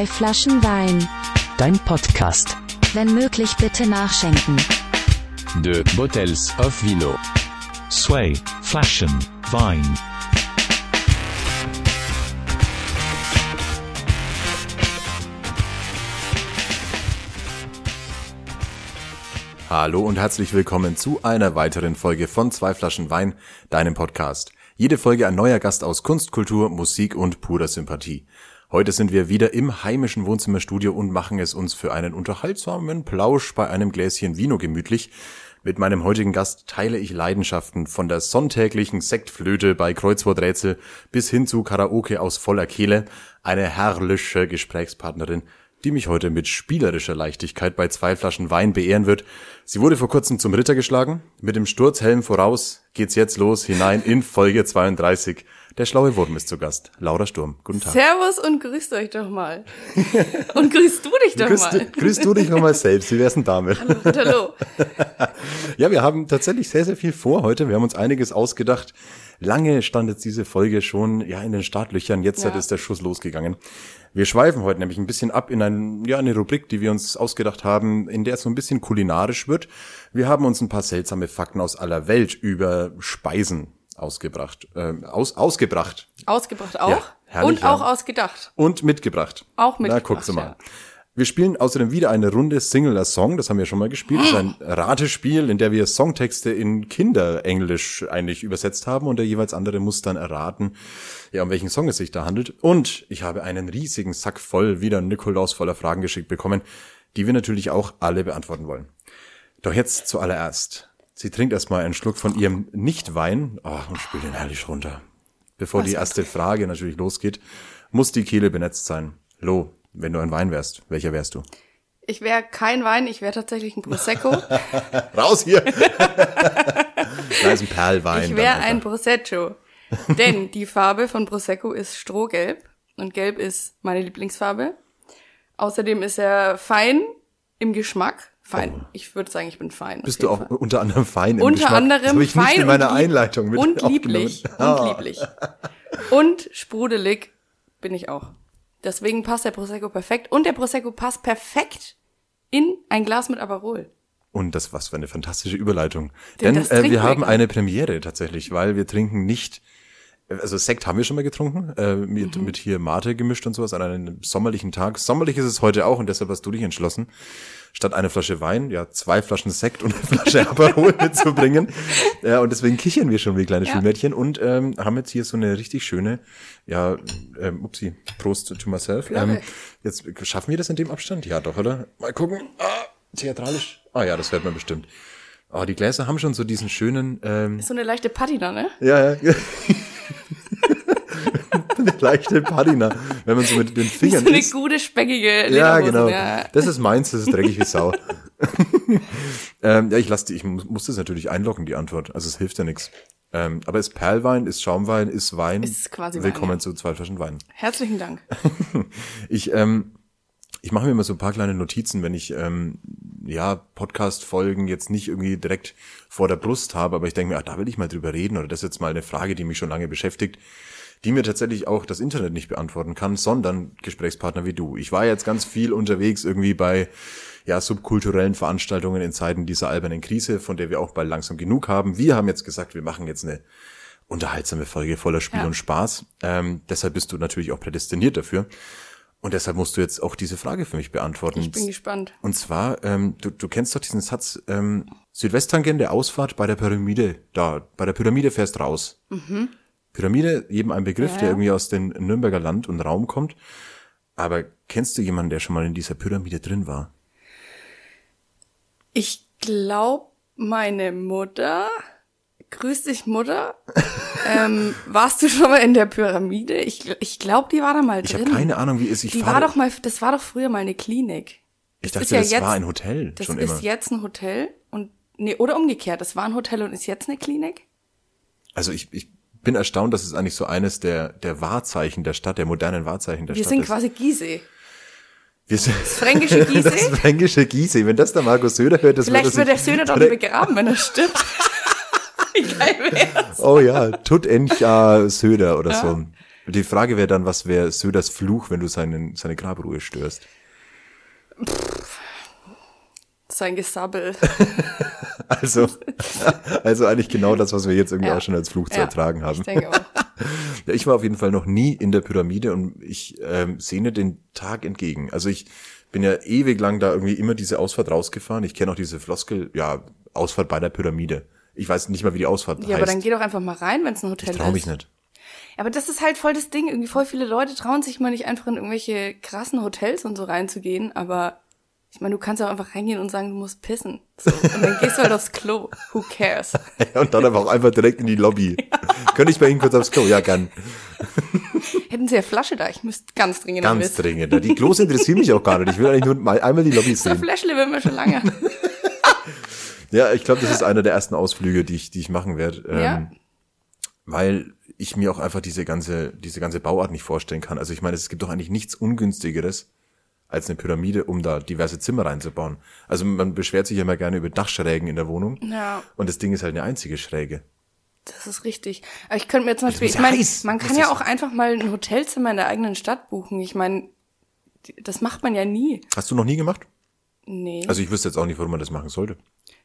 Zwei Flaschen Wein. Dein Podcast. Wenn möglich bitte nachschenken. De Bottles of Vino. Sway, Flaschen, Vine. Hallo und herzlich willkommen zu einer weiteren Folge von Zwei Flaschen Wein, deinem Podcast. Jede Folge ein neuer Gast aus Kunst, Kultur, Musik und purer Sympathie. Heute sind wir wieder im heimischen Wohnzimmerstudio und machen es uns für einen unterhaltsamen Plausch bei einem Gläschen Vino gemütlich. Mit meinem heutigen Gast teile ich Leidenschaften von der sonntäglichen Sektflöte bei Kreuzworträtsel bis hin zu Karaoke aus voller Kehle. Eine herrliche Gesprächspartnerin, die mich heute mit spielerischer Leichtigkeit bei zwei Flaschen Wein beehren wird. Sie wurde vor kurzem zum Ritter geschlagen. Mit dem Sturzhelm voraus geht's jetzt los hinein in Folge 32. Der schlaue Wurm ist zu Gast. Laura Sturm, guten Tag. Servus und grüßt euch doch mal. Und grüßt du dich doch Grüß, mal. grüß du dich nochmal selbst. Wie wär's denn damit? Hallo, hallo. Ja, wir haben tatsächlich sehr, sehr viel vor heute. Wir haben uns einiges ausgedacht. Lange stand jetzt diese Folge schon ja in den Startlöchern. Jetzt Ja. ist der Schuss losgegangen. Wir schweifen heute nämlich ein bisschen ab in ein, ja, eine Rubrik, die wir uns ausgedacht haben, in der es so ein bisschen kulinarisch wird. Wir haben uns ein paar seltsame Fakten aus aller Welt über Speisen ausgebracht. Ähm, aus, ausgebracht Ausgebracht auch. Ja, herrlich, und auch ja. ausgedacht. und mitgebracht. Auch Na, mitgebracht, guckst du mal. ja. Wir spielen außerdem wieder eine Runde Single a Song, das haben wir schon mal gespielt. Das ist ein Ratespiel, in der wir Songtexte in Kinderenglisch eigentlich übersetzt haben und der jeweils andere muss dann erraten, ja, um welchen Song es sich da handelt. Und ich habe einen riesigen Sack voll wieder Nikolaus voller Fragen geschickt bekommen, die wir natürlich auch alle beantworten wollen. Doch jetzt zuallererst. Sie trinkt erstmal einen Schluck von ihrem Nicht-Wein oh, und spült den herrlich runter. Bevor die erste Frage natürlich losgeht, muss die Kehle benetzt sein. Lo, wenn du ein Wein wärst, welcher wärst du? Ich wäre kein Wein, ich wäre tatsächlich ein Prosecco. Raus hier! da ist ein Perlwein. Ich wäre ein Prosecco. Denn die Farbe von Prosecco ist Strohgelb. Und Gelb ist meine Lieblingsfarbe. Außerdem ist er fein im Geschmack. Fein. Ich würde sagen, ich bin fein. Oh. Bist du auch Fall. unter anderem fein im Unter Geschmack? das anderem habe ich fein nicht in meiner Einleitung mit und lieblich Ah. und lieblich und sprudelig bin ich auch. Deswegen passt der Prosecco perfekt und der Prosecco passt perfekt in ein Glas mit Aperol. Und das was für eine fantastische Überleitung. Denn Denn das äh, wir haben eine Premiere tatsächlich, weil wir trinken nicht, also Sekt haben wir schon mal getrunken, äh, mit, Mhm. mit hier Mate gemischt und sowas an einem sommerlichen Tag. Sommerlich ist es heute auch und deshalb hast du dich entschlossen, statt eine Flasche Wein, ja, zwei Flaschen Sekt und eine Flasche Aperol mitzubringen. Ja, und deswegen kichern wir schon wie kleine Ja. Schulmädchen und ähm, haben jetzt hier so eine richtig schöne, ja, ähm, upsie, Prost to myself. Ähm, jetzt schaffen wir das in dem Abstand? Ja, doch, oder? Mal gucken. Ah, theatralisch. Ah ja, das hört man bestimmt. Oh, die Gläser haben schon so diesen schönen, ähm, so eine leichte Patina, ne? ja, ja. eine leichte Patina, wenn man so mit den Fingern So eine isst. gute, speckige Ja, Lederhose. genau. Ja. Das ist meins, das ist dreckig wie Sau. ähm, ja, ich lasse die, ich muss, das natürlich einloggen, die Antwort. Also es hilft ja nichts. Ähm, aber ist Perlwein, ist Schaumwein, ist Wein. Ist quasi Wein, Willkommen ja. zu zwei Flaschen Wein. Herzlichen Dank. Ich, ähm, ich mache mir immer so ein paar kleine Notizen, wenn ich ähm, ja Podcast-Folgen jetzt nicht irgendwie direkt vor der Brust habe, aber ich denke mir, ah, da will ich mal drüber reden oder das ist jetzt mal eine Frage, die mich schon lange beschäftigt, die mir tatsächlich auch das Internet nicht beantworten kann, sondern Gesprächspartner wie du. Ich war jetzt ganz viel unterwegs irgendwie bei ja subkulturellen Veranstaltungen in Zeiten dieser albernen Krise, von der wir auch bald langsam genug haben. Wir haben jetzt gesagt, wir machen jetzt eine unterhaltsame Folge voller Spiel Ja. und Spaß. Ähm, deshalb bist du natürlich auch prädestiniert dafür. Und deshalb musst du jetzt auch diese Frage für mich beantworten. Ich bin gespannt. Und zwar, ähm, du, du kennst doch diesen Satz, ähm, Südwesttangente Ausfahrt bei der Pyramide, da, bei der Pyramide fährst raus. Pyramide, jedem ein Begriff. Ja, der irgendwie aus dem Nürnberger Land und Raum kommt. Aber kennst du jemanden, der schon mal in dieser Pyramide drin war? Ich glaube, meine Mutter. Grüß dich, Mutter. ähm, warst du schon mal in der Pyramide? Ich, ich glaube, die war da mal Ich drin. habe keine Ahnung, wie es ich Die war doch mal, das war doch früher mal eine Klinik. Ich das dachte, ist ja das jetzt- war ein Hotel Das schon ist immer. jetzt ein Hotel und nee, oder umgekehrt, das war ein Hotel und ist jetzt eine Klinik? Also ich, ich bin erstaunt, dass es eigentlich so eines der, der Wahrzeichen der Stadt, der modernen Wahrzeichen der Wir Stadt sind ist. quasi Gizeh. Wir sind Das fränkische Gizeh? Das fränkische Gizeh. Wenn das der Markus Söder hört, das Vielleicht wird der Söhne doch begraben, wenn er stirbt. Wie geil wär's? Oh ja, Tut Encha Söder oder so. Die Frage wäre dann, was wäre Söders Fluch, wenn du seinen, seine Grabruhe störst? Sein Gesabbel. Also, also eigentlich genau das, was wir jetzt irgendwie Ja. auch schon als Fluch zu Ja, ertragen haben. Ich denke auch. Ja, ich war auf jeden Fall noch nie in der Pyramide und ich ähm, sehne den Tag entgegen. Also ich bin ja ewig lang da irgendwie immer diese Ausfahrt rausgefahren. Ich kenne auch diese Floskel, ja, Ausfahrt bei der Pyramide. Ich weiß nicht mal, wie die Ausfahrt Ja, heißt. aber dann geh doch einfach mal rein, wenn es ein Hotel ich traue mich ist. nicht. Aber das ist halt voll das Ding. Irgendwie voll viele Leute trauen sich mal nicht einfach in irgendwelche krassen Hotels und so reinzugehen. Aber ich meine, du kannst auch einfach reingehen und sagen, du musst pissen. So. Und dann gehst du halt aufs Klo. Who cares? Und dann aber auch einfach direkt in die Lobby. Könnte ich bei Ihnen kurz aufs Klo? Ja, gern. Hätten sie ja Flasche da. Ich müsste ganz dringend Ganz wissen. dringend. Die Klos interessieren mich auch gar nicht. Ich will eigentlich nur mal einmal die Lobby sehen. Fläschle will man schon lange. Ja, ich glaube, das ist einer der ersten Ausflüge, die ich, die ich machen werde. Ähm, Ja. Weil ich mir auch einfach diese ganze, diese ganze Bauart nicht vorstellen kann. Also ich meine, es gibt doch eigentlich nichts Ungünstigeres als eine Pyramide, um da diverse Zimmer reinzubauen. Also man beschwert sich ja immer gerne über Dachschrägen in der Wohnung. Ja. Und das Ding ist halt eine einzige Schräge. Das ist richtig. Aber ich könnte mir zum Beispiel, ich meine, man kann ja auch einfach mal ein Hotelzimmer in der eigenen Stadt buchen. Ich meine, das macht man ja nie. Hast du noch nie gemacht? Nee. Also ich wüsste jetzt auch nicht, warum man das machen sollte.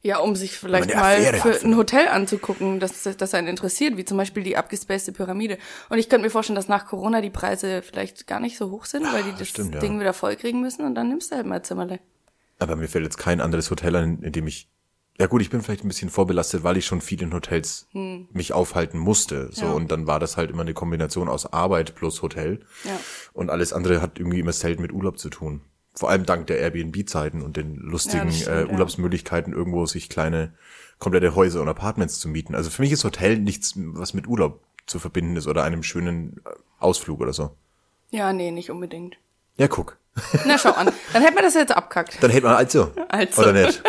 Ja, um sich vielleicht mal für ein Hotel anzugucken, das, das einen interessiert, wie zum Beispiel die abgespacede Pyramide. Und ich könnte mir vorstellen, dass nach Corona die Preise vielleicht gar nicht so hoch sind, weil die das stimmt, ja. Ding wieder vollkriegen müssen und dann nimmst du halt mal Zimmerle. Aber mir fällt jetzt kein anderes Hotel ein, in dem ich. Ja gut, ich bin vielleicht ein bisschen vorbelastet, weil ich schon viel in Hotels mich aufhalten musste. So Hm. Ja. und dann war das halt immer eine Kombination aus Arbeit plus Hotel. Ja. Und alles andere hat irgendwie immer selten mit Urlaub zu tun. Vor allem dank der Airbnb-Zeiten und den lustigen das stimmt, äh, ja. Urlaubsmöglichkeiten, irgendwo sich kleine, komplette Häuser und Apartments zu mieten. Also für mich ist Hotel nichts, was mit Urlaub zu verbinden ist oder einem schönen äh, Ausflug oder so. Ja, nee, nicht unbedingt. Ja, guck. Na, schau an. Dann hätten wir das jetzt abkackt. Dann hätte man also. Also. Oder nicht?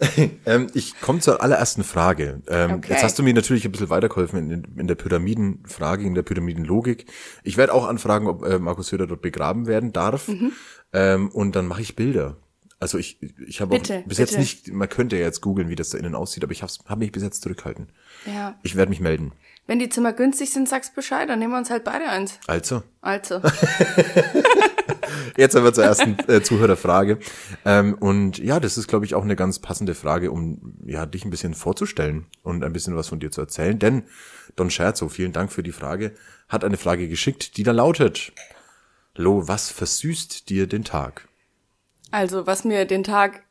ähm, ich komme zur allerersten Frage. Ähm, Okay. Jetzt hast du mir natürlich ein bisschen weitergeholfen in, in der Pyramidenfrage, in der Pyramidenlogik. Ich werde auch anfragen, ob äh, Markus Söder dort begraben werden darf. Mhm. Ähm, und dann mache ich Bilder. Also ich, ich habe auch Bitte, bis jetzt nicht, man könnte ja jetzt googeln, wie das da innen aussieht, aber ich habe hab mich bis jetzt zurückhalten. Ja. Ich werde mich melden. Wenn die Zimmer günstig sind, sagst Bescheid, dann nehmen wir uns halt beide eins. Also, Also. Jetzt aber zur ersten äh, Zuhörerfrage. Ähm, und ja, das ist, glaube ich, auch eine ganz passende Frage, um ja dich ein bisschen vorzustellen und ein bisschen was von dir zu erzählen. Denn Don Scherzo, vielen Dank für die Frage, hat eine Frage geschickt, die da lautet: Lo, was versüßt dir den Tag? Also, was mir den Tag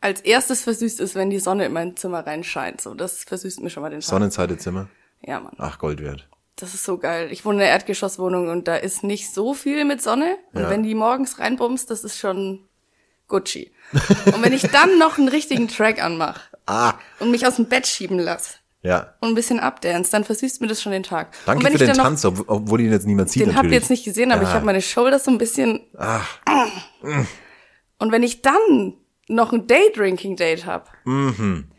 als erstes versüßt ist, wenn die Sonne in mein Zimmer reinscheint. So, das versüßt mir schon mal den Tag. Sonnenseitezimmer? Ja, Mann. Ach, Gold wert. Das ist so geil. Ich wohne in einer Erdgeschosswohnung und da ist nicht so viel mit Sonne. Und Ja. wenn die morgens reinbumst, das ist schon Gucci. und wenn ich dann noch einen richtigen Track anmache Ah, und mich aus dem Bett schieben lasse ja. und ein bisschen abdance, dann versüßt mir das schon den Tag. Danke für ich den noch, Tanz, ob, obwohl ihn jetzt niemand sieht Den habt ihr jetzt nicht gesehen, aber ich Ja. habe meine Shoulders so ein bisschen. Ach. Und wenn ich dann noch ein Daydrinking-Date hab Mhm.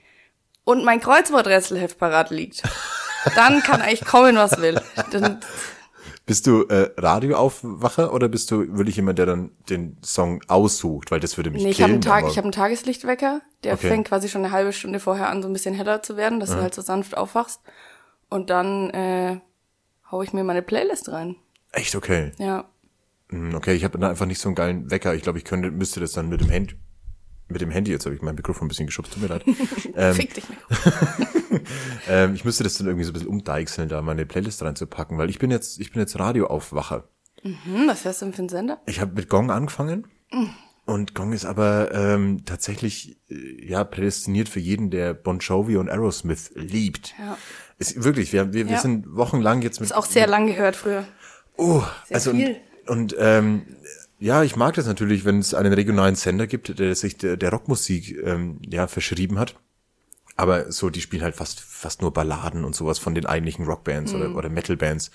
und mein Kreuzworträtselheft parat liegt, dann kann eigentlich kommen, was will. Dann, Bist du äh, Radioaufwacher oder bist du wirklich jemand, der dann den Song aussucht? Weil das würde mich nee, ich habe killen. einen, Tag, ich hab einen Tageslichtwecker, der Okay. fängt quasi schon eine halbe Stunde vorher an, so ein bisschen heller zu werden, dass du halt so sanft aufwachst. Und dann äh, hau ich mir meine Playlist rein. Echt okay. Ja. Hm, Okay, ich habe dann einfach nicht so einen geilen Wecker. Ich glaube, ich könnte, müsste das dann mit dem Handy, mit dem Handy, jetzt habe ich mein Mikrofon ein bisschen geschubst, tut mir leid. ähm, Fick dich, Mikro. ähm, ich müsste das dann irgendwie so ein bisschen umdeichseln, da meine Playlist reinzupacken, weil ich bin jetzt, ich bin jetzt Radioaufwacher. Hm, was hörst du denn für einen Sender? Ich habe mit Gong angefangen und Gong ist aber ähm, tatsächlich äh, ja prädestiniert für jeden, der Bon Jovi und Aerosmith liebt. Ja. Ist wirklich, wir, wir, wir Ja. sind wochenlang jetzt mit Ist auch sehr lang gehört früher. Oh, also viel. und, und ähm, ja, ich mag das natürlich, wenn es einen regionalen Sender gibt, der sich der, der Rockmusik ähm, ja verschrieben hat. Aber so, die spielen halt fast fast nur Balladen und sowas von den eigentlichen Rockbands Mhm. oder, oder Metalbands.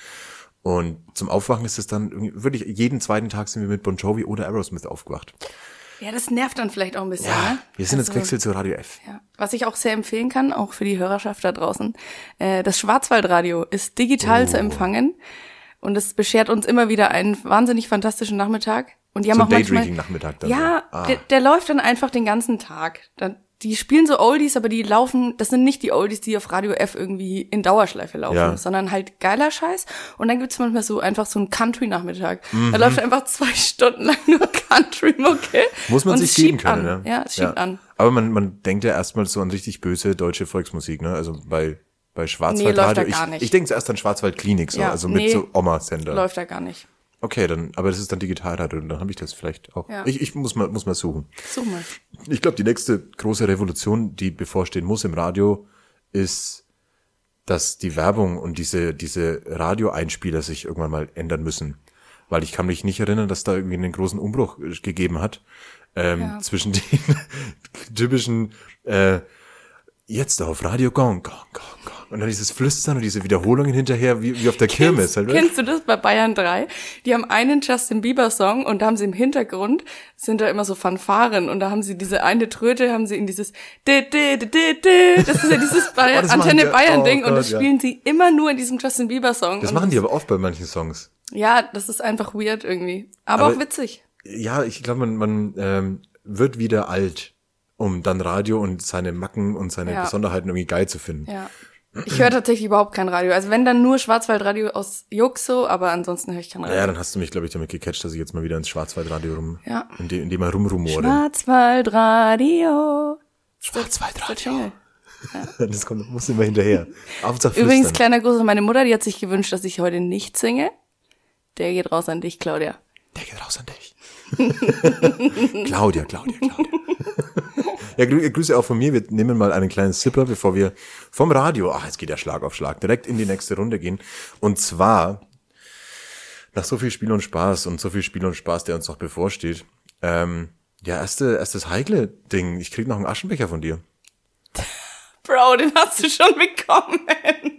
Und zum Aufwachen ist es dann wirklich jeden zweiten Tag sind wir mit Bon Jovi oder Aerosmith aufgewacht. Ja, das nervt dann vielleicht auch ein bisschen, Ja, ne? wir sind jetzt Also- gewechselt zu Radio F. Ja. Was ich auch sehr empfehlen kann, auch für die Hörerschaft da draußen, äh, das Schwarzwaldradio ist digital Oh. zu empfangen und es beschert uns immer wieder einen wahnsinnig fantastischen Nachmittag. Und die haben So auch manchmal, Daydrinking-Nachmittag dann Ja. Ah. der, der läuft dann einfach den ganzen Tag. Dann die spielen so Oldies, aber die laufen, das sind nicht die Oldies, die auf Radio F irgendwie in Dauerschleife laufen, Ja. sondern halt geiler Scheiß. Und dann gibt's manchmal so einfach so einen Country-Nachmittag. Mhm. Da läuft einfach zwei Stunden lang nur Country-Mucke. Muss man sich schiebt können, an. ne? Ja, es schiebt an. Aber man, man denkt ja erstmal so an richtig böse deutsche Volksmusik, ne? Also bei, bei Nee, Schwarzwaldradio. läuft da gar ich ich denke zuerst an Schwarzwaldklinik, so, Ja, also mit nee. so Oma-Sender. Läuft da gar nicht. Okay, dann, aber das ist dann Digitalradio, und dann habe ich das vielleicht auch. Ja. Ich, ich muss mal, muss mal suchen. Such mal. Ich glaube, die nächste große Revolution, die bevorstehen muss im Radio, ist, dass die Werbung und diese, diese Radioeinspieler sich irgendwann mal ändern müssen. Weil ich kann mich nicht erinnern, dass da irgendwie einen großen Umbruch äh, gegeben hat ähm, Ja. zwischen den typischen äh, jetzt auf Radio Gong, Gong, Gong, Gong. Und dann dieses Flüstern und diese Wiederholungen hinterher, wie, wie auf der Kirmes. Halt, Kennst du das bei Bayern 3? Die haben einen Justin Bieber Song und da haben sie im Hintergrund sind da immer so Fanfaren und da haben sie diese eine Tröte haben sie in dieses de, de, de, de, de. das ist ja dieses Bayern, Oh, das machen Antenne die- Bayern oh Ding und das ja. spielen sie immer nur in diesem Justin Bieber Song. Das machen die aber oft bei manchen Songs. Ja, das ist einfach weird irgendwie, aber, Aber- auch witzig. Ja, ich glaube, man, man ähm, wird wieder alt, um dann Radio und seine Macken und seine Ja. Besonderheiten irgendwie geil zu finden. Ja. Ich höre tatsächlich überhaupt kein Radio. Also wenn dann nur Schwarzwaldradio aus Juxo, aber ansonsten höre ich kein Radio. Ja, dann hast du mich, glaube ich, damit gecatcht, dass ich jetzt mal wieder ins Schwarzwaldradio rum, Ja. in, dem, in dem mal rumrumore. Schwarzwaldradio. Schwarzwaldradio. Das kommt, muss immer hinterher. Übrigens, kleiner Gruß an meine Mutter, die hat sich gewünscht, dass ich heute nicht singe. Der geht raus an dich, Claudia. Der geht raus an dich. Claudia, Claudia, Claudia. ja, grü Grüße auch von mir. Wir nehmen mal einen kleinen Sipper, bevor wir vom Radio, ach, jetzt geht ja Schlag auf Schlag, direkt in die nächste Runde gehen. Und zwar, nach so viel Spiel und Spaß und so viel Spiel und Spaß, der uns noch bevorsteht, ähm, ja, erste, erstes heikle Ding. Ich krieg noch einen Aschenbecher von dir. Bro, den hast du schon bekommen.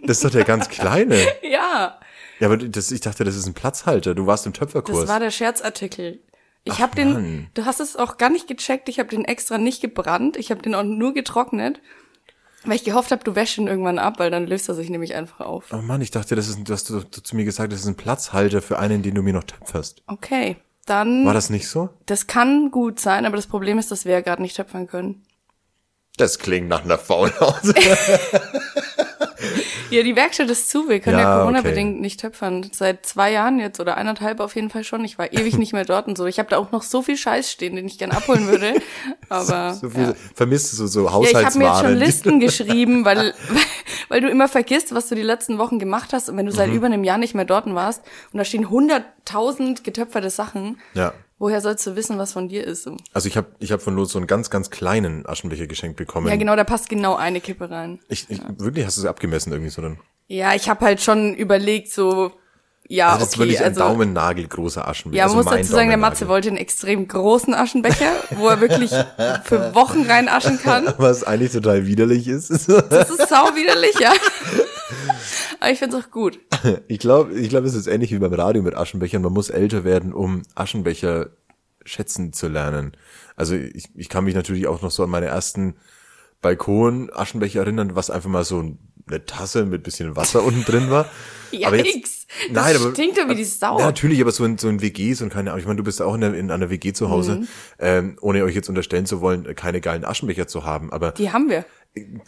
Das ist doch der ganz kleine. ja, Ja, aber das, ich dachte, das ist ein Platzhalter. Du warst im Töpferkurs. das war der Scherzartikel. Ich habe den, du hast es auch gar nicht gecheckt, ich habe den extra nicht gebrannt, ich habe den auch nur getrocknet, weil ich gehofft habe, du wäschst ihn irgendwann ab, weil dann löst er sich nämlich einfach auf. Oh Mann, ich dachte, das ist, du hast du, du zu mir gesagt, das ist ein Platzhalter für einen, den du mir noch töpferst. Okay, dann, War das nicht so? das kann gut sein, aber das Problem ist, dass wir ja gerade nicht töpfern können. Das klingt nach einer Faulhause. Ja, die Werkstatt ist zu. Wir können ja, Ja, Corona-bedingt nicht töpfern. Seit zwei Jahren jetzt oder eineinhalb auf jeden Fall schon. Ich war ewig nicht mehr dort und so. Ich habe da auch noch so viel Scheiß stehen, den ich gern abholen würde. Aber so viel, ja. vermisst du so, so ja, ich habe mir jetzt Haushaltsware. schon Listen geschrieben, weil, weil du immer vergisst, was du die letzten Wochen gemacht hast. Und wenn du Mhm. seit über einem Jahr nicht mehr dort warst und da stehen hunderttausend getöpferte Sachen, ja. Woher sollst du wissen, was von dir ist? So. Also ich habe ich hab von Lot so einen ganz, ganz kleinen Aschenbecher geschenkt bekommen. Ja, genau, da passt genau eine Kippe rein. Ich, ich, Wirklich, hast du es abgemessen irgendwie so dann? Ja, ich habe halt schon überlegt, so, ja, Also das ist okay, wirklich ein also, Daumennagelgroßer Aschenbecher. Ja, man also muss dazu sagen, der Daumennagel. Matze wollte einen extrem großen Aschenbecher, wo er wirklich für Wochen reinaschen kann. Was eigentlich total widerlich ist. Das ist sau widerlich, ja. Aber ich find's auch gut. Ich glaube, ich glaube, es ist ähnlich wie beim Radio mit Aschenbechern. Man muss älter werden, um Aschenbecher schätzen zu lernen. Also ich, ich kann mich natürlich auch noch so an meine ersten Balkon-Aschenbecher erinnern, was einfach mal so eine Tasse mit bisschen Wasser unten drin war. Aber jetzt- Yikes. Das stinkt ja wie die Sau. Ja, natürlich, aber so in, so in WGs und keine Ahnung. Ich meine, du bist auch in, der, in einer WG zu Hause, Mhm. ähm, ohne euch jetzt unterstellen zu wollen, keine geilen Aschenbecher zu haben. Aber Die haben wir.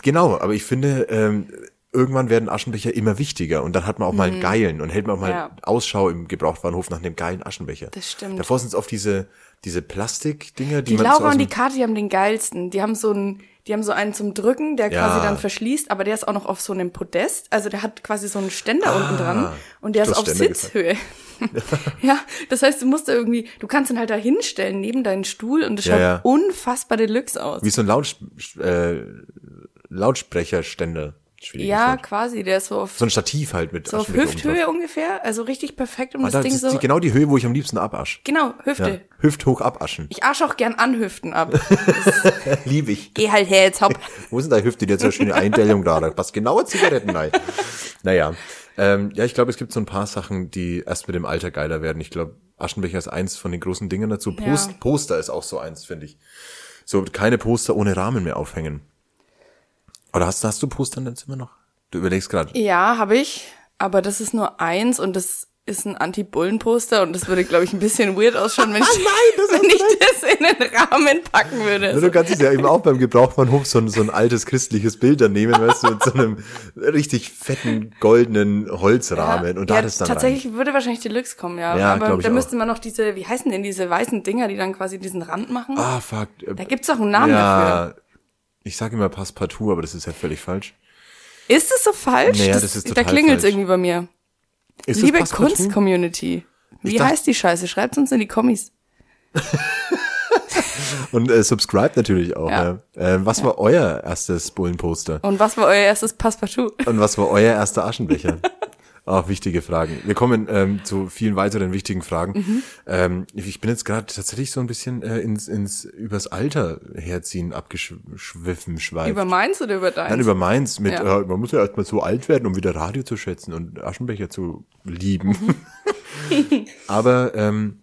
Genau, aber ich finde, ähm, irgendwann werden Aschenbecher immer wichtiger und dann hat man auch mal einen geilen und hält man auch mal Mhm. Ja. Ausschau im Gebrauchtwarenhof nach einem geilen Aschenbecher. Das stimmt. Davor sind es oft diese, diese Plastikdinger, die, Die man Laura so und die dem, Kathi haben den geilsten. Die haben so einen, die haben so einen zum Drücken, der Ja. quasi dann verschließt, aber der ist auch noch auf so einem Podest. Also der hat quasi so einen Ständer unten dran und der Ah, ist auf Ständer Sitzhöhe. ja, das heißt, du musst da irgendwie, du kannst ihn halt da hinstellen neben deinen Stuhl und das Ja, schaut ja. unfassbar deluxe aus. wie so ein Laut, äh, Lautsprecherständer. Schwieriges Ja, quasi, der ist so auf, So ein Stativ halt mit so auf Hüfthöhe ungefähr, also richtig perfekt, um das das Ding so, genau die Höhe, wo ich am liebsten abasch. genau, Hüfte. Ja. Hüfthoch abaschen. Ich arsch auch gern an Hüften ab. Lieb ich. Geh halt her, jetzt hopp. Wo denn da Hüfte? Die hat so eine schöne Einteilung da. Da passt genauer Zigaretten rein. Naja. Ähm, ja, ich glaube, es gibt so ein paar Sachen, die erst mit dem Alter geiler werden. Ich glaube, Aschenbecher ist eins von den großen Dingen dazu. Post, Ja. Poster ist auch so eins, finde ich. So, keine Poster ohne Rahmen mehr aufhängen. Oder hast, hast du Poster in deinem Zimmer noch? Du überlegst gerade. Ja, habe ich, aber das ist nur eins und das ist ein Anti-Bullen-Poster und das würde, glaube ich, ein bisschen weird ausschauen, wenn ich, wenn ich das in den Rahmen packen würde. Ja, du kannst es ja eben auch beim Gebrauchtbahnhof so ein, so ein altes christliches Bild dann nehmen, weißt du, mit so einem richtig fetten goldenen Holzrahmen und da ja, das dann tatsächlich würde wahrscheinlich Deluxe kommen, ja. Ja, Aber da müsste man noch diese, wie heißen denn diese weißen Dinger, die dann quasi diesen Rand machen? rein. Ah, fuck. Da gibt's doch einen Namen dafür. Ja, ich sage immer Passepartout, aber das ist ja völlig falsch. Ist das so falsch? Naja, das ist Da total klingelt's falsch. irgendwie bei mir. Ist Liebe? Kunst-Community. Wie dacht- heißt die Scheiße? Schreibt uns in die Kommis. Und äh, subscribe natürlich auch. Ja. Ja. Äh, was war euer erstes Bullenposter? Und was war euer erstes Passepartout? Und was war euer erster Aschenbecher? Auch wichtige Fragen. Wir kommen ähm, zu vielen weiteren wichtigen Fragen. Mhm. Ähm, ich bin jetzt gerade tatsächlich so ein bisschen äh, ins, ins übers Alter herziehen abgeschwiffen, schweift. Über meins oder über deins? Nein, über meins mit, Ja. äh, man muss ja erstmal so alt werden, um wieder Radio zu schätzen und Aschenbecher zu lieben. Mhm. Aber ähm,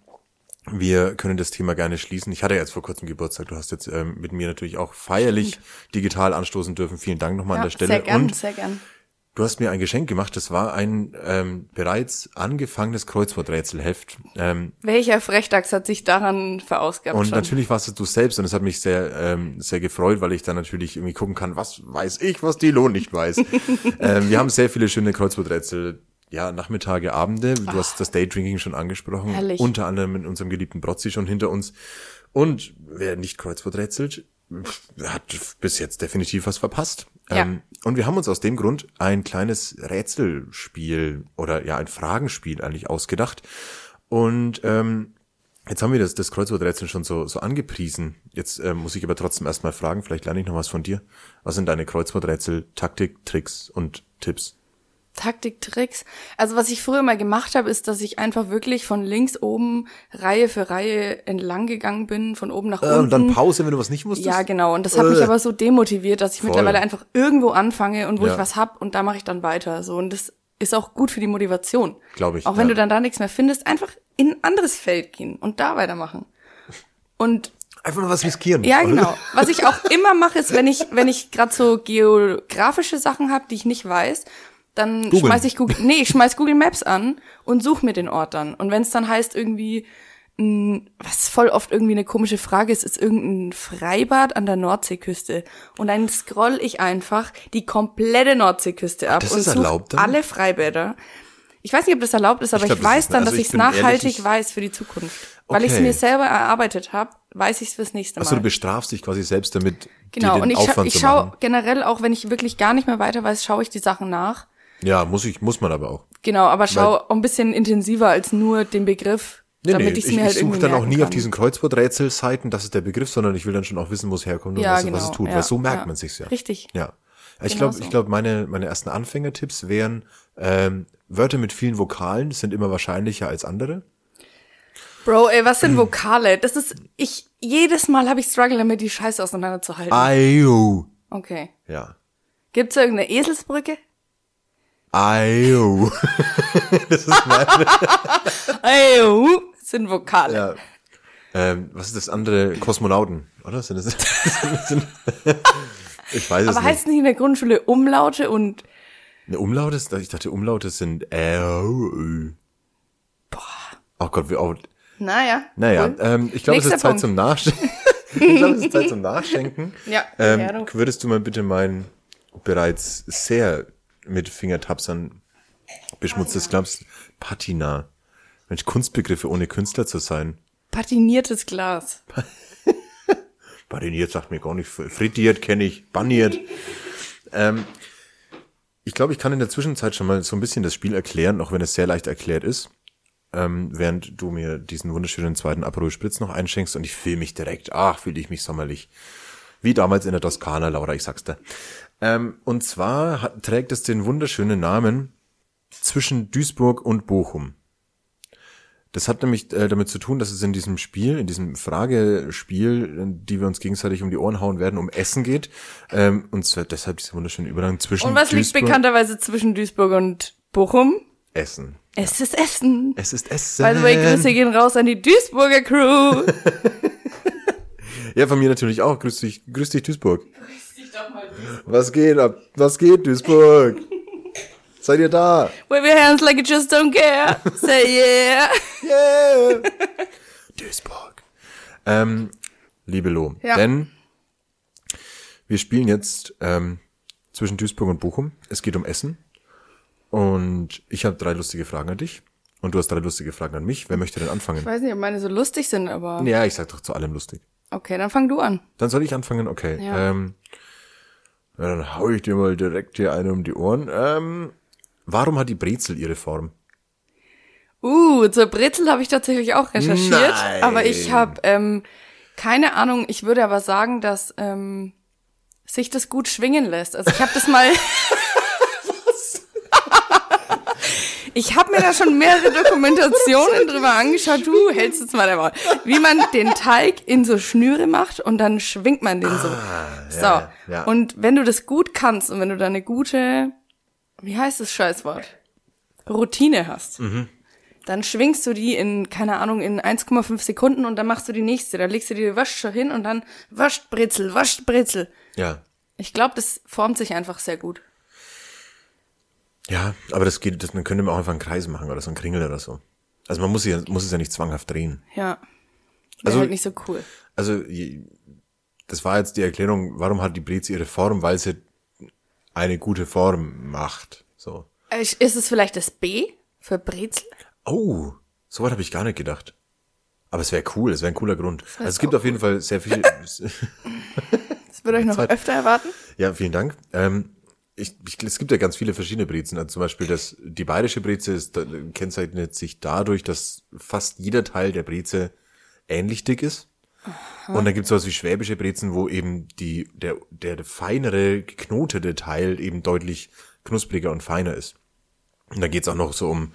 wir können das Thema gerne schließen. Ich hatte jetzt vor kurzem Geburtstag. Du hast jetzt ähm, mit mir natürlich auch feierlich digital anstoßen dürfen. Vielen Dank nochmal ja, an der Stelle. Sehr gern, und sehr gern. Du hast mir ein Geschenk gemacht. Das war ein ähm, bereits angefangenes Kreuzworträtselheft. Ähm, Welcher Frechdachs hat sich daran verausgabt und schon? natürlich warst es du selbst und es hat mich sehr, ähm, sehr gefreut, weil ich dann natürlich irgendwie gucken kann, was weiß ich, was die Lohn nicht weiß. ähm, wir haben sehr viele schöne Kreuzworträtsel, ja, Nachmittage, Abende. Du hast das Daydrinking schon angesprochen. Herrlich. Unter anderem mit unserem geliebten Brotzi schon hinter uns. Und wer nicht Kreuzworträtselt, hat bis jetzt definitiv was verpasst. Ja. Ähm, und wir haben uns aus dem Grund ein kleines Rätselspiel oder ja ein Fragenspiel eigentlich ausgedacht. Und ähm, Jetzt haben wir das, das Kreuzworträtsel schon so, so angepriesen. Jetzt äh, muss ich aber trotzdem erstmal fragen, vielleicht lerne ich noch was von dir. Was sind deine Kreuzworträtsel, Taktik, Tricks und Tipps? Taktiktricks. Also was ich früher mal gemacht habe, ist, dass ich einfach wirklich von links oben Reihe für Reihe entlang gegangen bin, von oben nach Äh, unten. und dann Pause, wenn du was nicht wusstest? Ja, genau. Und das hat mich Äh. aber so demotiviert, dass ich Voll. mittlerweile einfach irgendwo anfange und wo Ja. ich was hab und da mache ich dann weiter. So und das ist auch gut für die Motivation. Glaub ich, Auch wenn ja. du dann da nichts mehr findest, einfach in ein anderes Feld gehen und da weitermachen. Und Einfach mal was riskieren. ja, oder? genau. Was ich auch immer mache, ist, wenn ich, wenn ich gerade so geografische Sachen habe, die ich nicht weiß, dann Googeln. schmeiß ich Google, nee, ich schmeiß Google Maps an und suche mir den Ort dann. Und wenn es dann heißt irgendwie, was voll oft irgendwie eine komische Frage ist, ist irgendein Freibad an der Nordseeküste. Und dann scroll ich einfach die komplette Nordseeküste ab das und ist suche alle Freibäder. Ich weiß nicht, ob das erlaubt ist, aber ich, glaub, das weiß dann, also dass ich ich es ehrlich, nachhaltig ich- weiß für die Zukunft. Weil ich es Okay. mir selber erarbeitet habe, weiß ich es fürs nächste Mal. Also du bestrafst dich quasi selbst damit, Genau, und ich, scha ich schaue generell auch, wenn ich wirklich gar nicht mehr weiter weiß, schaue ich die Sachen nach. Ja, muss ich, muss man aber auch. Genau, aber schaue auch ein bisschen intensiver als nur den Begriff, Nee, damit nee, ich's ich, mir halt ich suche dann auch nie kann. auf diesen Kreuzworträtsel-Seiten, das ist der Begriff, sondern ich will dann schon auch wissen, wo es herkommt und Ja, was, genau, was es tut. ja, weil so merkt ja. man sich's ja. Richtig. Ja. Ich Genau glaube, so. ich glaube, meine, meine ersten Anfängertipps wären, ähm, Wörter mit vielen Vokalen sind immer wahrscheinlicher als andere. Bro, ey, was sind Vokale? Das ist, ich, jedes Mal habe ich Struggle damit, die Scheiße auseinanderzuhalten. Ayo. Okay. Ja. Gibt's irgendeine Eselsbrücke? Ayo. das ist meine. Uh, sind Vokale. ja. Ähm, was ist das andere? Kosmonauten, oder? Sind das, sind, ich weiß es aber nicht. heißt nicht in der Grundschule Umlaute und, Eine Umlaute ist, ich dachte, Umlaute sind äh, Boah. Oh Gott, wie auch. naja. Naja, cool. ähm, ich glaube, es ist Zeit Punkt. zum Nachschenken. ich glaube, es ist Zeit zum Nachschenken. Ja, Ähm, ja, würdest du mal bitte mein bereits sehr mit Fingertapsern beschmutztes Glas Patina. Mensch, Kunstbegriffe ohne Künstler zu sein. Patiniertes Glas. Patiniert sagt mir gar nicht. Frittiert kenne ich. Baniert. ähm, ich glaube, ich kann in der Zwischenzeit schon mal so ein bisschen das Spiel erklären, auch wenn es sehr leicht erklärt ist. Ähm, während du mir diesen wunderschönen zweiten Aperol Spritz noch einschenkst und ich fühle mich direkt, ach, fühle ich mich sommerlich. Wie damals in der Toskana, Laura, ich sag's dir. Ähm, und zwar hat, trägt es den wunderschönen Namen zwischen Duisburg und Bochum. Das hat nämlich äh, damit zu tun, dass es in diesem Spiel, in diesem Fragespiel, äh, die wir uns gegenseitig um die Ohren hauen werden, um Essen geht. Ähm, und zwar deshalb dieser wunderschöne Übergang zwischen Und was liegt Duisburg bekannterweise zwischen Duisburg und Bochum? Essen. Es ist Essen. Es ist Essen. By the way, Grüße gehen raus an die Duisburger Crew. Ja, von mir natürlich auch. Grüß dich, grüß dich Duisburg. Was geht ab? Was geht, Duisburg? Seid ihr da? Wave your hands like you just don't care. Say yeah. Yeah! Duisburg. Ähm, liebe Lo, Ja. denn wir spielen jetzt ähm, zwischen Duisburg und Bochum. Es geht um Essen. Und ich habe drei lustige Fragen an dich. Und du hast drei lustige Fragen an mich. Wer möchte denn Ich anfangen? weiß nicht, ob meine so lustig sind, aber Ja, ich sag doch zu allem lustig. okay, dann fang du an. Dann soll ich anfangen? Okay. Ja. Ähm, ja, dann hau ich dir mal direkt hier eine um die Ohren. Ähm, warum hat die Brezel ihre Form? Uh, zur Brezel habe ich tatsächlich auch recherchiert, Nein. aber ich habe ähm, keine Ahnung. Ich würde aber sagen, dass ähm, sich das gut schwingen lässt. Also ich habe das mal. Ich habe mir da schon mehrere Dokumentationen drüber angeschaut. Du hältst jetzt mal der Maul. Wie man den Teig in so Schnüre macht und dann schwingt man den so. so. Ah, ja. Und wenn du das gut kannst und wenn du da eine gute, wie heißt das Scheißwort? Routine hast, Mhm. dann schwingst du die in, keine Ahnung, in 1,5 Sekunden und dann machst du die nächste. Da legst du die Waschscher hin und dann wascht Brezel, wascht Brezel. Ja. Ich glaube, das formt sich einfach sehr gut. Ja, aber das geht, das, man könnte auch einfach einen Kreis machen oder so einen Kringel oder so. Also man muss, ja, muss es ja nicht zwanghaft drehen. Ja. Wäre Also- halt nicht so cool. Also das war jetzt die Erklärung, warum hat die Brezel ihre Form, weil sie eine gute Form macht. So. Äh, Ist es vielleicht das B für Brezel? Oh, so weit habe ich gar nicht gedacht. Aber es wäre cool, es wäre ein cooler Grund. Also es gibt auf jeden Fall sehr viel. Das würde ich noch Zeit. öfter erwarten. ja, vielen Dank. Ähm, ich, ich, es gibt ja ganz viele verschiedene Brezen. Also zum Beispiel das, die bayerische Breze ist, kennzeichnet sich dadurch, dass fast jeder Teil der Breze ähnlich dick ist. Und dann gibt es sowas wie schwäbische Brezen, wo eben die, der, der feinere, geknotete Teil eben deutlich knuspriger und feiner ist. Und da geht's auch noch so um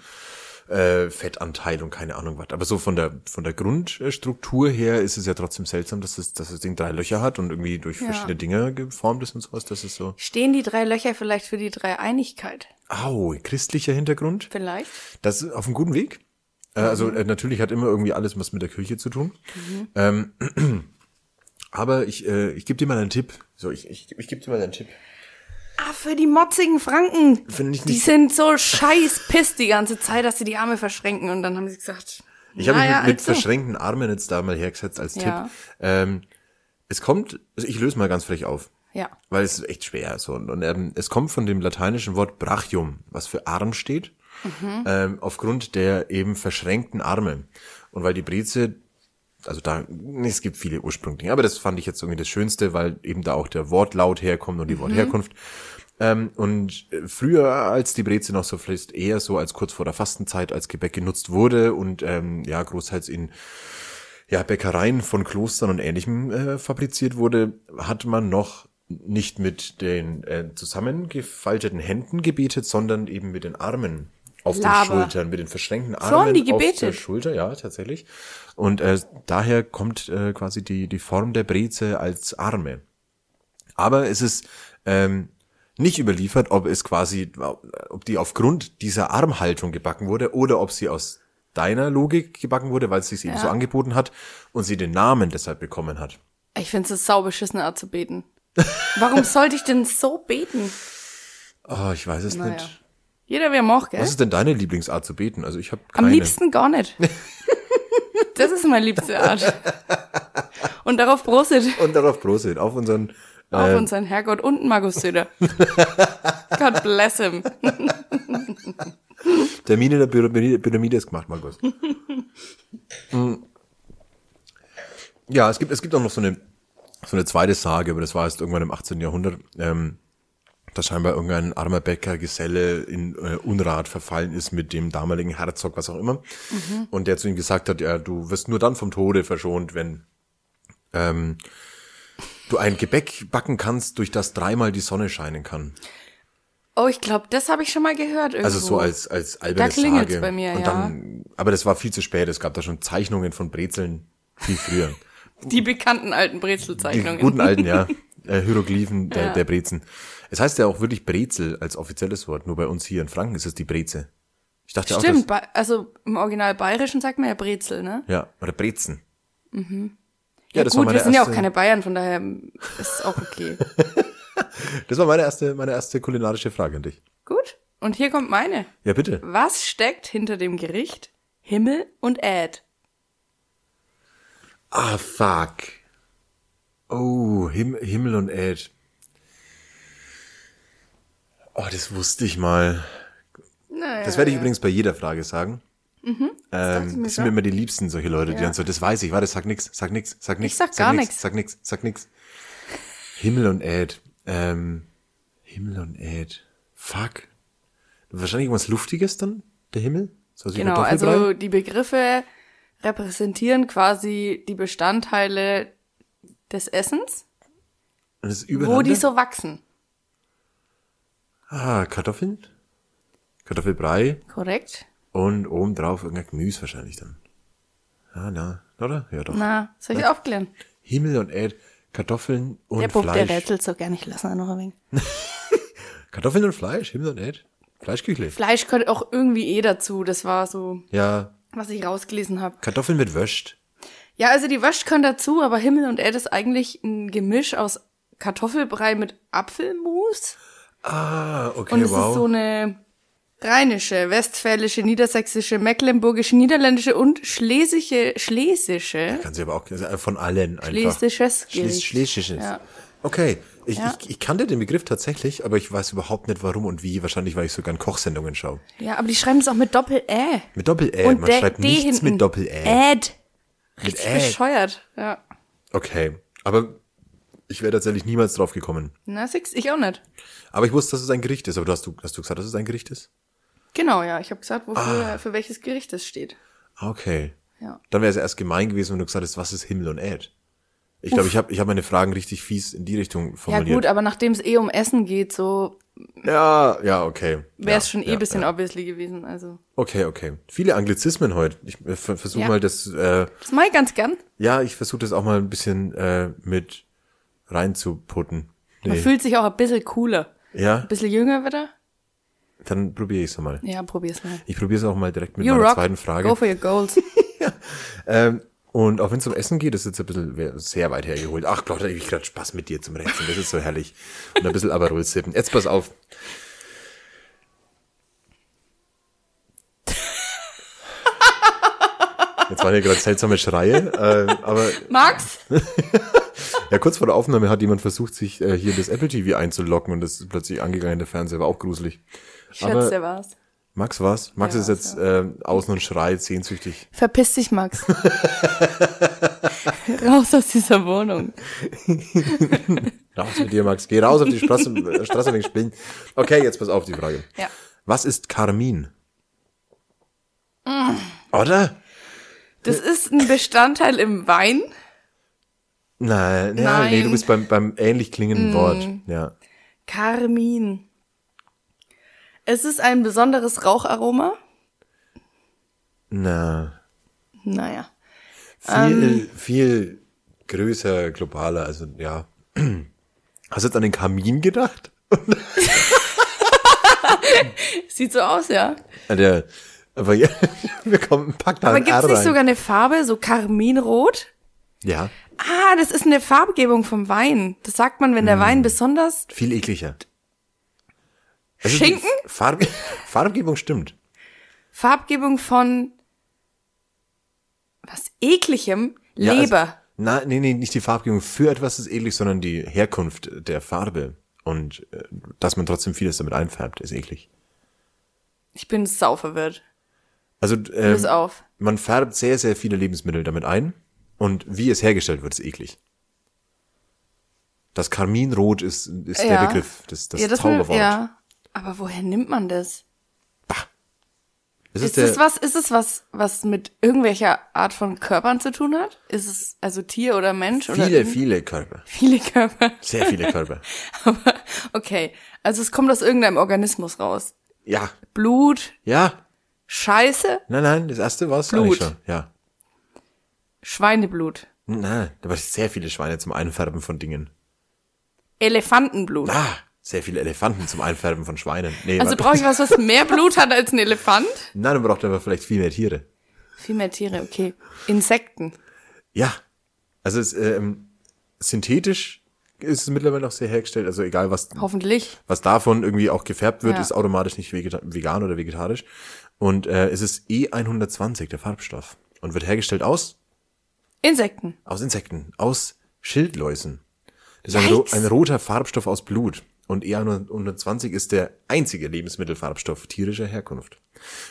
äh, Fettanteil und keine Ahnung was. Aber so von der von der Grundstruktur her ist es ja trotzdem seltsam, dass es, dass das Ding drei Löcher hat und irgendwie durch Ja. verschiedene Dinge geformt ist und sowas. Das ist so. Stehen die drei Löcher vielleicht für die Dreieinigkeit? Au, christlicher Hintergrund. Vielleicht? Das ist auf einem guten Weg. Äh, also äh, natürlich hat immer irgendwie alles was mit der Kirche zu tun. Ähm, aber ich, äh, ich gebe dir mal einen Tipp. So, ich, ich, ich gebe dir mal einen Tipp. Ah, für die motzigen Franken. Finde ich Die nicht- sind so scheiß piss die ganze Zeit, dass sie die Arme verschränken und dann haben sie gesagt, Ich habe mich mit, mit also. verschränkten Armen jetzt da mal hergesetzt als Ja. Tipp. Ähm, es kommt, also ich löse mal ganz frech auf. Ja. Weil es ist echt schwer. So. Und, und ähm, es kommt von dem lateinischen Wort brachium, was für Arm steht, ähm, aufgrund der eben verschränkten Arme. Und weil die Breze, also da, nee, es gibt viele Ursprüngliche, aber das fand ich jetzt irgendwie das Schönste, weil eben da auch der Wortlaut herkommt und die Wortherkunft. Ähm, und äh, früher, als die Breze noch so fließt, eher so als kurz vor der Fastenzeit als Gebäck genutzt wurde und ähm, ja, großteils in ja, Bäckereien von Klostern und ähnlichem äh, fabriziert wurde, hat man noch nicht mit den äh, zusammengefalteten Händen gebetet, sondern eben mit den Armen auf Laber. den Schultern, mit den verschränkten So Armen die auf der? Schulter, ja, tatsächlich. Und äh, daher kommt äh, quasi die, die Form der Breze als Arme. Aber es ist ähm, nicht überliefert, ob es quasi, ob die aufgrund dieser Armhaltung gebacken wurde oder ob sie aus deiner Logik gebacken wurde, weil es sich eben Ja. so angeboten hat und sie den Namen deshalb bekommen hat. Ich finde es eine saubeschissene Art zu beten. Warum sollte ich denn so beten? Oh, ich weiß es Naja. nicht. Jeder wer mag, gell? Was ist denn deine Lieblingsart zu beten? Also ich habe Am keine. liebsten gar nicht. Das ist meine liebste Art. Und darauf Prosit Und darauf Prosit, auf unseren auf äh, unseren Herrgott und Markus Söder. God bless him. Termine der Pyramide, ist gemacht, Markus. Mm. ja, es gibt, es gibt auch noch so eine, so eine zweite Sage, aber das war erst irgendwann im 18. Jahrhundert, ähm, dass scheinbar irgendein armer Bäcker, Geselle in äh, Unrat verfallen ist mit dem damaligen Herzog, was auch immer. Und der zu ihm gesagt hat, ja, du wirst nur dann vom Tode verschont, wenn ähm, du ein Gebäck backen kannst, durch das dreimal die Sonne scheinen kann. Oh, ich glaube, das habe ich schon mal gehört irgendwo. Also so als, als alberne Da Sage. bei mir, und ja. dann, aber das war viel zu spät. Es gab da schon Zeichnungen von Brezeln viel früher. Die bekannten alten Die Brezelzeichnungen. guten alten, ja. Äh, Hieroglyphen der, Ja. der Brezen. Es heißt ja auch wirklich Brezel als offizielles Wort. Nur bei uns hier in Franken ist es die Breze. Ich dachte auch, Stimmt, dass, bei, also im Original Bayerischen sagt man ja Brezel, ne? ja, oder Brezen. Ja, das gut, war meine wir sind ja auch keine Bayern, von daher ist auch okay. Das war meine erste, meine erste kulinarische Frage an dich. gut? Und hier kommt meine. Ja, bitte. Was steckt hinter dem Gericht Himmel und Äd? Ah, fuck. Oh, Him Himmel und Erd. Oh, das wusste ich mal. Naja. Das werde ich übrigens bei jeder Frage sagen. Mhm, ich Ähm, das sind mir immer die liebsten, solche Leute, die Ja. dann so, das weiß ich, warte, sag nix, sag nix, sag nix. sag gar nix, nix. Sag nix, sag nix. Himmel und Erd. Ähm, Himmel und Erd. Fuck. Wahrscheinlich irgendwas Luftiges dann, der Himmel? So Genau, also die Begriffe repräsentieren quasi die Bestandteile des Essens, das wo die so wachsen. Ah, Kartoffeln? Kartoffelbrei Korrekt? und obendrauf irgendein Gemüse wahrscheinlich dann. Ah, na, oder? Ja, doch. Na, soll ich aufklären? Himmel und Erd, Kartoffeln und der Bub, der Fleisch. rätselt so gar nicht. Lass ihn noch ein wenig. Kartoffeln und Fleisch, Himmel und Erd. Fleischküchle. Fleisch gehört auch irgendwie eh dazu. Das war so, Ja, was ich rausgelesen habe. Kartoffeln mit Wöscht. Ja, also die Wurst können dazu, aber Himmel und Erd ist eigentlich ein Gemisch aus Kartoffelbrei mit Apfelmus. Ah, okay, Und es wow. ist so eine rheinische, westfälische, niedersächsische, mecklenburgische, niederländische und schlesische, schlesische, Kann sie aber auch also von allen einfach. schlesisches Schles Gericht. Schlesisches. Ja. Okay, ich, Ja. ich, ich kannte den Begriff tatsächlich, aber ich weiß überhaupt nicht warum und wie. Wahrscheinlich, weil ich so gern Kochsendungen schaue. Ja, aber die schreiben es auch mit Doppel-Ä. Mit Doppel-Ä. Man der- schreibt nichts hinten. mit Doppel-Ä. Mit Richtig Ä. bescheuert. Ja. Okay, aber ich wäre tatsächlich niemals drauf gekommen. Na, six, ich auch nicht. Aber ich wusste, dass es ein Gericht ist. Aber du hast, du, hast du gesagt, dass es ein Gericht ist? Genau, ja. Ich habe gesagt, wofür, Ah. für welches Gericht es steht. Okay. Ja. Dann wäre es erst gemein gewesen, wenn du gesagt hättest, was ist Himmel und Erd? Ich glaube, ich habe ich hab meine Fragen richtig fies in die Richtung Ja formuliert. gut, aber nachdem es eh um Essen geht, so Ja, ja, okay. wäre es ja, schon eh ja, ein bisschen ja. obviously gewesen. Also Okay, okay. Viele Anglizismen heute. Ich äh, ver versuche Ja. mal das, äh, das mache ich ganz gern. ja, ich versuche das auch mal ein bisschen äh, mit reinzuputten. Man Nee. fühlt sich auch ein bisschen cooler. Ja, Ein bisschen jünger wieder. dann probiere ich es mal. Ja, probier's mal. Ich probiere es auch mal direkt mit You meiner rock. zweiten Frage. Go for your goals. Ähm, und auch wenn es um Essen geht, das ist jetzt ein bisschen sehr weit hergeholt. Ach Gott, ich gerade Spaß mit dir zum Rätseln. Das ist so herrlich. Und ein bisschen Aperol sippen. Jetzt pass auf. Jetzt waren hier gerade seltsame Schreie, äh, aber Max? ja, kurz vor der Aufnahme hat jemand versucht, sich äh, hier das Apple TV einzulocken und das ist plötzlich angegangen, der Fernseher war auch gruselig. Schätze, der war's. Max war's? Max Ja, ist jetzt äh, außen und schreit sehnsüchtig. Verpiss dich, Max. Raus aus dieser Wohnung. Raus mit dir, Max. Geh raus auf die Straße, äh, Straße wegen Spielen. Okay, jetzt pass auf die Frage. Ja. Was ist Karmin? Oder? Das ist ein Bestandteil im Wein. Nein, ja, nee, Nein. du bist beim, beim ähnlich klingenden Wort. Ja. Karmin. Es ist ein besonderes Raucharoma. Na, Naja. viel, Ähm. viel größer, globaler, also ja. Hast du jetzt an den Kamin gedacht? Sieht so aus, ja. Ja, Der, aber ja, wir kommen, pack da Aber ein gibt's nicht rein. sogar eine Farbe, so Karminrot? Ja, Ah, das ist eine Farbgebung vom Wein. Das sagt man, wenn der Wein besonders viel ekliger. Also Schinken? die Farb, Farbgebung stimmt. Farbgebung von was ekligem Ja, also- Leber. Na, nee, nee, nicht die Farbgebung für etwas ist eklig, sondern die Herkunft der Farbe. Und äh, dass man trotzdem vieles damit einfärbt, ist eklig. ich bin sau verwirrt. Also ähm, auf. man färbt sehr, sehr viele Lebensmittel damit ein. Und wie es hergestellt wird, ist eklig. Das Karminrot ist, ist der Ja. Begriff, das, das, ja, das Zauberwort. ja. Aber woher nimmt man das? Es Ist der, es was, ist es was, was mit irgendwelcher Art von Körpern zu tun hat? Ist es also Tier oder Mensch oder viele, irgend- viele Körper. viele Körper? Sehr viele Körper. Aber okay, also es kommt aus irgendeinem Organismus raus. Ja, Blut, ja. Scheiße, Nein, nein, das erste war es Blut. eigentlich schon. Ja. Schweineblut, Nein, da war sehr viele Schweine zum Einfärben von Dingen. Elefantenblut. Ah, sehr viele Elefanten zum Einfärben von Schweinen. Nee, Also brauche ich was, was mehr Blut hat als ein Elefant? Nein, du brauchst aber vielleicht viel mehr Tiere. Viel mehr Tiere, okay. Insekten. Ja. Also es, ähm, synthetisch ist es mittlerweile noch sehr hergestellt. Also egal, was, Hoffentlich. was davon irgendwie auch gefärbt wird, Ja. ist automatisch nicht vegan oder vegetarisch. Und äh, es ist E120, der Farbstoff. Und wird hergestellt aus, Insekten. aus Insekten, aus Schildläusen. Das ist ein, ro ein roter Farbstoff aus Blut. Und E120 ist der einzige Lebensmittelfarbstoff tierischer Herkunft.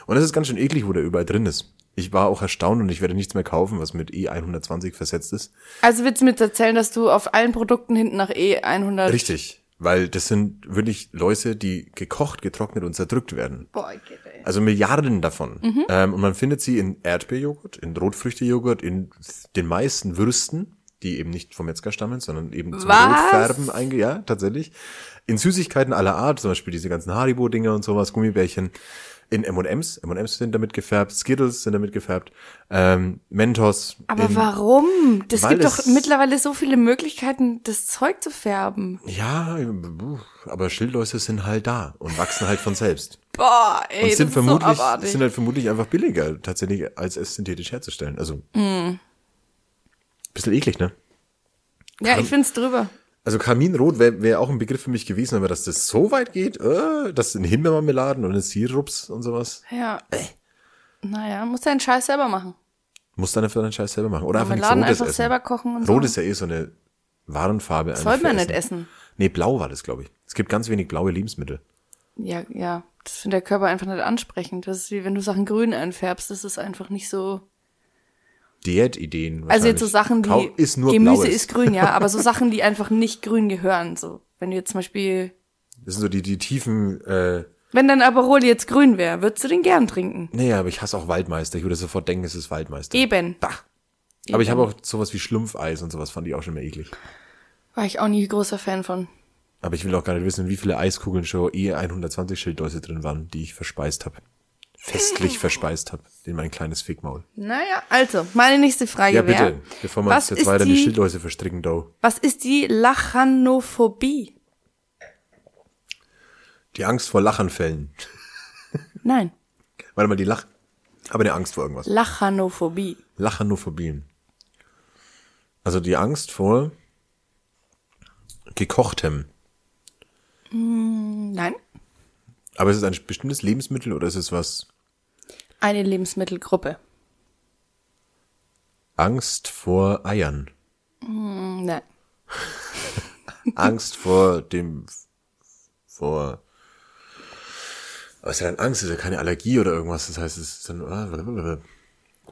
Und es ist ganz schön eklig, wo der überall drin ist. Ich war auch erstaunt und ich werde nichts mehr kaufen, was mit E120 versetzt ist. Also willst du mir erzählen, dass du auf allen Produkten hinten nach E100... Richtig, weil das sind wirklich Läuse, die gekocht, getrocknet und zerdrückt werden. Boah, geht, ey. Also Milliarden davon. Ähm, und man findet sie in Erdbeerjoghurt, in Rotfrüchtejoghurt, in den meisten Würsten, die eben nicht vom Metzger stammen, sondern eben zum Was? Rotfärben einge... Ja, tatsächlich. In Süßigkeiten aller Art, zum Beispiel diese ganzen Haribo-Dinger und sowas, Gummibärchen. In M&M's, M&M's sind damit gefärbt, Skittles sind damit gefärbt, ähm, Mentos. Aber in, warum? Das gibt doch mittlerweile so viele Möglichkeiten, das Zeug zu färben. Ja, aber Schildläuse sind halt da und wachsen halt von selbst. Boah, ey, Und das sind ist so vermutlich, abartig. sind halt vermutlich einfach billiger, tatsächlich, als es synthetisch herzustellen. Also, Mm. bisschen eklig, ne? ja, ich find's drüber. Also Kaminrot wäre wär auch ein Begriff für mich gewesen, aber dass das so weit geht, äh, das sind Himbeermarmeladen und Sirups und sowas, Ja. Naja, muss deinen Scheiß selber machen. muss dann einfach deinen Scheiß selber machen. Oder einfach nichts Marmeladen Rotes einfach essen. selber kochen und Rot so. ist ja eh so eine Warenfarbe. Sollte für man nicht essen. Nee, blau war das, glaube ich. Es gibt ganz wenig blaue Lebensmittel. Ja, ja. Das findet der Körper einfach nicht ansprechend. Das ist wie wenn du Sachen grün einfärbst. Das ist einfach nicht so. Diätideen Also jetzt so Sachen Kau- wie ist nur Gemüse Blaues. ist grün, ja, aber so Sachen, die einfach nicht grün gehören. So, wenn du jetzt zum Beispiel, Das sind so die, die tiefen, äh, wenn dein Aperol jetzt grün wäre, würdest du den gern trinken. nee, aber ich hasse auch Waldmeister. Ich würde sofort denken, es ist Waldmeister. Eben. Bah. Aber ich habe auch sowas wie Schlumpfeis und sowas fand ich auch schon mal eklig. War ich auch nie großer Fan von. Aber ich will auch gar nicht wissen, wie viele Eiskugeln schon E120 Schildläuse drin waren, die ich verspeist habe. Festlich verspeist habe in mein kleines Fickmaul. Naja, also, meine nächste Frage Ja, bitte, wäre, bevor wir was uns jetzt ist weiter die die- Schildläuse verstricken, do. was ist die Lachanophobie? Die Angst vor Lachanfällen. Nein, Warte mal, die Lach... Aber eine Angst vor irgendwas. Lachanophobie. Lachanophobien. Also die Angst vor gekochtem. Nein, Aber ist es ein bestimmtes Lebensmittel oder ist es was? Eine Lebensmittelgruppe. Angst vor Eiern. Nein. Angst vor dem, vor, was ist denn Angst? Ist ja keine Allergie oder irgendwas. Das heißt, es ist dann, ah,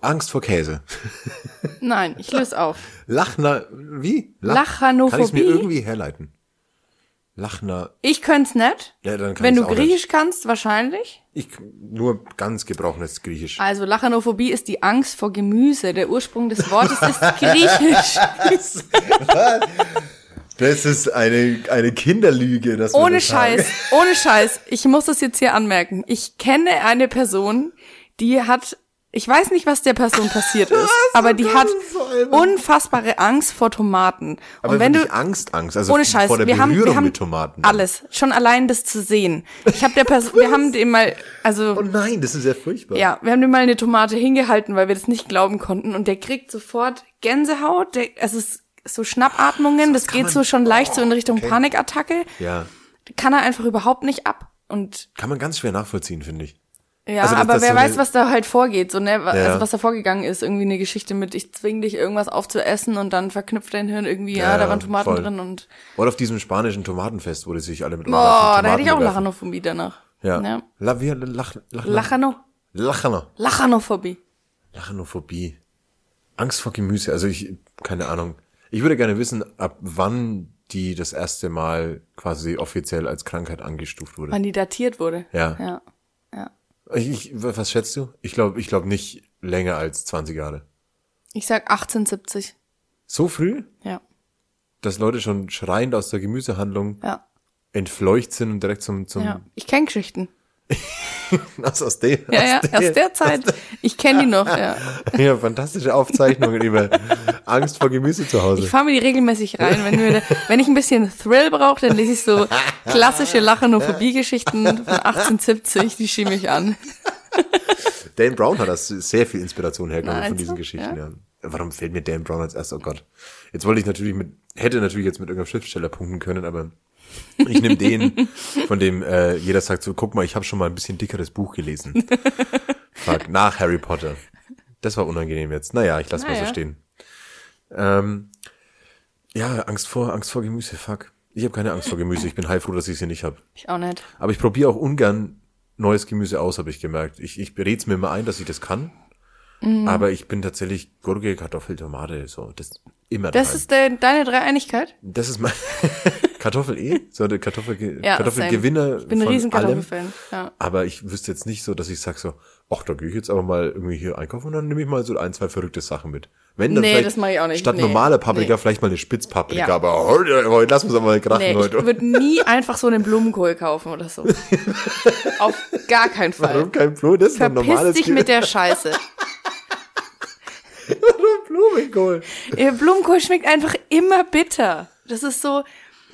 Angst vor Käse. Nein, ich löse auf. Lachner, wie? Lachanophobie? Kann ich mir irgendwie herleiten? Lachner, Ich könnte es nicht. Ja, dann kann Wenn du Griechisch kannst, wahrscheinlich. ich, nur ganz gebrochenes Griechisch. Also Lachanophobie ist die Angst vor Gemüse. Der Ursprung des Wortes ist Griechisch. Das ist eine, eine Kinderlüge. Dass Ohne das. Scheiß, ohne Scheiß. Ich muss das jetzt hier anmerken. Ich kenne eine Person, die hat, ich weiß nicht, was der Person passiert ist, aber die hat unfassbare Angst vor Tomaten. Aber Und wenn du Angst, Angst. Also ohne Scheiß, vor der wir haben, wir haben mit Tomaten. alles, schon allein das zu sehen. Ich habe der Person, wir haben dem mal, also Oh nein, das ist ja furchtbar. ja, wir haben dem mal eine Tomate hingehalten, weil wir das nicht glauben konnten und der kriegt sofort Gänsehaut, der, es ist so Schnappatmungen, das kann geht man- so schon leicht so in Richtung okay. Panikattacke. Ja. Kann er einfach überhaupt nicht ab. Und Kann man ganz schwer nachvollziehen, finde ich. Ja, Also, aber wer so weiß, was da halt vorgeht, so ne, Ja. also was da vorgegangen ist, irgendwie eine Geschichte mit, ich zwing dich irgendwas aufzuessen und dann verknüpft dein Hirn irgendwie, ja, Ja, da waren Tomaten voll. drin und Oder auf diesem spanischen Tomatenfest, wo die sich alle mit boah, da hätte ich auch. Lachanophobie danach. Ja. ja. La, wie, lach, lach, Lachano, Lachano. Lachanophobie. Lachanophobie. Angst vor Gemüse. Also ich, keine Ahnung. Ich würde gerne wissen, ab wann die das erste Mal quasi offiziell als Krankheit angestuft wurde. Wann die datiert wurde. Ja. Ja. Ich, ich, was schätzt du? Ich glaube, ich glaube nicht länger als 20 Jahre. Ich sag 1870. So früh, Ja. dass Leute schon schreiend aus der Gemüsehandlung Ja. entfleucht sind und direkt zum, zum Ja. Ich kenne Geschichten. aus, aus der, Ja, ja, aus der Zeit. Ich kenne die noch, ja. ja, fantastische Aufzeichnungen über Angst vor Gemüse zu Ich Hause. fahre mir die regelmäßig rein. Wenn, wir, wenn ich ein bisschen Thrill brauche, dann lese ich so klassische Lachanophobie-Geschichten von 1870, die schiebe ich an. Dan Brown hat das sehr viel Inspiration hergenommen von Meinst diesen? Geschichten. Ja. Ja. Warum fällt mir Dan Brown als erstes? Oh Gott. Jetzt wollte ich natürlich mit hätte natürlich jetzt mit irgendeinem Schriftsteller punkten können, aber ich nehme den, von dem äh, jeder sagt so, guck mal, ich habe schon mal ein bisschen dickeres Buch gelesen. Fuck, nach Harry Potter. Das war unangenehm jetzt. Naja, ich lasse mal so Naja. stehen. Ähm, ja, Angst vor, Angst vor Gemüse, fuck. Ich habe keine Angst vor Gemüse, ich bin heilfroh, dass ich sie nicht habe. Ich auch nicht. Aber ich probiere auch ungern neues Gemüse aus, habe ich gemerkt. Ich, ich bered's mir immer ein, dass ich das kann. Mhm. Aber ich bin tatsächlich Gurke, Kartoffel, Tomate, so, das immer Das daheim. ist de deine Dreieinigkeit? Das ist mein Kartoffel eh, so der Kartoffel Ja, Kartoffelgewinner Ich bin ein riesen. Kartoffelfan. Ja. Aber ich wüsste jetzt nicht so, dass ich sag so, ach, da gehe ich jetzt aber mal irgendwie hier einkaufen und dann nehme ich mal so ein, zwei verrückte Sachen mit. Wenn dann Nee, vielleicht das mach ich auch nicht. statt Nee, normaler Paprika nee. vielleicht mal eine Spitzpaprika, Ja. aber heute, heute lassen wir es mal krachen Nee, ich heute. würde nie einfach so einen Blumenkohl kaufen oder so. Auf gar keinen Fall. Warum kein Blumen? Das ist doch ein Verpiss normales dich mit der Scheiße. Blumenkohl. Blumenkohl schmeckt einfach immer bitter. Das ist so,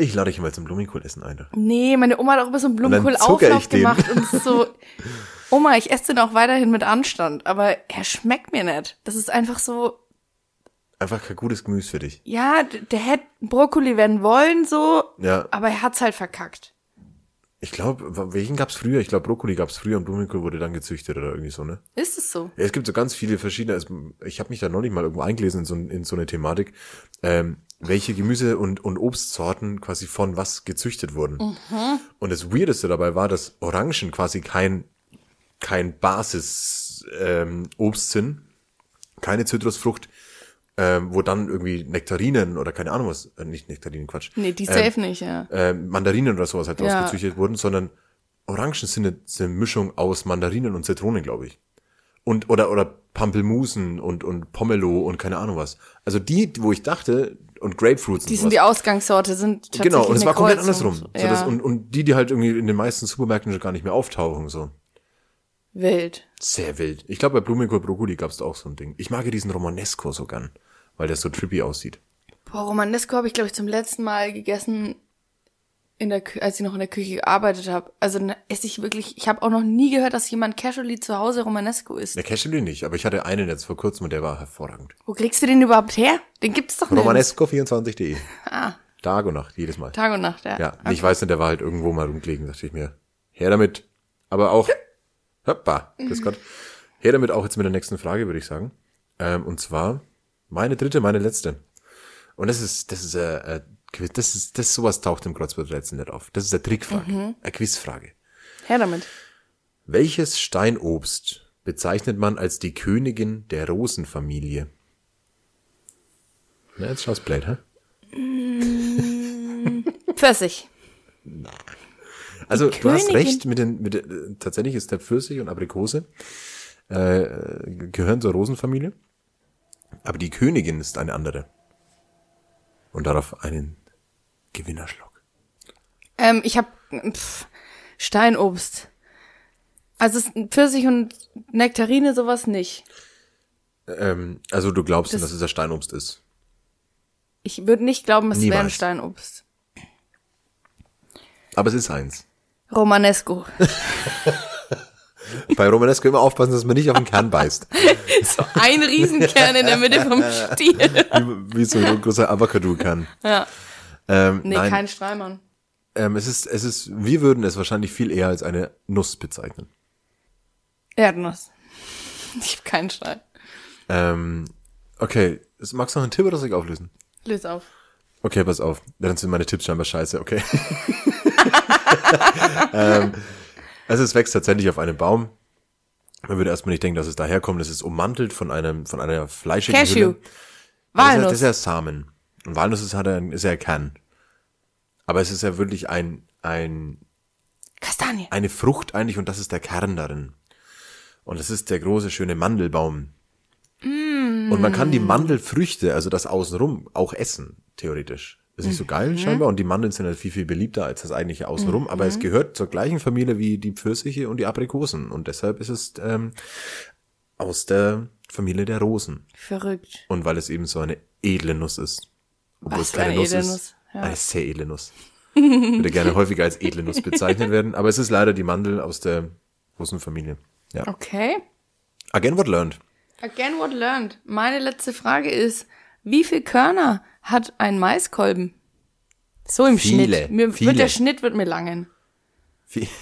Ich lade dich mal zum Blumenkohl essen, Alter. nee, meine Oma hat auch immer so einen Blumenkohlauflauf gemacht und so, Oma, ich esse den auch weiterhin mit Anstand, aber er schmeckt mir nicht. Das ist einfach so, Einfach kein gutes Gemüse für dich. ja, der hätte Brokkoli werden wollen, so, Ja. aber er hat's halt verkackt. Ich glaube, welchen gab's früher? Ich glaube, Brokkoli gab's früher und Blumenkohl wurde dann gezüchtet oder irgendwie so, ne? Ist es so? Ja, es gibt so ganz viele verschiedene, ich habe mich da neulich mal irgendwo eingelesen in so, in so eine Thematik, ähm, welche Gemüse- und, und Obstsorten quasi von was gezüchtet wurden. Und das Weirdeste dabei war, dass Orangen quasi kein, kein Basis ähm, Obst sind, keine Zitrusfrucht, ähm, wo dann irgendwie Nektarinen oder keine Ahnung was, äh, nicht Nektarinen, Quatsch. Nee, die safe nicht, ja. ähm, Mandarinen oder sowas halt Ja. gezüchtet wurden, sondern Orangen sind eine, sind eine Mischung aus Mandarinen und Zitronen, glaube ich. Und, oder, oder Pampelmusen und, und Pomelo und keine Ahnung was. Also die, wo ich dachte, und Grapefruits Die und sind die. Ausgangssorte, sind tatsächlich Genau, und es war komplett Kreuzung. andersrum. So Ja, das, und, und die, die halt irgendwie in den meisten Supermärkten schon gar nicht mehr auftauchen, so. wild. Sehr wild. Ich glaube, bei Blumenkohl Brokkoli gab es da auch so ein Ding. Ich mag ja diesen Romanesco so gern, weil der so trippy aussieht. Boah, Romanesco habe ich, glaube ich, zum letzten Mal gegessen, in der Kü als ich noch in der Küche gearbeitet habe. Also ne, esse ich wirklich, ich habe auch noch nie gehört, dass jemand casually zu Hause Romanesco isst. Der Cashewly nicht, aber ich hatte einen jetzt vor kurzem und der war hervorragend. Wo kriegst du den überhaupt her? Den gibt's doch nicht. Romanesco24.de. Ah, Tag und Nacht, jedes Mal. Tag und Nacht, ja. Ja, ich weiß nicht, der war halt irgendwo mal rumgelegen, dachte ich mir. Her damit. Aber auch, hoppa, grüß Gott. Her damit auch jetzt mit der nächsten Frage, würde ich sagen. Ähm, und zwar, meine dritte, meine letzte. Und das ist, das ist, äh, äh, das ist, das sowas taucht im Kreuzworträtsel nicht auf. Das ist eine Trickfrage, eine Quizfrage. Her damit. Welches Steinobst bezeichnet man als die Königin der Rosenfamilie? Na, jetzt schaust blöd, hä? Pfirsich. Also du hast recht mit den, mit den äh, tatsächlich ist der Pfirsich und Aprikose äh, gehören zur Rosenfamilie, aber die Königin ist eine andere. Und darauf einen Gewinnerschluck. Ähm, ich habe Steinobst. Also Pfirsich und Nektarine sowas nicht. Ähm, also du glaubst, Das- dass es der Steinobst ist. Ich würde nicht glauben, es wäre ein. Steinobst. Aber es ist eins. Romanesco. Bei Romanesco immer aufpassen, dass man nicht auf den Kern beißt. so ein Riesenkern in der Mitte vom Stiel. Wie, wie so ein großer Avocado-Kern. ja. Ähm, Nee, nein, kein Streimann. ähm, es ist, es ist, wir würden es wahrscheinlich viel eher als eine Nuss bezeichnen. Erdnuss. Ich habe keinen Stein. Ähm, okay, magst du noch einen Tipp oder soll ich auflösen? Löse auf. Okay, pass auf. Dann sind meine Tipps scheinbar scheiße, okay. ähm, also es wächst tatsächlich auf einem Baum. Man würde erstmal nicht denken, dass es daherkommt. Es ist ummantelt von einem, von einer fleischigen Cashew. Hülle. Das ist, ja- das Walnuss. ist ja Samen. Und Walnuss ist, hat er, ist ja Kern. Aber es ist ja wirklich ein, ein, Kastanie. eine Frucht eigentlich und das ist der Kern darin. Und das ist der große, schöne Mandelbaum. Und man kann die Mandelfrüchte, also das außenrum, auch essen, theoretisch. Das ist nicht so geil scheinbar und die Mandeln sind halt viel, viel beliebter als das eigentliche außenrum, aber es gehört zur gleichen Familie wie die Pfirsiche und die Aprikosen und deshalb ist es ähm, aus der Familie der Rosen. Verrückt. Und weil es eben so eine edle Nuss ist. Obwohl Was es keine eine Nuss edle ist. Nuss, ja. Eine sehr edle Nuss. Würde gerne häufiger als edle Nuss bezeichnet werden, aber es ist leider die Mandel aus der Rosenfamilie. Ja. Okay. Again what learned. Again what learned. Meine letzte Frage ist, Wie viel Körner hat ein Maiskolben? So im Viele, Schnitt. Mir viele. wird der Schnitt wird mir langen. Wie-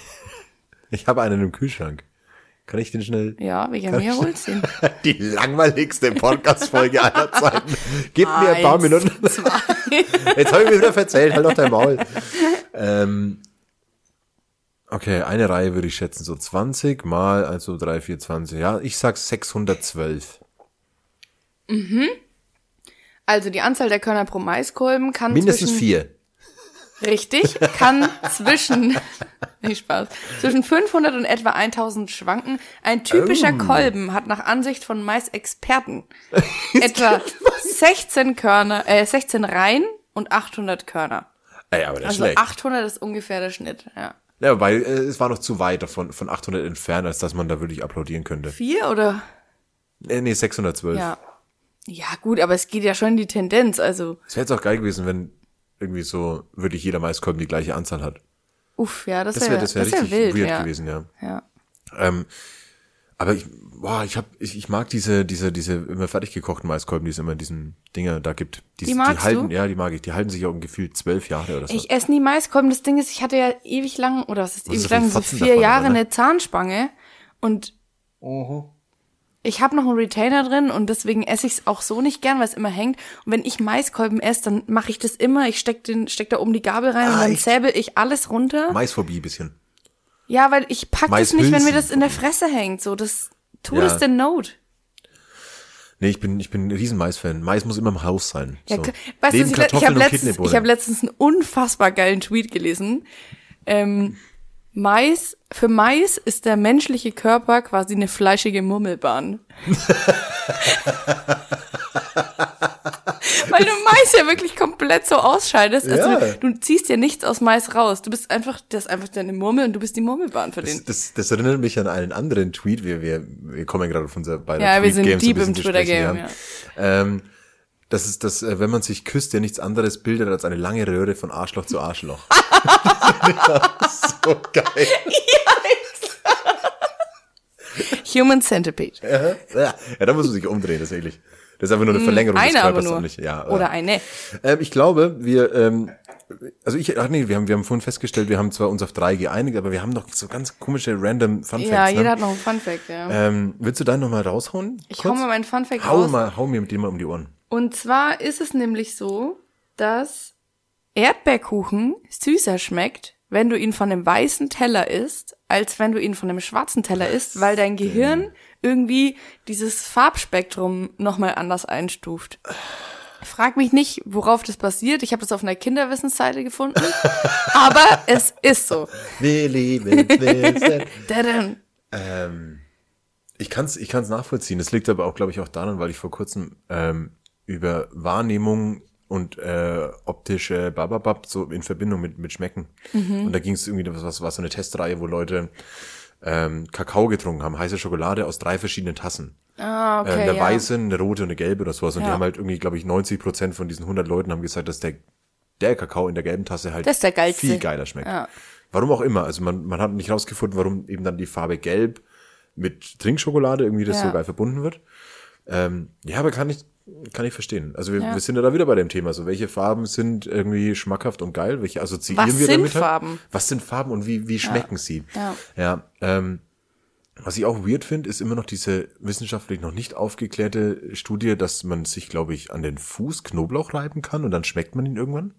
Ich habe einen im Kühlschrank. Kann ich den schnell? Ja, welcher mir holst den? Die langweiligste Podcast-Folge aller Zeiten. Gib mir ein paar Eins, Minuten. Jetzt habe ich mir wieder verzählt, halt doch dein Maul. Ähm, okay, eine Reihe würde ich schätzen, so 20 mal, also 3, 4, 20. Ja, ich sag 612. Also die Anzahl der Körner pro Maiskolben kann Mindestens zwischen, vier. Richtig, kann zwischen, nicht Spaß, zwischen 500 und etwa 1000 schwanken. Ein typischer Oh. Kolben hat nach Ansicht von Maisexperten etwa 16 Körner, äh, 16 Reihen und 800 Körner. Ey, aber der ist Also schlecht. 800 ist ungefähr der Schnitt, ja. Ja, weil äh, es war noch zu weit davon, von 800 entfernt, als dass man da wirklich applaudieren könnte. Vier oder? Äh, nee, 612. Ja. Ja, gut, aber es geht ja schon in die Tendenz, also, Es wäre jetzt auch geil gewesen, wenn irgendwie so wirklich jeder Maiskolben die gleiche Anzahl hat. uff, ja, das Das wäre wäre das wär das wär richtig wild, weird ja. gewesen, ja. Ja. Ähm, aber ich, boah, ich hab, ich, ich mag diese, diese, diese immer fertig gekochten Maiskolben, die es immer in diesen Dinger da gibt. Die, Die magst halten, du? ja, die mag ich. Die halten sich auch gefühlt zwölf Jahre oder so. Ich esse nie Maiskolben. Das Ding ist, ich hatte ja ewig lang, oder was ist Was ist ewig viel lang, so vier davon, Jahre oder? eine Zahnspange und ich habe noch einen Retainer drin und deswegen esse ich es auch so nicht gern, weil es immer hängt. Und wenn ich Maiskolben esse, dann mache ich das immer. Ich steck, den, steck da oben die Gabel rein und Ah, dann echt? säbel ich alles runter. Maisphobie bisschen. ja, weil ich pack das nicht, wenn mir das in der. Fresse hängt. So, das tut Ja. es den Not. Nee, ich bin, ich bin ein riesen Mais-Fan. Mais muss immer im Haus sein. Ja, so. weißt du, Neben was ich, le- ich Kartoffeln habe und letztens, ich hab letztens einen unfassbar geilen Tweet gelesen. Ähm, Mais, für Mais ist der menschliche Körper quasi eine fleischige Murmelbahn. Weil du Mais ja wirklich komplett so ausscheidest. Also Ja. du ziehst ja nichts aus Mais raus. Du bist einfach, das ist einfach deine Murmel und du bist die Murmelbahn für Das, den. das, das erinnert mich an einen anderen Tweet. Wir, wir, wir kommen gerade auf unser beide Ja, wir sind Tweet-Games deep im Twitter-Game, sprechen, Ähm, das ist das, äh, wenn man sich küsst, ja nichts anderes bildet als eine lange Röhre von Arschloch zu Arschloch. so geil. Human Centipede. Ja, ja, da muss man sich umdrehen, tatsächlich. Das ist einfach nur eine Verlängerung des Eine aber Körpers. nur. und Nicht, ja, Oder eine. Ähm, ich glaube, wir, ähm, also ich, ach nee, wir haben, wir haben vorhin festgestellt, wir haben zwar uns auf drei geeinigt, aber wir haben noch so ganz komische random Fun Facts. Ja, ne? jeder hat noch einen Fun Fact, ja. ähm, willst du deinen nochmal raushauen? ich hau mal meinen Fun Fact hau raus. mal, hau mir mit dem mal um die Ohren. Und zwar ist es nämlich so, dass Erdbeerkuchen süßer schmeckt, wenn du ihn von einem weißen Teller isst, als wenn du ihn von einem schwarzen Teller isst, weil dein Gehirn irgendwie dieses Farbspektrum nochmal anders einstuft. Frag mich nicht, worauf das basiert. Ich habe das auf einer Kinderwissensseite gefunden. aber es ist so. Wir lieben Wilson. Ähm, ich kann's, ich kann's nachvollziehen. Das liegt aber auch, glaube ich, auch daran, weil ich vor kurzem ähm, über Wahrnehmung und äh, optische Bababab so in Verbindung mit mit Schmecken. Mhm. Und da ging es irgendwie, was was war so eine Testreihe, wo Leute ähm, Kakao getrunken haben, heiße Schokolade aus drei verschiedenen Tassen. Ah, äh, okay, eine ja. weiße, eine rote und eine gelbe oder sowas. Und die Ja. haben halt irgendwie, glaube ich, 90 Prozent von diesen 100 Leuten haben gesagt, dass der, der Kakao in der gelben Tasse halt viel geiler schmeckt. Ja. Warum auch immer. Also man, man hat nicht rausgefunden, warum eben dann die Farbe gelb mit Trinkschokolade irgendwie das Ja. so geil verbunden wird. Ähm, ja, aber kann ich, kann ich verstehen. Also wir, Ja. wir sind ja da wieder bei dem Thema. So, welche Farben sind irgendwie schmackhaft und geil? Welche assoziieren Was wir sind damit? halt? Farben? Was sind Farben und wie, wie schmecken sie? Ja. Ja, ähm, was ich auch weird finde, ist immer noch diese wissenschaftlich noch nicht aufgeklärte Studie, dass man sich, glaube ich, an den Fuß Knoblauch reiben kann und dann schmeckt man ihn irgendwann.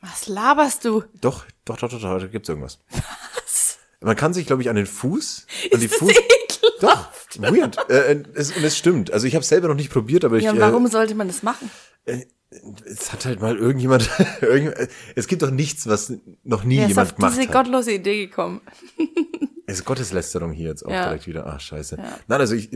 Was laberst du? Doch, doch, doch, doch, doch da gibt's irgendwas. Was? Man kann sich, glaube ich, an den Fuß, an die das Fuß. Doch, weird. Äh, äh, es, und es stimmt. Also ich habe selber noch nicht probiert, aber ich. Ja, warum sollte man das machen? Äh, es hat halt mal irgendjemand. irgend- es gibt doch nichts, was noch nie ist jemand gemacht diese hat. gottlose Idee gekommen? Es ist Gotteslästerung hier jetzt auch Ja. direkt wieder. Ach, scheiße. Nein, also ich,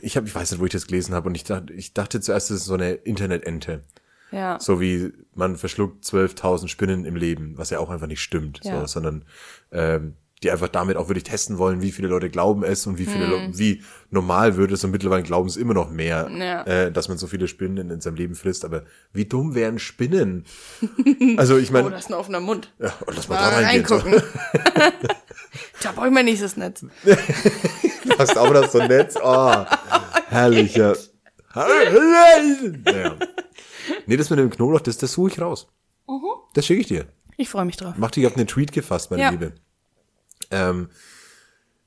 ich, hab, ich weiß nicht, wo ich das gelesen habe und ich dachte, ich dachte zuerst, das ist so eine Internetente. Ja. So wie man verschluckt 12.000 Spinnen im Leben, was ja auch einfach nicht stimmt, Ja. so, sondern ähm, die einfach damit auch wirklich testen wollen, wie viele Leute glauben es und wie viele Leute, wie normal wird es und mittlerweile glauben es immer noch mehr, Mhm. Ja. äh, dass man so viele Spinnen in seinem Leben frisst. Aber wie dumm wären Spinnen? Also ich Oh, meine, das ist ein offener Mund. ja, oh, lass mal Mal da reingehen. So. reingucken. da brauche ich mir nicht das Netz. Hast auch das so nett. Oh, herrlich, ja. Nee, das mit dem Knoblauch, das, das suche ich raus. Das schicke ich dir. Ich freue mich drauf. Mach dich auf einen Tweet gefasst, meine Ja. Liebe. Ähm,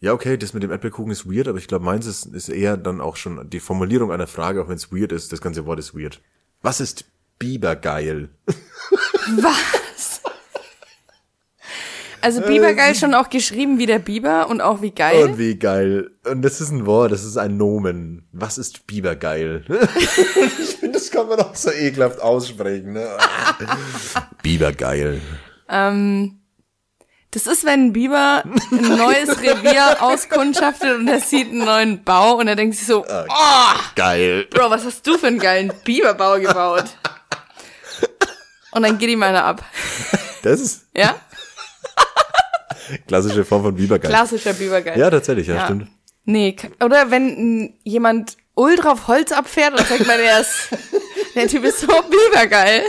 ja, okay, das mit dem Erdbeerkuchen ist weird, aber ich glaube, meins ist, ist eher dann auch schon die Formulierung einer Frage, auch wenn es weird ist, das ganze Wort ist weird. Was ist Bibergeil? Was? Also Bibergeil schon auch geschrieben wie der Biber und auch wie geil. Und wie geil. Und das ist ein Wort, das ist ein Nomen. Was ist Bibergeil? ich finde, das kann man auch so ekelhaft aussprechen. Ne? Bibergeil. Das ist, wenn ein Biber ein neues Revier auskundschaftet und er sieht einen neuen Bau und er denkt sich so, oh, Geil. Bro, was hast du für einen geilen Biberbau gebaut? Und dann geht ihm einer ab. Das ist Ja? klassische Form von Bibergeil. Klassischer Bibergeil. Ja, tatsächlich, ja, Ja. stimmt. Nee, oder wenn jemand ultra auf Holz abfährt und sagt man, der ist, der Typ ist so Bibergeil.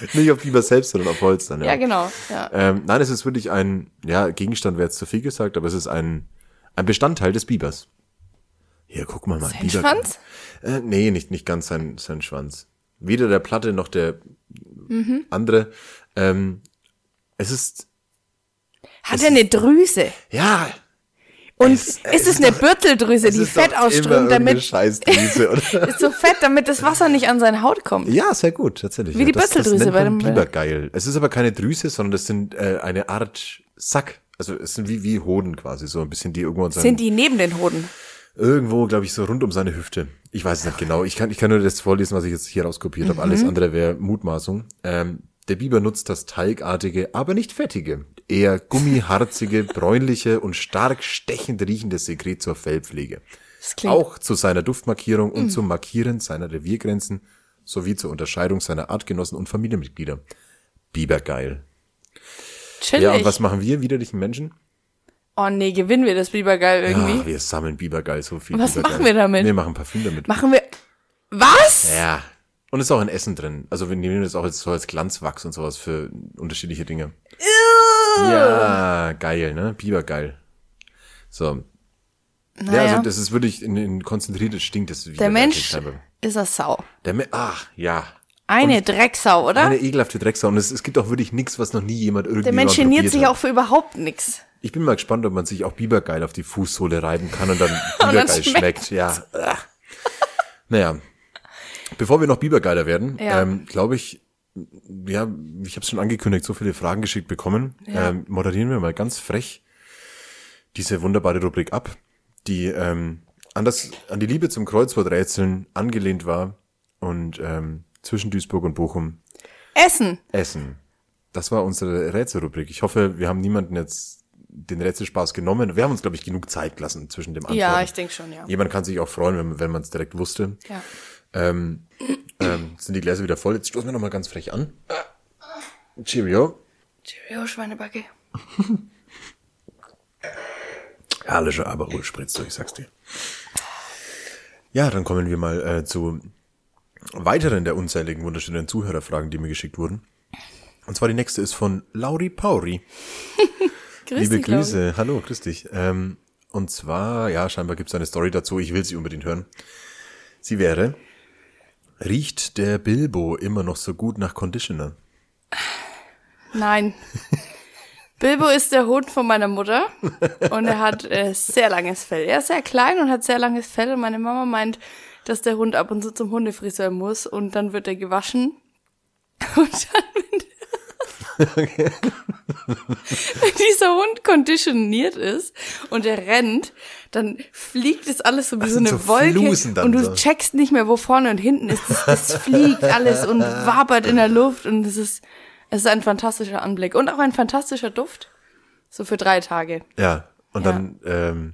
Nicht auf Biber selbst, sondern auf Holz dann. Ja, Ja, genau. Ja. Ähm, nein, es ist wirklich ein, ja, Gegenstand wäre jetzt zu viel gesagt, aber es ist ein, ein Bestandteil des Bibers. Hier, guck mal mal. Sein Schwanz? Äh, nee, nicht, nicht ganz sein, sein Schwanz. Weder der Platte noch der Mhm. andere. Ähm, es ist, Hat er eine Drüse? ja. Und Es- ist es eine Bürteldrüse, die Fett ausströmt, damit, Scheißdrüse, oder? ist so fett, damit das Wasser nicht an seine Haut kommt. Ja, sehr gut, tatsächlich. Wie ja, die das, das Bürsteldrüse nennt bei dem- Bibergeil. Es ist aber keine Drüse, sondern das sind äh, eine Art Sack. Also es sind wie, wie Hoden quasi, so ein bisschen die irgendwo an seinem, Sind die neben den Hoden? irgendwo, glaube ich, so rund um seine Hüfte. Ich weiß es nicht genau. Ich kann, ich kann nur das vorlesen, was ich jetzt hier rauskopiert habe. Alles andere wäre Mutmaßung. Ähm, der Biber nutzt das teigartige, aber nicht fettige, eher gummiharzige, bräunliche und stark stechend riechende Sekret zur Fellpflege. Auch zu seiner Duftmarkierung und zum Markieren seiner Reviergrenzen sowie zur Unterscheidung seiner Artgenossen und Familienmitglieder. Bibergeil. chillig. Ja, und was machen wir, widerlichen Menschen? oh nee, gewinnen wir das Bibergeil irgendwie? Ja, wir sammeln Bibergeil so viel. Was Bibergeil. machen wir damit? Wir machen Parfüm damit. Machen wir, was? Ja. Und ist auch in Essen drin. Also wir nehmen das auch jetzt so als Glanzwachs und sowas für unterschiedliche Dinge. Ja, geil, ne? Bibergeil. So. Ja, Naja. also das ist wirklich in, in konzentriertes stinkt das Der Mensch ist eine Sau. Der Me ach, ja. Eine Drecksau, oder? Eine ekelhafte Drecksau. Und es, es gibt auch wirklich nichts, was noch nie jemand irgendwie Der Mensch geniert sich hat. auch für überhaupt nichts. Ich bin mal gespannt, ob man sich auch Bibergeil auf die Fußsohle reiben kann und dann Bibergeil schmeckt schmeckt. Ja. Naja. Bevor wir noch Bibergeiler werden, Ja. ähm, glaube ich, ja, ich habe es schon angekündigt, so viele Fragen geschickt bekommen. Ja. Ähm, moderieren wir mal ganz frech diese wunderbare Rubrik ab, die ähm, an, das, an die Liebe zum Kreuzworträtseln angelehnt war und ähm, zwischen Duisburg und Bochum Essen. Essen. Das war unsere Rätselrubrik. Ich hoffe, wir haben niemanden jetzt den Rätselspaß genommen. Wir haben uns, glaube ich, genug Zeit gelassen zwischen dem Antworten. Ja, ich denke schon, ja. Jemand kann sich auch freuen, wenn, wenn man es direkt wusste. ja. Ähm, ähm, sind die Gläser wieder voll? Jetzt stoßen wir noch mal ganz frech an. Cheerio. Cheerio, Schweinebacke. Herrlicher Aperol spritzt ich sag's dir. Ja, dann kommen wir mal äh, zu weiteren der unzähligen wunderschönen Zuhörerfragen, die mir geschickt wurden. Und zwar die nächste ist von Lauri Pauri. Grüß Liebe dich, Lauri. Grüße, hallo, grüß dich. Ähm, und zwar, ja, scheinbar gibt es eine Story dazu, ich will sie unbedingt hören. Sie wäre, riecht der Bilbo immer noch so gut nach Conditioner? Nein. Bilbo ist der Hund von meiner Mutter und er hat äh, sehr langes Fell. Er ist sehr klein und hat sehr langes Fell und meine Mama meint, dass der Hund ab und zu zum Hundefriseur muss und dann wird er gewaschen. Und dann, wenn, wenn dieser Hund konditioniert ist und er rennt, dann fliegt es alles so wie Das so eine so Wolke und du so. checkst nicht mehr, wo vorne und hinten ist. Das fliegt alles und wabert in der Luft und es ist, es ist ein fantastischer Anblick und auch ein fantastischer Duft. So für drei Tage. Ja, und Ja. dann, ähm,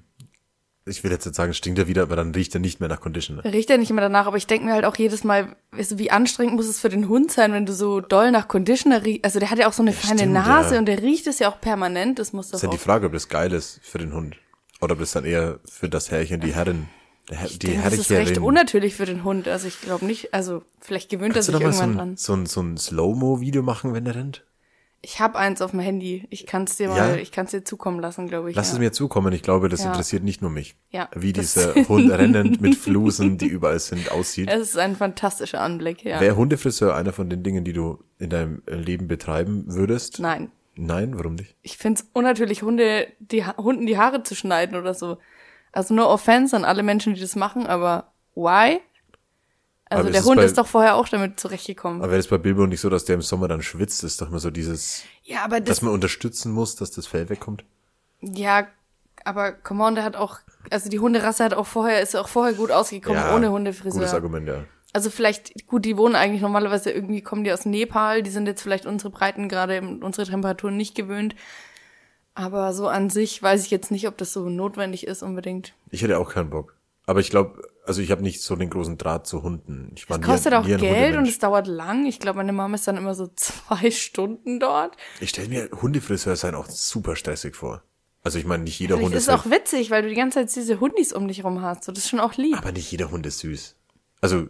ich will jetzt nicht sagen, stinkt er wieder, aber dann riecht er nicht mehr nach Conditioner. Riecht ja nicht immer danach, aber ich denke mir halt auch jedes Mal, weißt du, wie anstrengend muss es für den Hund sein, wenn du so doll nach Conditioner riechst. Also der hat ja auch so eine feine stimmt, Nase ja. und der riecht es ja auch permanent. Das muss doch ist ja die Frage, ob das geil ist für den Hund. Oder ob das dann eher für das Herrchen, die Herrin, der Herr, ich die denke, das ist recht unnatürlich für den Hund. Also ich glaube nicht, also vielleicht gewöhnt Kannst er sich mal so irgendwann ein, dran. so ein, so ein Slow-Mo-Video machen, wenn er rennt? Ich habe eins auf dem Handy. Ich kann es dir Ja? mal, ich kann es dir zukommen lassen, glaube ich. Lass ja. es mir zukommen. Ich glaube, das Ja. interessiert nicht nur mich. Ja, Wie dieser Hund rennend mit Flusen, die überall sind, aussieht. Es ist ein fantastischer Anblick, ja. Wäre Hundefriseur einer von den Dingen, die du in deinem Leben betreiben würdest? Nein. Nein, warum nicht? Ich find's unnatürlich, Hunde, die Hunden die Haare zu schneiden oder so. Also no offense an alle Menschen, die das machen, aber why? Also Aber der Hund bei- ist doch vorher auch damit zurechtgekommen. Aber wäre das bei Bilbo nicht so, dass der im Sommer dann schwitzt? ist doch mal so dieses, ja, aber dass das, man unterstützen muss, dass das Fell wegkommt. ja, aber come on, der hat auch, also die Hunderasse hat auch vorher, ist auch vorher gut ausgekommen, ohne Hundefriseur. Gutes Argument, ja. Also vielleicht, gut, die wohnen eigentlich normalerweise irgendwie, kommen die aus Nepal, die sind jetzt vielleicht unsere Breiten gerade, unsere Temperaturen nicht gewöhnt. Aber so an sich weiß ich jetzt nicht, ob das so notwendig ist unbedingt. Ich hätte auch keinen Bock. Aber ich glaube, also ich habe nicht so den großen Draht zu Hunden. Ich war Es nie- kostet auch nie Geld und es dauert lang. Ich glaube, meine Mama ist dann immer so zwei Stunden dort. Ich stelle mir Hundefriseur sein auch super stressig vor. Also ich meine, nicht jeder Vielleicht Hund ist ist, es auch halt, witzig, weil du die ganze Zeit diese Hundis um dich rum hast. So, das ist schon auch lieb. aber nicht jeder Hund ist süß. Also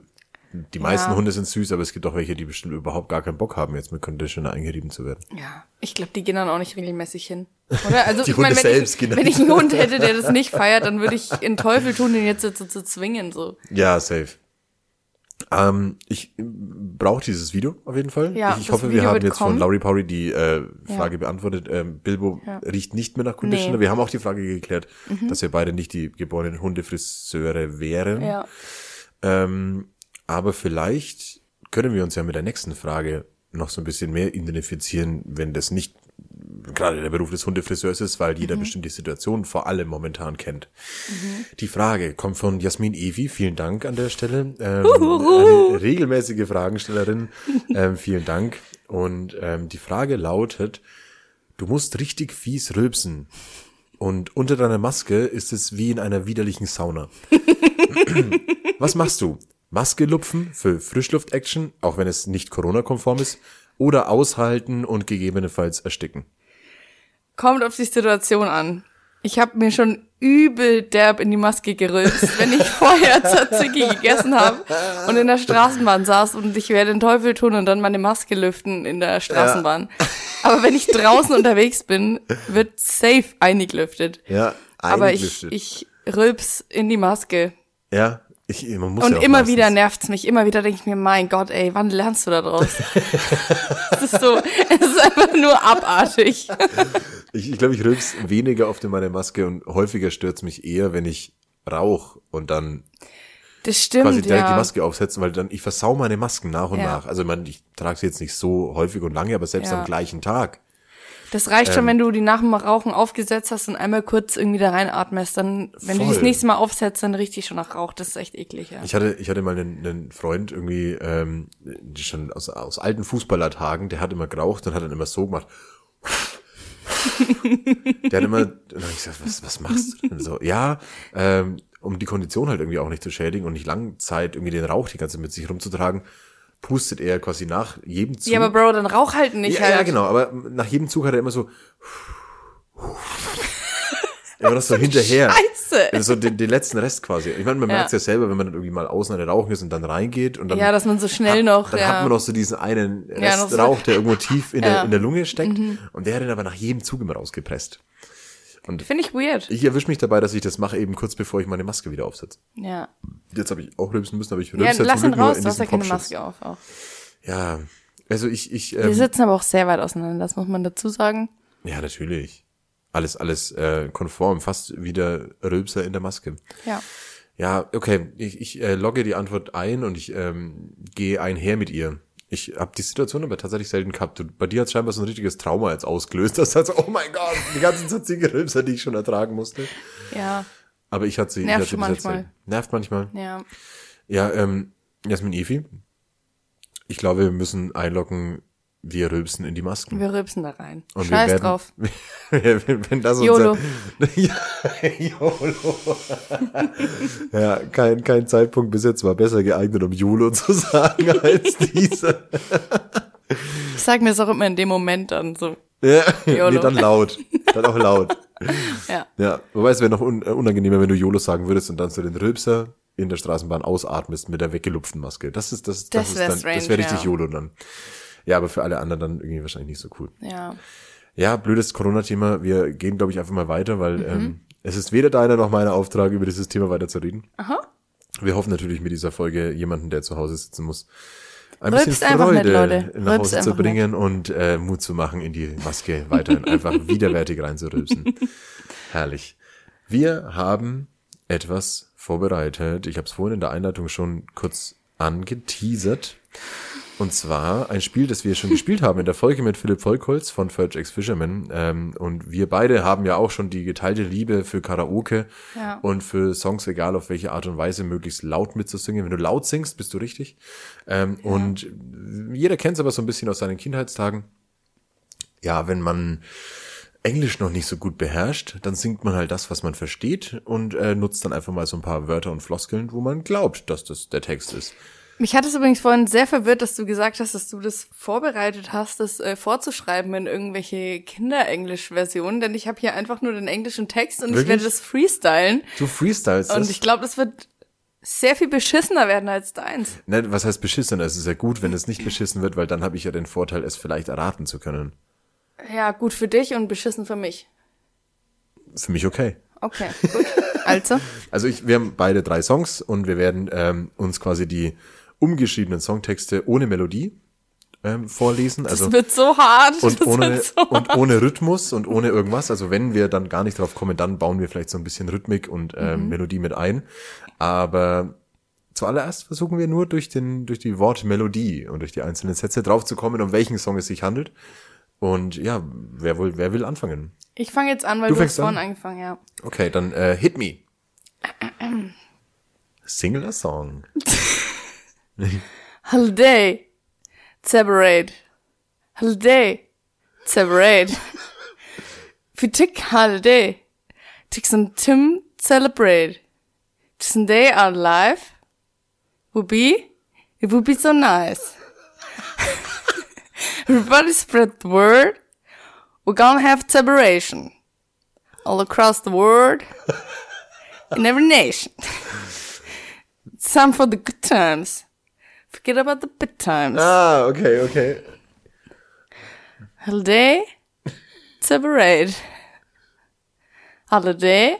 die meisten Ja. Hunde sind süß, aber es gibt auch welche, die bestimmt überhaupt gar keinen Bock haben, jetzt mit Conditioner eingerieben zu werden. Ja, ich glaube, die gehen dann auch nicht regelmäßig hin. Oder? Also Die ich meine, wenn, selbst ich, wenn ich einen Hund hätte, der das nicht feiert, dann würde ich in Teufel tun, den jetzt so zu, zwingen. So. Ja, safe. Ähm, ich brauche dieses Video auf jeden Fall. Ja, ich ich hoffe, wir Video haben wird jetzt von kommen. Laurie Powry die äh, Frage beantwortet. Ähm, Bilbo Ja. riecht nicht mehr nach Conditioner. Nee. Mhm. Wir haben auch die Frage geklärt, dass wir beide nicht die geborenen Hundefriseure wären. Ja. Ähm, aber vielleicht können wir uns ja mit der nächsten Frage noch so ein bisschen mehr identifizieren, wenn das nicht gerade der Beruf des Hundefriseurs ist, weil jeder bestimmt die Situation vor allem momentan kennt. Die Frage kommt von Jasmin Evi, vielen Dank an der Stelle. Ähm, eine regelmäßige Fragenstellerin, ähm, vielen Dank. Und ähm, die Frage lautet, du musst richtig fies rülpsen. Und unter deiner Maske ist es wie in einer widerlichen Sauna. Was machst du? Maske lupfen für Frischluft-Action, auch wenn es nicht Corona-konform ist, oder aushalten und gegebenenfalls ersticken? Kommt auf die Situation an. Ich habe mir schon übel derb in die Maske gerülpst, wenn ich vorher Tzatziki gegessen habe und in der Straßenbahn saß und ich werde den Teufel tun und dann meine Maske lüften in der Straßenbahn. Aber wenn ich draußen unterwegs bin, wird safe eingelüftet. Ja, Aber ich, ich rülps in die Maske. ja, ich, man muss Und ja immer meistens- wieder nervt's mich. Immer wieder denke ich mir, mein Gott, ey, wann lernst du da draus? es ist so, es ist einfach nur abartig. Ich, ich glaube, ich rülps weniger oft in meine Maske und häufiger stört's mich eher, wenn ich rauch und dann Das stimmt, quasi direkt ja. die Maske aufsetzen, weil dann ich versau meine Masken nach und Ja. nach. Also man, ich trage sie jetzt nicht so häufig und lange, aber selbst Ja. am gleichen Tag. Das reicht Ähm. schon, wenn du die nach dem Rauchen aufgesetzt hast und einmal kurz irgendwie da reinatmest. Dann, wenn du die das Voll. nächste Mal aufsetzt, dann riecht die schon nach Rauch. Das ist echt eklig, ja. Ich hatte, ich hatte mal einen, einen Freund irgendwie, ähm, schon aus, aus alten Fußballertagen, der hat immer geraucht und hat dann immer so gemacht. der hat immer, und dann hab ich gesagt, was, was machst du denn so? Ja, ähm, um die Kondition halt irgendwie auch nicht zu schädigen und nicht lang Zeit irgendwie den Rauch die ganze Zeit mit sich rumzutragen, pustet er quasi nach jedem Zug. Ja, aber Bro, dann rauch halt nicht ja, halt. ja, genau, aber nach jedem Zug hat er immer so, immer noch so hinterher. Scheiße. Also so den, den letzten Rest quasi. Ich meine, man Ja. merkt ja selber, wenn man dann irgendwie mal außen eine Rauchen ist und dann reingeht und dann, Ja, dass man so schnell hat, noch, dann ja. hat man noch so diesen einen Ja, noch so- Restrauch, der irgendwo tief in, Ja. Mhm. der, in der Lunge steckt und der hat ihn aber nach jedem Zug immer rausgepresst. Finde ich weird. Ich erwische mich dabei, dass ich das mache, eben kurz bevor ich meine Maske wieder aufsetze. Ja. Jetzt habe ich auch rülpsen müssen, aber ich Ja, rülpse lass ihn raus, du hast ja keine Popschutz. Maske auf auch. Ja, also ich, ich, Wir ähm, sitzen aber auch sehr weit auseinander, das muss man dazu sagen. ja, natürlich. Alles, alles äh, konform, fast wieder Rülpser in der Maske. Ja. Ja, okay. Ich, ich äh, logge die Antwort ein und ich ähm, gehe einher mit ihr. Ich habe die Situation aber tatsächlich selten gehabt. Du, bei dir hat scheinbar so ein richtiges Trauma jetzt ausgelöst. Das heißt, oh mein Gott, die ganzen Tzatziki-Rülpser, die ich schon ertragen musste. Ja. Aber ich hatte sie. Nervt ich hatte manchmal. selten. Nervt manchmal. Ja. Ja, ähm, Jasmin Efi, ich glaube, wir müssen einloggen, wir rülpsen in die Masken. Wir rülpsen da rein. Und Scheiß werden, drauf. wenn, wenn das YOLO. Unser, ja, YOLO. ja, kein, kein Zeitpunkt bis jetzt war besser geeignet, um YOLO zu sagen als dieser. Ich sag mir das auch immer in dem Moment dann so. Ja, YOLO. nee, dann laut. Dann auch laut. Ja. Ja, wobei es wäre noch un, äh, unangenehmer, wenn du YOLO sagen würdest und dann so den Rülpser in der Straßenbahn ausatmest mit der weggelupften Maske. Das ist das, das, Das ist wär wäre richtig ja. YOLO dann. Ja, aber für alle anderen dann irgendwie wahrscheinlich nicht so cool. Ja. Ja, blödes Corona-Thema. Wir gehen, glaube ich, einfach mal weiter, weil Mhm. ähm, es ist weder deiner noch mein Auftrag, über dieses Thema weiter zu reden. Aha. Wir hoffen natürlich mit dieser Folge jemanden, der zu Hause sitzen muss, ein Rülpst bisschen Freude Leute. nach Hause zu bringen und äh, Mut zu machen, in die Maske weiterhin einfach widerwärtig reinzurülpsen. Herrlich. Wir haben etwas vorbereitet. Ich habe es vorhin in der Einleitung schon kurz angeteasert. Und zwar ein Spiel, das wir schon gespielt haben in der Folge mit Philipp Volkholz von Fudge X Fisherman. Ähm, und wir beide haben ja auch schon die geteilte Liebe für Karaoke Ja. und für Songs, egal auf welche Art und Weise, möglichst laut mitzusingen. Wenn du laut singst, bist du richtig. Ähm, Und jeder kennt es aber so ein bisschen aus seinen Kindheitstagen. Ja, wenn man Englisch noch nicht so gut beherrscht, dann singt man halt das, was man versteht und äh, nutzt dann einfach mal so ein paar Wörter und Floskeln, wo man glaubt, dass das der Text ist. Mich hat es übrigens vorhin sehr verwirrt, dass du gesagt hast, dass du das vorbereitet hast, das äh, vorzuschreiben in irgendwelche Kinderenglisch-Versionen, denn ich habe hier einfach nur den englischen Text und ich Wirklich? werde das freestylen. Du freestylst Und das? ich glaube, das wird sehr viel beschissener werden als deins. Ne, was heißt beschissen? Es ist ja gut, wenn es nicht beschissen wird, weil dann habe ich ja den Vorteil, es vielleicht erraten zu können. Ja, gut für dich und beschissen für mich. Für mich okay. Okay, gut. Also, Also ich, wir haben beide drei Songs und wir werden ähm, uns quasi die umgeschriebenen Songtexte ohne Melodie ähm, vorlesen. Also das wird so hart. und das ohne, so und ohne Rhythmus und ohne irgendwas. Also wenn wir dann gar nicht drauf kommen, dann bauen wir vielleicht so ein bisschen Rhythmik und ähm, Melodie mit ein. Aber zuallererst versuchen wir nur durch den, durch die Wortmelodie und durch die einzelnen Sätze drauf zu kommen, um welchen Song es sich handelt. Und ja, wer wohl, wer will anfangen? Ich fange jetzt an, weil Du du, hast an? vorhin angefangen, ja. Okay, dann äh, hit me. Single a song. Holiday. Separate. Holiday. Separate. Wir tick holiday. Tick some Tim celebrate. A day our life would be, it would be so nice. Everybody spread the word. We're gonna have celebration All across the world. In every nation. It's time for the good times. Forget about the bad times. Ah, okay, okay. Holiday, separate. Holiday,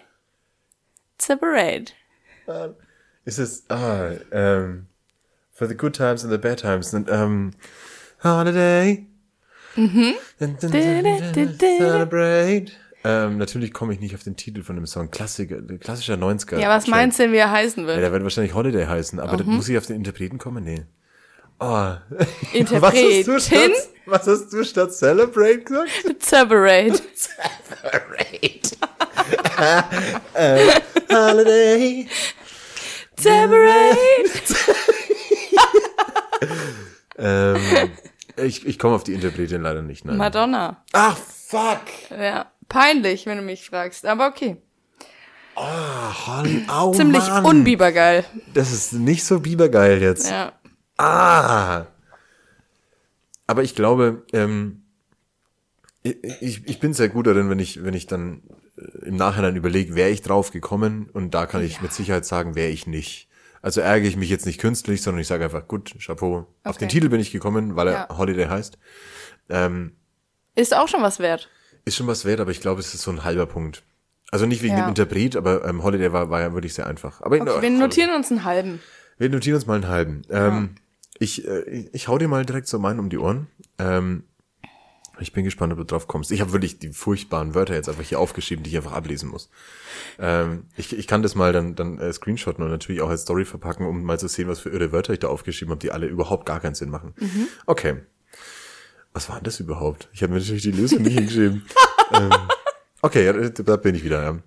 separate. Ist es, ah, ähm, for the good times and the bad times. Und, ähm, holiday. Mhm. Celebrate. Ähm, natürlich komme ich nicht auf den Titel von dem Song. Klassiker, klassischer 90er. Ja, was meinst du, wie er heißen Ja, wird? der wird wahrscheinlich Holiday heißen, aber da muss ich auf den Interpreten kommen? Nee. Oh. Was hast, du Interpretin, statt, was hast du statt Celebrate gesagt? separate. Holiday. Separate. Ähm, ich ich komme auf die Interpretin leider nicht. Nein. Madonna. Ach, fuck. Ja, peinlich, wenn du mich fragst, aber okay. Holly, au, Ziemlich Mann. unbibergeil. Das ist nicht so bibergeil jetzt. Ja. Ah. Aber ich glaube, ähm, ich, ich, bin sehr gut darin, wenn ich, wenn ich dann äh, im Nachhinein überlege, wäre ich drauf gekommen und da kann ich mit Sicherheit sagen, wäre ich nicht. Also ärgere ich mich jetzt nicht künstlich, sondern ich sage einfach, gut, Chapeau. Auf den Okay. Titel bin ich gekommen, weil er Ja. Holiday heißt. Ähm, Ist auch schon was wert. Ist schon was wert, aber ich glaube, es ist so ein halber Punkt. Also nicht wegen Ja. dem Interpret, aber ähm, Holiday war, war ja wirklich sehr einfach. Aber Okay, wir notieren uns einen halben. wir notieren uns mal einen halben. Ähm, ich, äh, ich, ich hau dir mal direkt so meinen um die Ohren. Ähm, ich bin gespannt, ob du drauf kommst. Ich habe wirklich die furchtbaren Wörter jetzt einfach hier aufgeschrieben, die ich einfach ablesen muss. Ähm, ich, ich kann das mal dann, dann äh, screenshotten und natürlich auch als Story verpacken, um mal zu sehen, was für irre Wörter ich da aufgeschrieben habe, die alle überhaupt gar keinen Sinn machen. Okay. Was war denn das überhaupt? Ich habe mir natürlich die Lösung nicht hingeschrieben. ähm, okay, da bin ich wieder. Ja.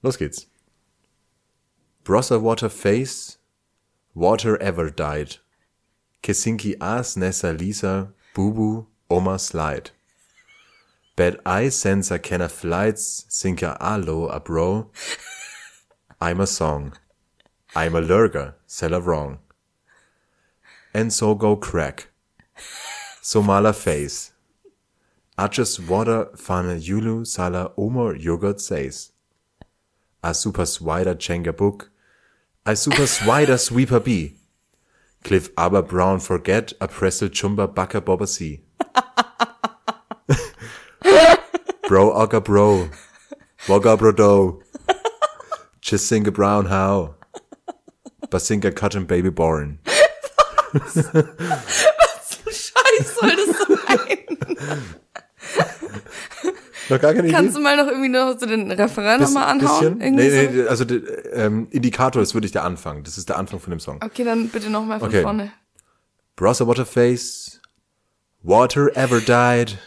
Los geht's. Brosser Water Face, Water Ever Died. Kesinki As Nessa Lisa, Bubu, Oma Slide. Bad Eye Sensor Kenner Flights, Sinker Alo a Bro. I'm a Song. I'm a Lurger, Seller Wrong. And so go crack. Somala Face. I just water fana Yulu Sala Omar Yogurt says. A super swider Chenga book. I super swider sweeper bee. Cliff Aber Brown Forget a Pressel Chumba Baka Bobba C. bro Ogga Bro. Wogga Brodo. Chisinga Brown How. Basinga Cotton Baby Born. Scheiß soll das sein? Noch gar keine Kannst du mal noch irgendwie noch so den Referent nochmal anhauen? Bisschen? Irgendwie Nee, so? nee, also der, ähm, Indikator ist wirklich der Anfang. Das ist der Anfang von dem Song. Okay, dann bitte nochmal von Okay. vorne. Browser Waterface. Water ever died.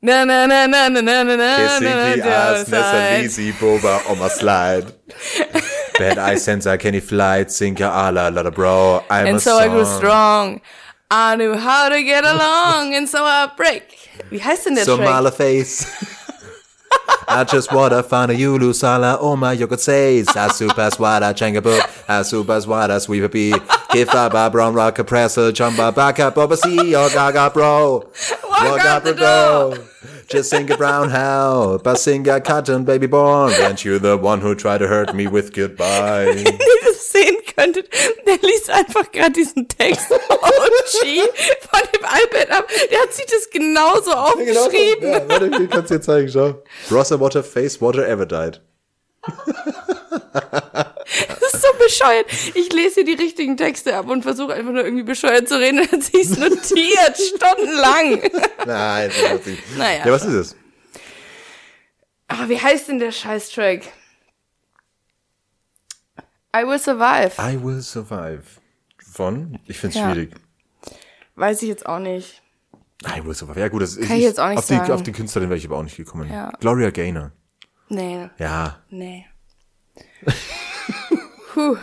Na, na, na, na, na, na, na, na, Kissing na, the na, ass, na, Nessa na, Lisi, Boba on my slide. Bad eye sensor, Kenny flight, sinker ala, lotta bro, I'm a And so I grew song. strong. I knew how to get along, and so I break. Wie heißt denn der Track? Somala face. I just wanna find a Yulu Sala, oh my yogurt says, as super swada changaboo, as super swada sweeper bee, give up a brown rock a presser, chumba back up over sea, or oh, gaga bro, Walk out the door. Just sing a brown hell, but sing a cotton baby born, weren't you the one who tried to hurt me with goodbye? Sehen könntet, der liest einfach gerade diesen Text von dem iPad ab. Der hat sich das genauso aufgeschrieben. Ja, warte, ich kann's dir zeigen, schau. Browser Water Face Water Ever Died. Das ist so bescheuert. Ich lese hier die richtigen Texte ab und versuche einfach nur irgendwie bescheuert zu reden und dann sie es notiert, stundenlang. Nein, das ist nicht. Naja. Ja, was ist es? Aber wie heißt denn der Scheißtrack? I Will Survive. I Will Survive. Von? Ich find's Ja. schwierig. Weiß ich jetzt auch nicht. I Will Survive. Ja gut, das ist Kann ich jetzt auch nicht auf die, sagen. auf die Künstlerin wäre ich aber auch nicht gekommen. Ja. Gloria Gaynor. Nee, Ja. nee. Puh.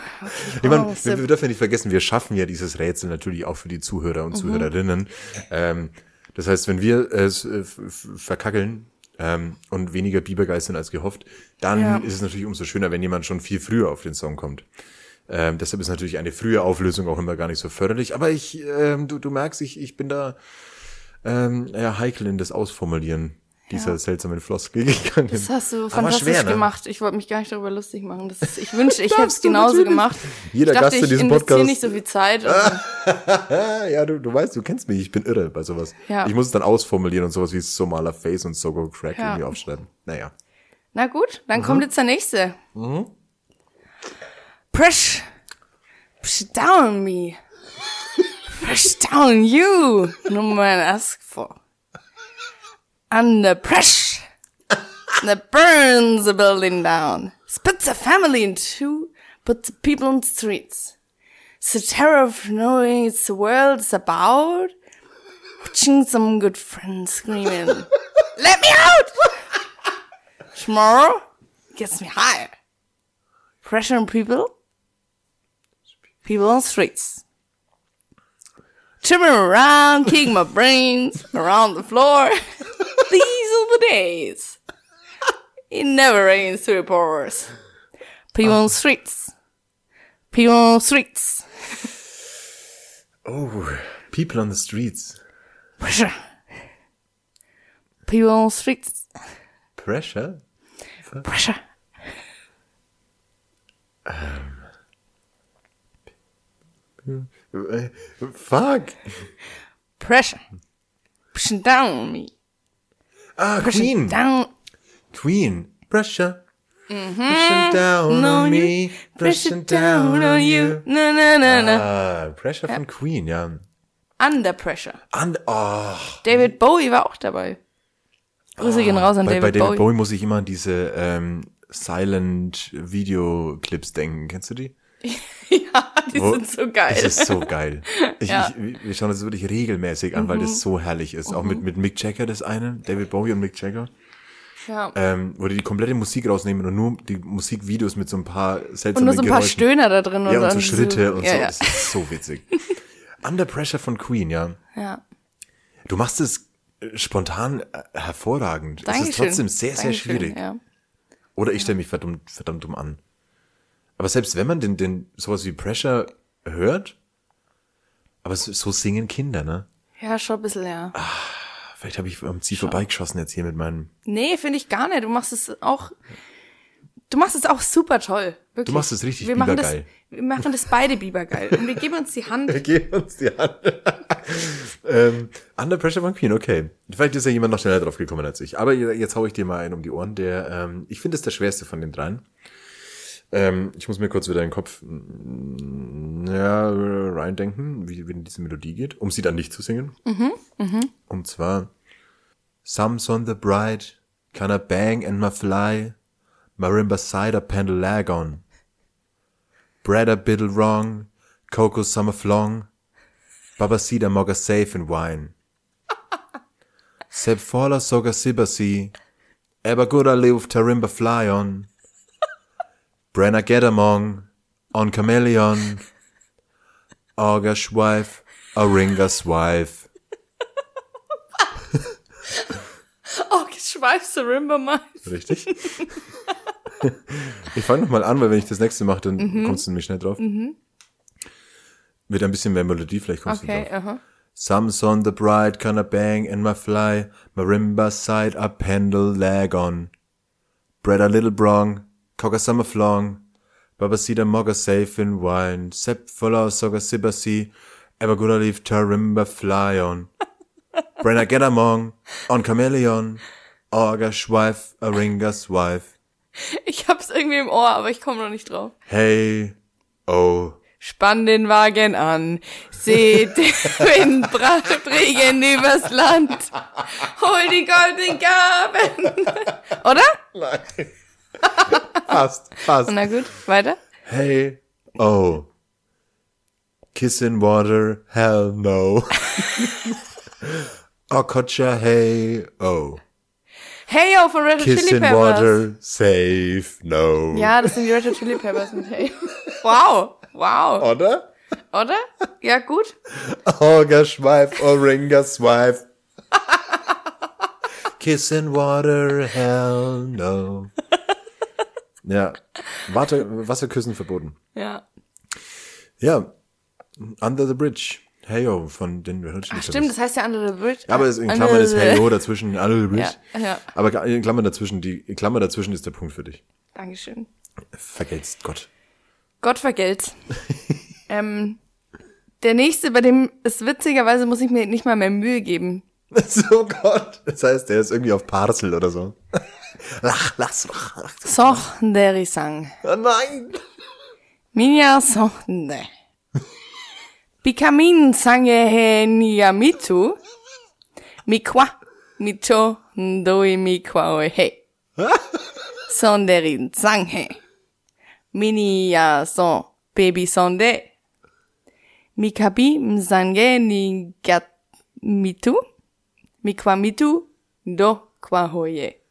Ich meine, Oh, wir, wir dürfen ja nicht vergessen, wir schaffen ja dieses Rätsel natürlich auch für die Zuhörer Mhm. und Zuhörerinnen. Ähm, das heißt, wenn wir es äh, verkackeln ähm, und weniger Bibergeist sind als gehofft, dann Ja. ist es natürlich umso schöner, wenn jemand schon viel früher auf den Song kommt. Ähm, deshalb ist natürlich eine frühe Auflösung auch immer gar nicht so förderlich. Aber ich, ähm, du, du merkst, ich, ich bin da ähm, ja, heikel in das Ausformulieren dieser seltsamen Floskel gegangen. Das hast du fantastisch schwer, ne? gemacht. Ich wollte mich gar nicht darüber lustig machen. Das ist, ich wünschte, ich hätte es genauso natürlich. gemacht. Jeder ich dachte, Gast in ich diesem investiere Podcast- nicht so viel Zeit. Ja, du, du weißt, du kennst mich, ich bin irre bei sowas. Ja. Ich muss es dann ausformulieren und sowas wie Somaler Face und Sogo Crack Ja. irgendwie aufschreiben. Naja. na gut, dann Mhm. kommt jetzt der nächste. Press, push down me. Press down you. No man ask for. Under pressure. That burns the building down. Splits the family in two. Puts people on the streets. The terror of knowing it's the world's about. Watching some good friends screaming, Let me out! Tomorrow gets me higher. Pressure on people. People on streets. Tripping around, kicking my brains around the floor. These are the days. It never rains to it pours. People on streets. People on streets. Oh, People on the Streets. Pressure. People on streets. Pressure? Pressure. Äh, Fuck. Pressure. Pushing down on me. Ah, Queen. down. Queen. Pressure. Pushing down on me. Pushing down on you. Na, na, na, na. Ah, Pressure von Queen, ja. Under pressure. And, oh, David Bowie war auch dabei. Grüße gehen raus an bei, David, bei David Bowie. Bowie. muss ich immer an diese ähm, Silent Video Clips denken. Kennst du die? ja, die Wo- sind so geil. Es ist so geil. Ich, Ja. Mhm. ich, wir schauen das wirklich regelmäßig an, weil das so herrlich ist. Auch mit, mit Mick Jagger das eine, David Bowie und Mick Jagger, ja. ähm, wo die die komplette Musik rausnehmen und nur die Musikvideos mit so ein paar Und seltsamen nur so ein paar Geräuschen. Stöhner da drin. Ja, und so dann Schritte und ja, so. Ja. Das ist so witzig. Under Pressure von Queen, ja. ja. Du machst es äh, spontan äh, hervorragend. es ist Dankeschön. trotzdem sehr, sehr Dankeschön, schwierig. Ja. Oder ich stelle mich verdammt, verdammt dumm an. Aber selbst wenn man den, den sowas wie Pressure hört, aber so, so singen Kinder, ne? ja, schon ein bisschen, ja. Vielleicht habe ich am Ziel vorbeigeschossen jetzt hier mit meinem. Nee, finde ich gar nicht. Du machst es auch Du machst es auch super toll. Wirklich. Du machst es richtig wir machen. Das, wir machen das beide bibergeil. Und wir geben uns die Hand. Wir geben uns die Hand. ähm, Under Pressure von Queen, okay. Vielleicht ist ja jemand noch schneller drauf gekommen als ich. Aber jetzt hau ich dir mal einen um die Ohren. Der, ähm, ich finde es der schwerste von den dreien. Ähm, ich muss mir kurz wieder in den Kopf mm, ja, reindenken, wie, wie diese Melodie geht, um sie dann nicht zu singen. Mhm, Und zwar Some's on the bright, kinda bang and my fly, marimba cider pendulagon. Bread a biddle wrong, cocoa summer flong, babasida moga safe in wine. Seb fola soga sibasi, eber gura live tarimba fly on. Brenna Gedamong, on Chameleon, August wife, Aringas wife. Oh, geschweifst du Rimba mal. Richtig? ich fange nochmal an, weil wenn ich das nächste mache, dann kommst du nämlich schnell drauf. Mit ein bisschen mehr Melodie, vielleicht kommst Okay, du drauf. aha. Some's on the bright, kinda bang and my fly, marimba side up pendle lag on. Bread a little brong, a summer flong, babasida mogga safe in wine, sepp fuller soga sibasi, ever good leave tarimba fly on. Brenna get among, on chameleon, orga schweif, a ringas wife. Ich hab's irgendwie im Ohr, aber ich komme noch nicht drauf. Hey, oh, Spann den Wagen an, seht den Wind Regen übers Land. Hol die goldenen Gaben. Oder? fast, fast. Na gut, weiter. Hey, oh. Kiss in water, hell no. Okocha, hey, oh. Hey yo von Red Hot Kiss Chili in Peppers. water, safe, no. Ja, das sind die Red Hot Chili Peppers mit Hey. Wow, wow. Oder? Oder? Ja, gut. Orga Schweif, Oringa Swife. Kiss in water, hell no. Ja. Warte, Wasserküssen verboten. Ja. Ja. Under the Bridge. Heyo von den Red Ach, stimmt, das heißt ja Under the Bridge. Ja, aber in Klammern ist Heyo dazwischen, Under the Bridge. Ja, ja. Aber in Klammern dazwischen, die Klammer dazwischen ist der Punkt für dich. Dankeschön. Vergeltst Gott. Gott vergelt's. ähm, der nächste, bei dem ist witzigerweise muss ich mir nicht mal mehr Mühe geben. So Gott. Das heißt, der ist irgendwie auf Parcel oder so. Lach, lass, lach, lach. Soch sang. Oh nein. Minha sohne. Bikamin sange he niyamitu. Mikwa. Mito ndoi mikwa he. Sonderin sanghe. Minia son baby sonde. Mikabi msange ni gat mitu. Mikwa mitu do kwa hoye.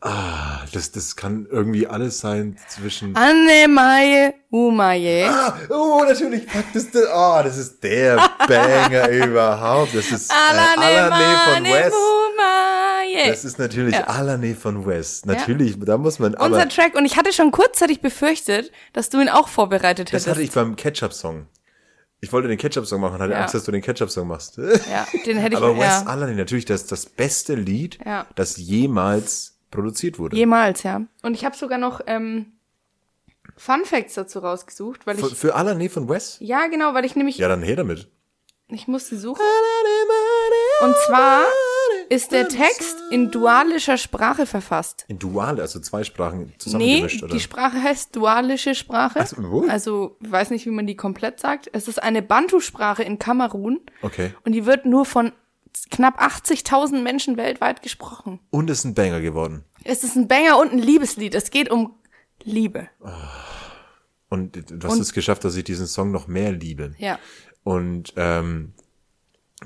Das, das kann irgendwie alles sein zwischen. Anne mae umaye. Ah, oh, natürlich. Das, ist der, oh, das ist der Banger überhaupt. Das ist äh, Alane von West. umaye. Das ist natürlich Ja. Alane von West. Natürlich, da muss man. Unser Aber Track. Und ich hatte schon kurzzeitig befürchtet, dass du ihn auch vorbereitet das hättest. hatte ich beim Ketchup-Song. Ich wollte den Ketchup-Song machen, hatte Ja. Angst, dass du den Ketchup-Song machst. ja, den hätte ich Aber West ja. Alane, natürlich das, das beste Lied, Ja. das jemals produziert wurde. Jemals, ja. Und ich habe sogar noch ähm, Fun Facts dazu rausgesucht, weil für, ich. für Alane von West? Ja, genau, weil ich nämlich. Ja, dann her damit. Ich musste suchen. Und zwar ist der Text in dualischer Sprache verfasst. In Dual, also zwei Sprachen Nee, zusammengemischt, oder? die Sprache heißt dualische Sprache. Ach so, wo? Also, ich weiß nicht, wie man die komplett sagt. Es ist eine Bantu-Sprache in Kamerun. Okay. Und die wird nur von knapp 80.000 Menschen weltweit gesprochen. Und ist ein Banger geworden. Es ist ein Banger und ein Liebeslied. Es geht um Liebe. Und du hast Und- es geschafft, dass ich diesen Song noch mehr liebe. Ja. Und ähm,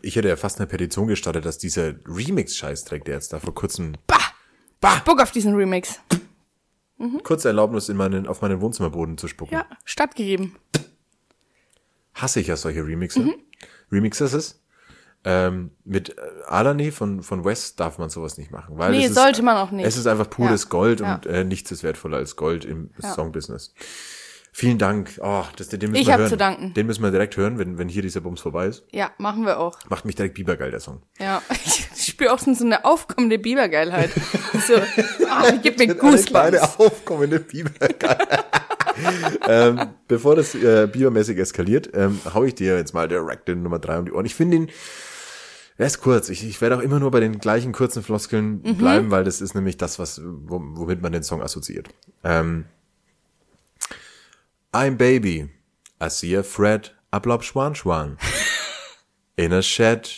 ich hätte ja fast eine Petition gestartet, dass dieser Remix-Scheißdreck, der jetzt da vor kurzem Bah! Bah! Bock auf diesen Remix. kurze Erlaubnis in meinen, auf meinen Wohnzimmerboden zu spucken. Ja, stattgegeben. Hasse ich ja solche Remixe. Mhm. Remixes. Ähm, mit äh, Alani von, von West darf man sowas nicht machen. Weil Nee, es ist, sollte man auch nicht. Es ist einfach pures Ja. Gold Ja. und äh, nichts ist wertvoller als Gold im Ja. Songbusiness. Vielen Dank. Oh, das, den müssen Ich wir hören. zu danken. Den müssen wir direkt hören, wenn, wenn hier dieser Bums vorbei ist. Ja, machen wir auch. Macht mich direkt bibergeil, der Song. Ja, ich spüre auch so eine aufkommende Bibergeilheit. So, Oh, gib mir Eine Goosebumps. kleine aufkommende Biber. ähm, bevor das äh, bibermäßig eskaliert, ähm, hau ich dir jetzt mal direkt den Nummer drei um die Ohren. Ich finde ihn, er ist kurz. Ich, ich werde auch immer nur bei den gleichen kurzen Floskeln Mhm. bleiben, weil das ist nämlich das, was, wo, womit man den Song assoziiert. Ähm, I'm baby, I see a Fred, a blob schwan schwan. In a shed,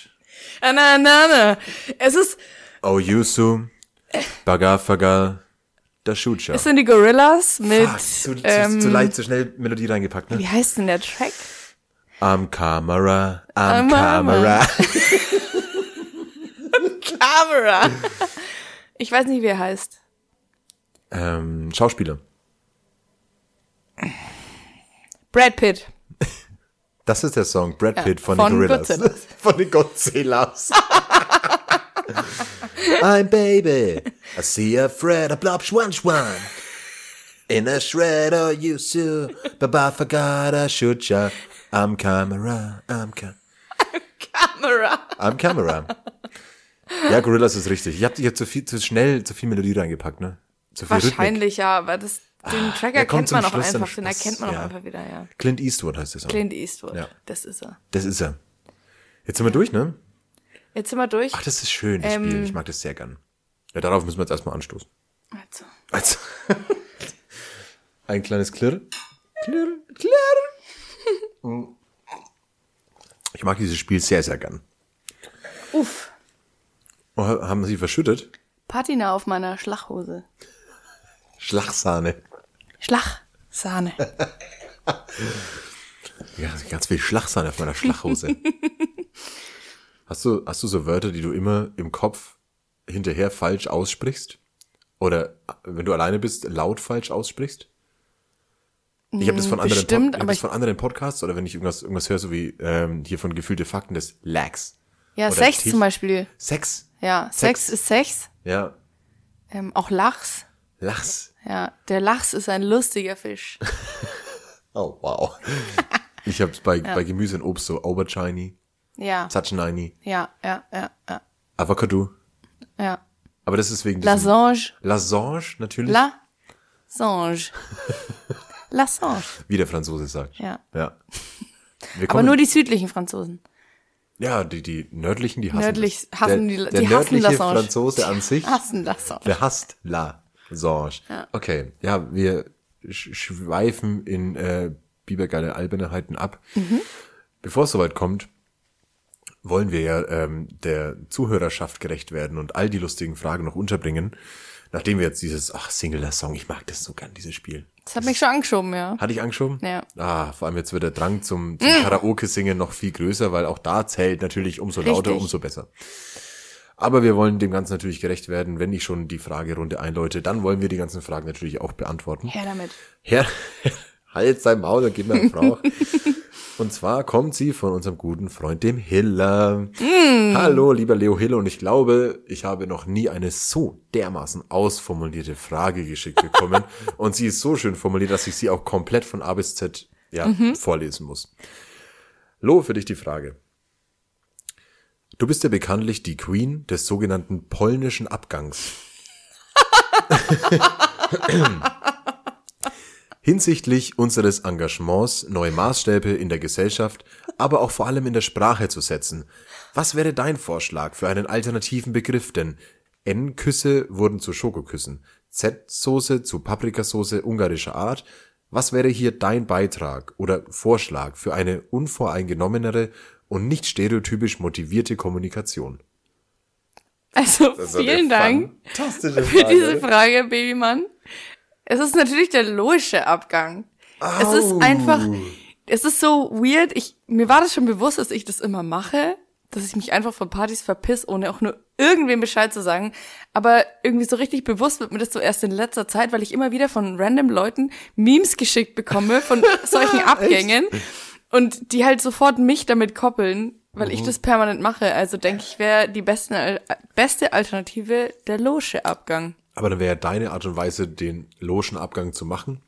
Ah, na, na, na. Es ist, oh Yusu, baga faga, da Schucha. es sind die Gorillas mit, Fuck, zu, zu, ähm, zu leicht, zu schnell Melodie reingepackt, ne? wie heißt denn der Track? Am Camera, am Am Camera. Camera. Ich weiß nicht, wie er heißt. ähm, Schauspieler. Brad Pitt. Das ist der Song, Brad Pitt von, von den Gorillas. Godzillas. von den Godzillas. I'm baby, I see a Fred, a blob schwan schwan. In a shredder, you sue, baba forgot a shooter. I'm camera, I'm ca Camera. I'm camera. Ja, Gorillas ist richtig. Ich hab dich jetzt zu viel, zu schnell, zu viel Melodie reingepackt, ne? Zu viel Rhythmik. Wahrscheinlich, ja, aber das, den Track der kommt erkennt man auch Schluss einfach, den erkennt man auch ja. einfach wieder, ja. Clint Eastwood heißt der Song. Clint Eastwood. Ja. Das ist er. Das ist er. Jetzt sind wir durch, ne? Jetzt sind wir durch. Ach, das ist schön, das Ähm. Spiel. Ich mag das sehr gern. Ja, darauf müssen wir jetzt erstmal anstoßen. Also. Also, ein kleines. Klirr, klirr. Ich mag dieses Spiel sehr, sehr gern. Uff. Oh, haben Sie verschüttet? Patina auf meiner Schlachhose. Schlachsahne. Schlachsahne. Ja, ganz viel Schlachsahne auf meiner Schlachhose. hast du, hast du so Wörter, die du immer im Kopf hinterher falsch aussprichst? Oder wenn du alleine bist, laut falsch aussprichst? Ich habe das von anderen, bestimmt, Pod, aber das ich- von anderen Podcasts oder wenn ich irgendwas, irgendwas höre, so wie ähm, hier von gefühlte Fakten des Lags. Ja, Oder Sex Tief- zum Beispiel. Sex. Ja, Sex. Sex, ist Sex. Ja. Ähm, auch Lachs. Lachs. Ja, der Lachs ist ein lustiger Fisch. Oh, wow. Ich habe bei, bei Gemüse und Obst so Aubergine, Ja, Zachenini, ja, ja, ja, ja, Avocado. ja. Aber das ist wegen Lasange. Lasange, natürlich. La Sange. Lassange. wie der Franzose sagt. Ja. Ja. Wir Aber nur die südlichen Franzosen. ja, die, die nördlichen, die hassen Nördlich das. hassen der, die- der die hassen nördliche Lasange. Franzose an sich, Hassen Lassange. der hasst La Sange. Okay, ja, wir sch schweifen in äh, bibergeile Albernerheiten ab. Mhm. Bevor es soweit kommt, wollen wir ja ähm, der Zuhörerschaft gerecht werden und all die lustigen Fragen noch unterbringen. Nachdem wir jetzt dieses, ach, Single-Song, ich mag das so gern, dieses Spiel. Das hat mich schon angeschoben, ja. Hatte ich angeschoben? Ja. Ah, vor allem jetzt wird der Drang zum, zum Karaoke-Singen noch viel größer, weil auch da zählt natürlich umso lauter, Richtig. umso besser. Aber wir wollen dem Ganzen natürlich gerecht werden. Wenn ich schon die Fragerunde einläute, dann wollen wir die ganzen Fragen natürlich auch beantworten. Her damit. Herr, halt sein Maul und gib mir eine Frau. Und zwar kommt sie von unserem guten Freund, dem Hiller. Hallo, lieber Leo Hiller. Und ich glaube, ich habe noch nie eine so dermaßen ausformulierte Frage geschickt bekommen. und sie ist so schön formuliert, dass ich sie auch komplett von A bis Z ja, vorlesen muss. Lo, für dich die Frage. Du bist ja bekanntlich die Queen des sogenannten polnischen Abgangs. Hinsichtlich unseres Engagements neue Maßstäbe in der Gesellschaft, aber auch vor allem in der Sprache zu setzen. Was wäre dein Vorschlag für einen alternativen Begriff? Denn N-Küsse wurden zu Schokoküssen, Z-Soße zu Paprikasauce ungarischer Art. Was wäre hier dein Beitrag oder Vorschlag für eine unvoreingenommenere und nicht stereotypisch motivierte Kommunikation? Also, vielen Dank für diese Frage, Babymann. Es ist natürlich der logische Abgang. Es ist einfach, es ist so weird. Ich, mir war das schon bewusst, dass ich das immer mache, dass ich mich einfach von Partys verpiss, ohne auch nur irgendwem Bescheid zu sagen. Aber irgendwie so richtig bewusst wird mir das so erst in letzter Zeit, weil ich immer wieder von random Leuten Memes geschickt bekomme von solchen Abgängen und die halt sofort mich damit koppeln, weil ich das permanent mache. Also denke ich, wäre die besten, Al- beste Alternative der losche Abgang. Aber dann wäre deine Art und Weise, den Logenabgang zu machen,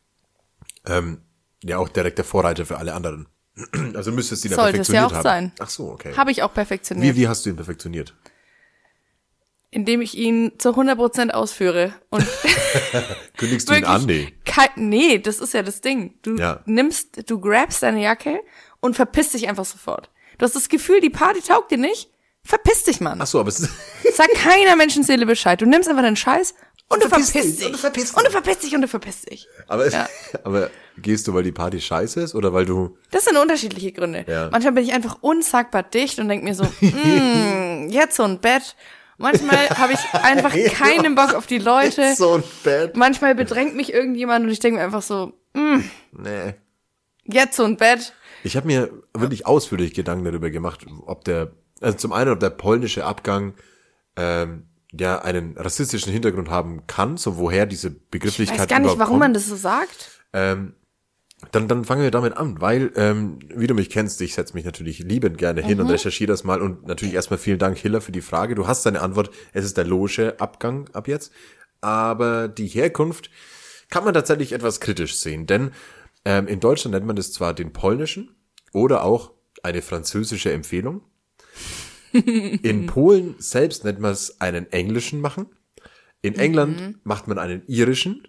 ähm, ja auch direkt der Vorreiter für alle anderen. Also müsstest du ihn ja Sollte es ja perfektioniert auch haben. sein. Ach so, okay. Habe ich auch perfektioniert. wie, wie hast du ihn perfektioniert? indem ich ihn zu 100% ausführe. Und Kündigst du ihn an? Nee. Kein, nee, das ist ja das Ding. Du Ja. nimmst, du grabst deine Jacke und verpisst dich einfach sofort. Du hast das Gefühl, die Party taugt dir nicht. Verpiss dich, Mann. Ach so, aber es ist, Sag keiner Menschenseele Bescheid. Du nimmst einfach deinen Scheiß und du verpisst dich, und du verpisst dich. Und du verpisst dich und du verpisst dich. aber, aber gehst du, weil die Party scheiße ist oder weil du, Das sind unterschiedliche Gründe. Ja. Manchmal bin ich einfach unsagbar dicht und denk mir so, mm, jetzt so ein Bett. Manchmal habe ich einfach keinen Bock auf die Leute. so ein Bett? Manchmal bedrängt mich irgendjemand und ich denke mir einfach so, Nee. jetzt so ein Bett. Ich habe mir wirklich ausführlich Gedanken darüber gemacht, ob der, also zum einen, ob der polnische Abgang ähm, ja einen rassistischen Hintergrund haben kann, so woher diese Ich Begrifflichkeit weiß gar nicht, warum kommt. man das so sagt. Ähm, dann, dann fangen wir damit an, weil, ähm, wie du mich kennst, ich setze mich natürlich liebend gerne hin und recherchiere das mal und natürlich erstmal vielen Dank, Hiller, für die Frage. Du hast deine Antwort, es ist der logische Abgang ab jetzt, aber die Herkunft kann man tatsächlich etwas kritisch sehen, denn ähm, in Deutschland nennt man das zwar den polnischen oder auch eine französische Empfehlung. In Polen selbst nennt man es einen englischen machen. In England macht man einen irischen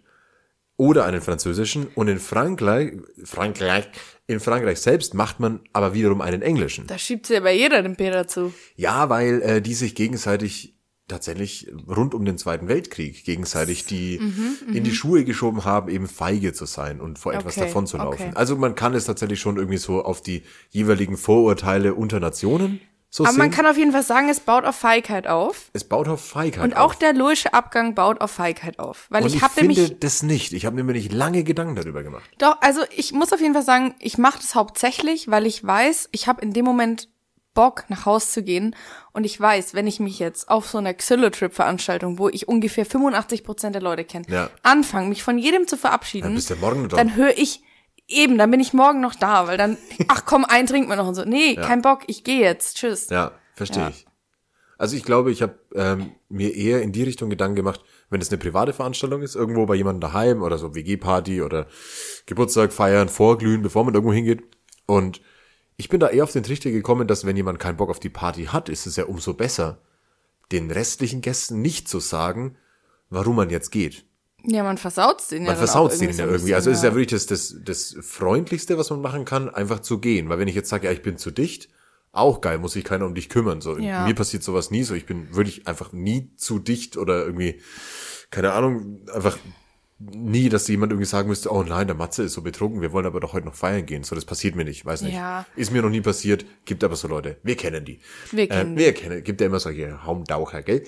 oder einen französischen und in Frankreich, Frankreich, in Frankreich selbst macht man aber wiederum einen englischen. Da schiebt sie aber jeder den Peter zu. Ja, weil äh, die sich gegenseitig tatsächlich rund um den Zweiten Weltkrieg gegenseitig die in die Schuhe geschoben haben, eben feige zu sein und vor etwas Okay, davon zu laufen. okay. Also man kann es tatsächlich schon irgendwie so auf die jeweiligen Vorurteile unter Nationen so Aber sehen. man kann auf jeden Fall sagen, es baut auf Feigheit auf. es baut auf Feigheit Und auch auf. der logische Abgang baut auf Feigheit auf. Weil und ich ich habe finde nämlich das nicht. Ich habe mir nämlich lange Gedanken darüber gemacht. Doch, also ich muss auf jeden Fall sagen, ich mache das hauptsächlich, weil ich weiß, ich habe in dem Moment Bock, nach Haus zu gehen. Und ich weiß, wenn ich mich jetzt auf so einer Xylotrip-Veranstaltung, wo ich ungefähr 85 Prozent der Leute kenne, Ja. anfange, mich von jedem zu verabschieden, Dann dann höre ich, eben, dann bin ich morgen noch da, weil dann, ach komm, ein trinkt man noch und so. Nee, kein Bock, ich gehe jetzt, tschüss. Ja, verstehe Ja. ich. Also ich glaube, ich habe ähm, mir eher in die Richtung Gedanken gemacht, wenn es eine private Veranstaltung ist, irgendwo bei jemandem daheim oder so WG-Party oder Geburtstag feiern, vorglühen, bevor man irgendwo hingeht. Und ich bin da eher auf den Trichter gekommen, dass wenn jemand keinen Bock auf die Party hat, ist es ja umso besser, den restlichen Gästen nicht zu sagen, warum man jetzt geht. Ja, man versaut's den ja Man dann auch versaut so ja irgendwie. Also es ist ja wirklich das, das, das Freundlichste, was man machen kann, einfach zu gehen. Weil wenn ich jetzt sage, ja, ich bin zu dicht, auch geil, muss sich keiner um dich kümmern. So, Ja. mir passiert sowas nie so. Ich bin wirklich einfach nie zu dicht oder irgendwie, keine Ahnung, einfach nie, dass jemand irgendwie sagen müsste, oh nein, der Matze ist so betrunken, wir wollen aber doch heute noch feiern gehen. So, das passiert mir nicht, weiß nicht. Ja. Ist mir noch nie passiert, gibt aber so Leute. Wir kennen die. Wir kennen äh, wir kennen, gibt ja immer solche Haumdaucher, gell?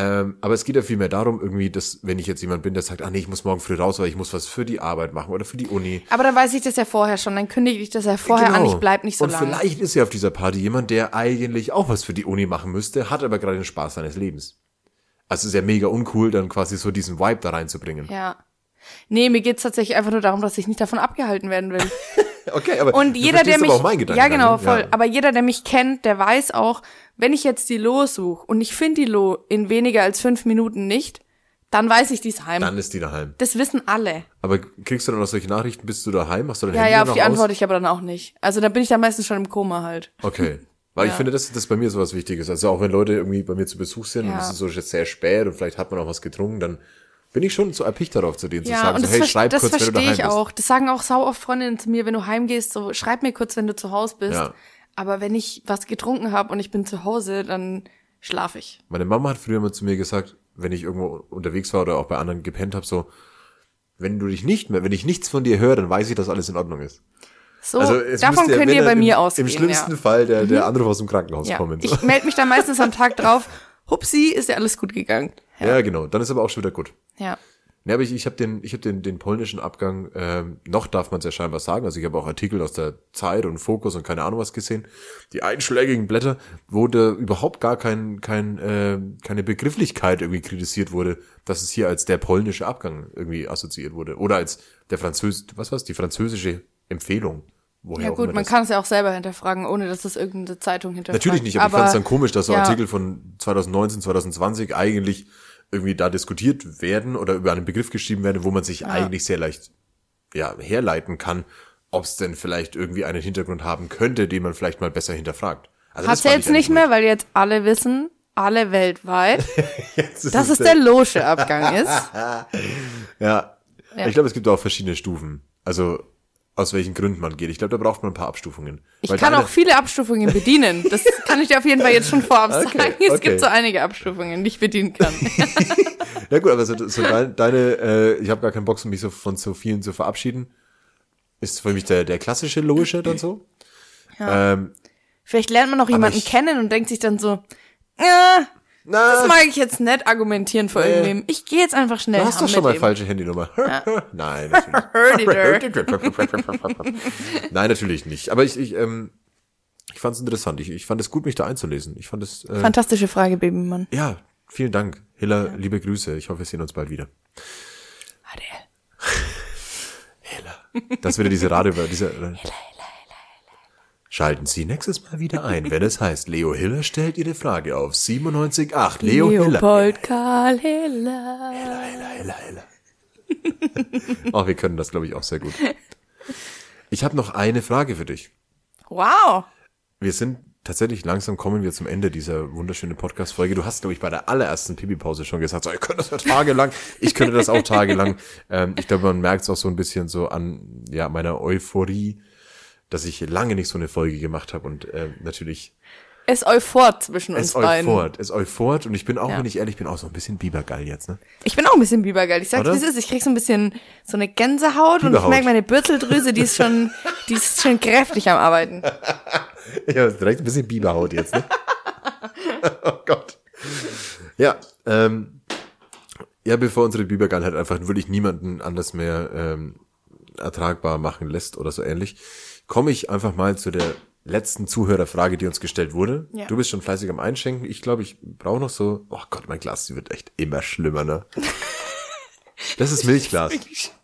Ähm, aber es geht ja vielmehr darum, irgendwie, dass, wenn ich jetzt jemand bin, der sagt, ah nee, ich muss morgen früh raus, weil ich muss was für die Arbeit machen oder für die Uni. Aber dann weiß ich das ja vorher schon, dann kündige ich das ja vorher an, ich bleib nicht so Genau. Und lange. vielleicht ist ja auf dieser Party jemand, der eigentlich auch was für die Uni machen müsste, hat aber gerade den Spaß seines Lebens. Also es ist ja mega uncool, dann quasi so diesen Vibe da reinzubringen. Ja. Nee, mir geht's tatsächlich einfach nur darum, dass ich nicht davon abgehalten werden will. Okay, aber Und jeder, der mich, ja genau, ne? voll. Ja. Aber jeder, der mich kennt, der weiß auch, wenn ich jetzt die Lo suche und ich finde die Lo in weniger als fünf Minuten nicht, dann weiß ich, die ist heim. Dann ist die daheim. das wissen alle. Aber kriegst du dann auch solche Nachrichten, bist du daheim? Machst du dein Ja, Handy ja, dann auf die noch aus? antworte ich aber dann auch nicht. Also da bin ich dann meistens schon im Koma halt. Okay. Weil ich Ja. finde, das, das bei mir sowas Wichtiges. Also auch wenn Leute irgendwie bei mir zu Besuch sind und Ja. es ist so sehr spät und vielleicht hat man auch was getrunken, dann bin ich schon so erpicht darauf, zu denen zu Ja, sagen, und so, das, hey, schreib das kurz, wenn du verstehe daheim ich bist. auch. Das sagen auch sau oft Freundinnen zu mir, wenn du heimgehst, so schreib mir kurz, wenn du zu Hause bist. Ja. Aber wenn ich was getrunken habe und ich bin zu Hause, dann schlafe ich. Meine Mama hat früher mal zu mir gesagt, wenn ich irgendwo unterwegs war oder auch bei anderen gepennt habe, so, wenn du dich nicht mehr, wenn ich nichts von dir höre, dann weiß ich, dass alles in Ordnung ist. So, Also davon müsste ja, könnt ihr bei dann mir im, ausgehen. Im schlimmsten ja. Fall der, der Anruf aus dem Krankenhaus ja. kommen. So. Ich melde mich dann meistens am Tag drauf, hupsi, ist ja alles gut gegangen. Ja. genau. Dann ist aber auch schon wieder gut. Ja. Ja, aber ich, ich habe den, ich hab den, den polnischen Abgang, ähm, noch darf man es ja scheinbar sagen, also ich habe auch Artikel aus der Zeit und Fokus und keine Ahnung was gesehen, die einschlägigen Blätter, wo da überhaupt gar kein, kein, äh, keine Begrifflichkeit irgendwie kritisiert wurde, dass es hier als der polnische Abgang irgendwie assoziiert wurde. Oder als der Französ, was war's, die französische Empfehlung. Woher Ja gut, man kann es ja auch selber hinterfragen, ohne dass das irgendeine Zeitung hinterfragt. Natürlich nicht, aber, ich fand es dann komisch, dass so ja. Artikel von 2019, 2020 eigentlich irgendwie da diskutiert werden oder über einen Begriff geschrieben werden, wo man sich eigentlich sehr leicht ja, herleiten kann, ob es denn vielleicht irgendwie einen Hintergrund haben könnte, den man vielleicht mal besser hinterfragt. Also ja fand ich jetzt nicht mehr, weil jetzt alle wissen, alle weltweit, Jetzt dass es der- der Loge-Abgang ist. Ja. Ja. Ich glaube, es gibt auch verschiedene Stufen. Also, aus welchen Gründen man geht. Ich glaube, da braucht man ein paar Abstufungen. Ich Weil kann deine- auch viele Abstufungen bedienen. Das kann ich dir auf jeden Fall jetzt schon vorab Okay, sagen. Es okay. gibt so einige Abstufungen, die ich bedienen kann. Ja gut, aber so, so dein, deine, äh, ich habe gar keinen Bock, mich so von so vielen zu verabschieden. Ist für mich der, der klassische Logische dann so. Ähm, Vielleicht lernt man noch jemanden ich- kennen und denkt sich dann so, ja, na, das mag ich jetzt nicht argumentieren vor irgendwem. Ich gehe jetzt einfach schnell du hast doch schon mal falsche Handynummer. Nein, natürlich. Nein, natürlich nicht. Aber ich, ich, ähm, ich fand es interessant. Ich, ich fand es gut, mich da einzulesen. Ich fand es, äh, Fantastische Frage, Babymann. ja, vielen Dank. Hilla, liebe Grüße. Ich hoffe, wir sehen uns bald wieder. Adel. Hilla. Das wieder diese Radio, diese, Schalten Sie nächstes Mal wieder ein, wenn es heißt, Leo Hiller stellt Ihre Frage auf 97.8. Leo Hiller. Leopold Karl Hiller. Hiller, Hiller. oh, wir können das, glaube ich, auch sehr gut. Ich habe noch eine Frage für dich. Wow. Wir sind tatsächlich langsam kommen wir zum Ende dieser wunderschönen Podcast-Folge. Du hast, glaube ich, bei der allerersten Pipi-Pause schon gesagt, so, ihr könnt das ja tagelang. Ich könnte das auch tagelang. Ähm, ich glaube, man merkt es auch so ein bisschen so an ja meiner Euphorie, dass ich lange nicht so eine Folge gemacht habe und ähm, natürlich Es euphort zwischen uns es beiden. euphort, es euphort und ich bin auch, Ja. wenn ich ehrlich bin, auch so ein bisschen Bibergeil jetzt, ne? Ich bin auch ein bisschen Bibergeil. Ich sag's, Oder? wie es ist. Ich krieg so ein bisschen so eine Gänsehaut und ich merke, meine Bürzeldrüse, die ist schon, die ist schon kräftig am Arbeiten. Ich habe direkt ein bisschen Biberhaut jetzt, ne? oh Gott. Ja, ähm, ja, bevor unsere Bibergeilheit einfach wirklich niemanden anders mehr ähm, ertragbar machen lässt oder so ähnlich, komme ich einfach mal zu der letzten Zuhörerfrage, die uns gestellt wurde. Ja. Du bist schon fleißig am Einschenken. Ich glaube, ich brauche noch so, oh Gott, mein Glas, die wird echt immer schlimmer, ne? Das ist Milchglas.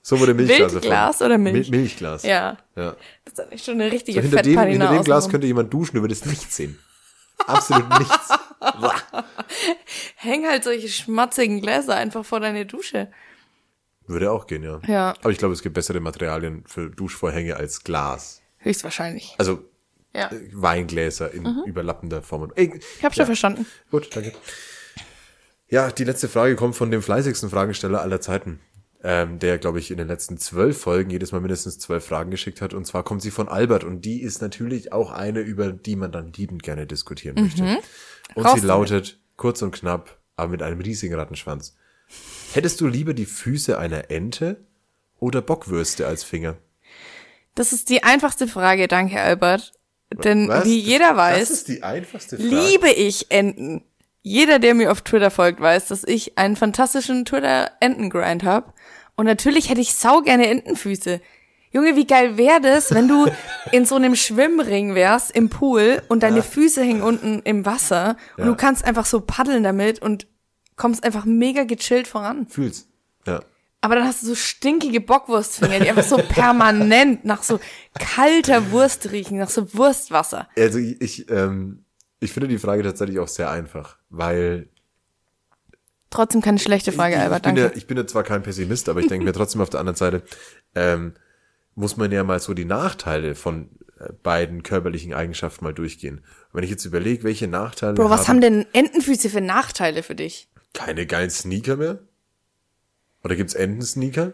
So wurde Milchglas erfunden. oder Milch? Mil Milchglas. Ja. ja. Das ist schon eine So richtige hinter dem, hinter dem Glas könnte jemand duschen, du würdest nichts sehen. Absolut nichts. Häng halt solche schmatzigen Gläser einfach vor deine Dusche. Würde auch gehen, ja. Ja. Aber ich glaube, es gibt bessere Materialien für Duschvorhänge als Glas. Höchstwahrscheinlich. Also Ja. äh, Weingläser in überlappender Form. Ey, Ich habe schon verstanden. Gut, danke. Ja, die letzte Frage kommt von dem fleißigsten Fragesteller aller Zeiten, ähm, der, glaube ich, in den letzten zwölf Folgen jedes Mal mindestens zwölf Fragen geschickt hat. Und zwar kommt sie von Albert und die ist natürlich auch eine, über die man dann liebend gerne diskutieren möchte. Und Mhm. Raus sie damit. lautet, kurz und knapp, aber mit einem riesigen Rattenschwanz. Hättest du lieber die Füße einer Ente oder Bockwürste als Finger? Das ist die einfachste Frage, danke Albert. Denn Was? wie jeder weiß, liebe ich Enten. Jeder, der mir auf Twitter folgt, weiß, dass ich einen fantastischen Twitter-Entengrind habe. Und natürlich hätte ich sau gerne Entenfüße. Junge, wie geil wäre das, wenn du in so einem Schwimmring wärst im Pool und deine Füße hängen unten im Wasser und Ja. du kannst einfach so paddeln damit und kommst einfach mega gechillt voran. Fühl's. Aber dann hast du so stinkige Bockwurstfinger, die einfach so permanent nach so kalter Wurst riechen, nach so Wurstwasser. Also ich, ich, ähm, ich finde die Frage tatsächlich auch sehr einfach, weil Trotzdem keine schlechte Frage, ich, ich, Albert, bin danke. ja, ich bin ja zwar kein Pessimist, aber ich denke mir trotzdem auf der anderen Seite, ähm, muss man ja mal so die Nachteile von äh, beiden körperlichen Eigenschaften mal durchgehen. Und wenn ich jetzt überlege, welche Nachteile Bro, was haben denn Entenfüße für Nachteile für dich? keine geilen Sneaker mehr? Oder gibt's Entensneaker?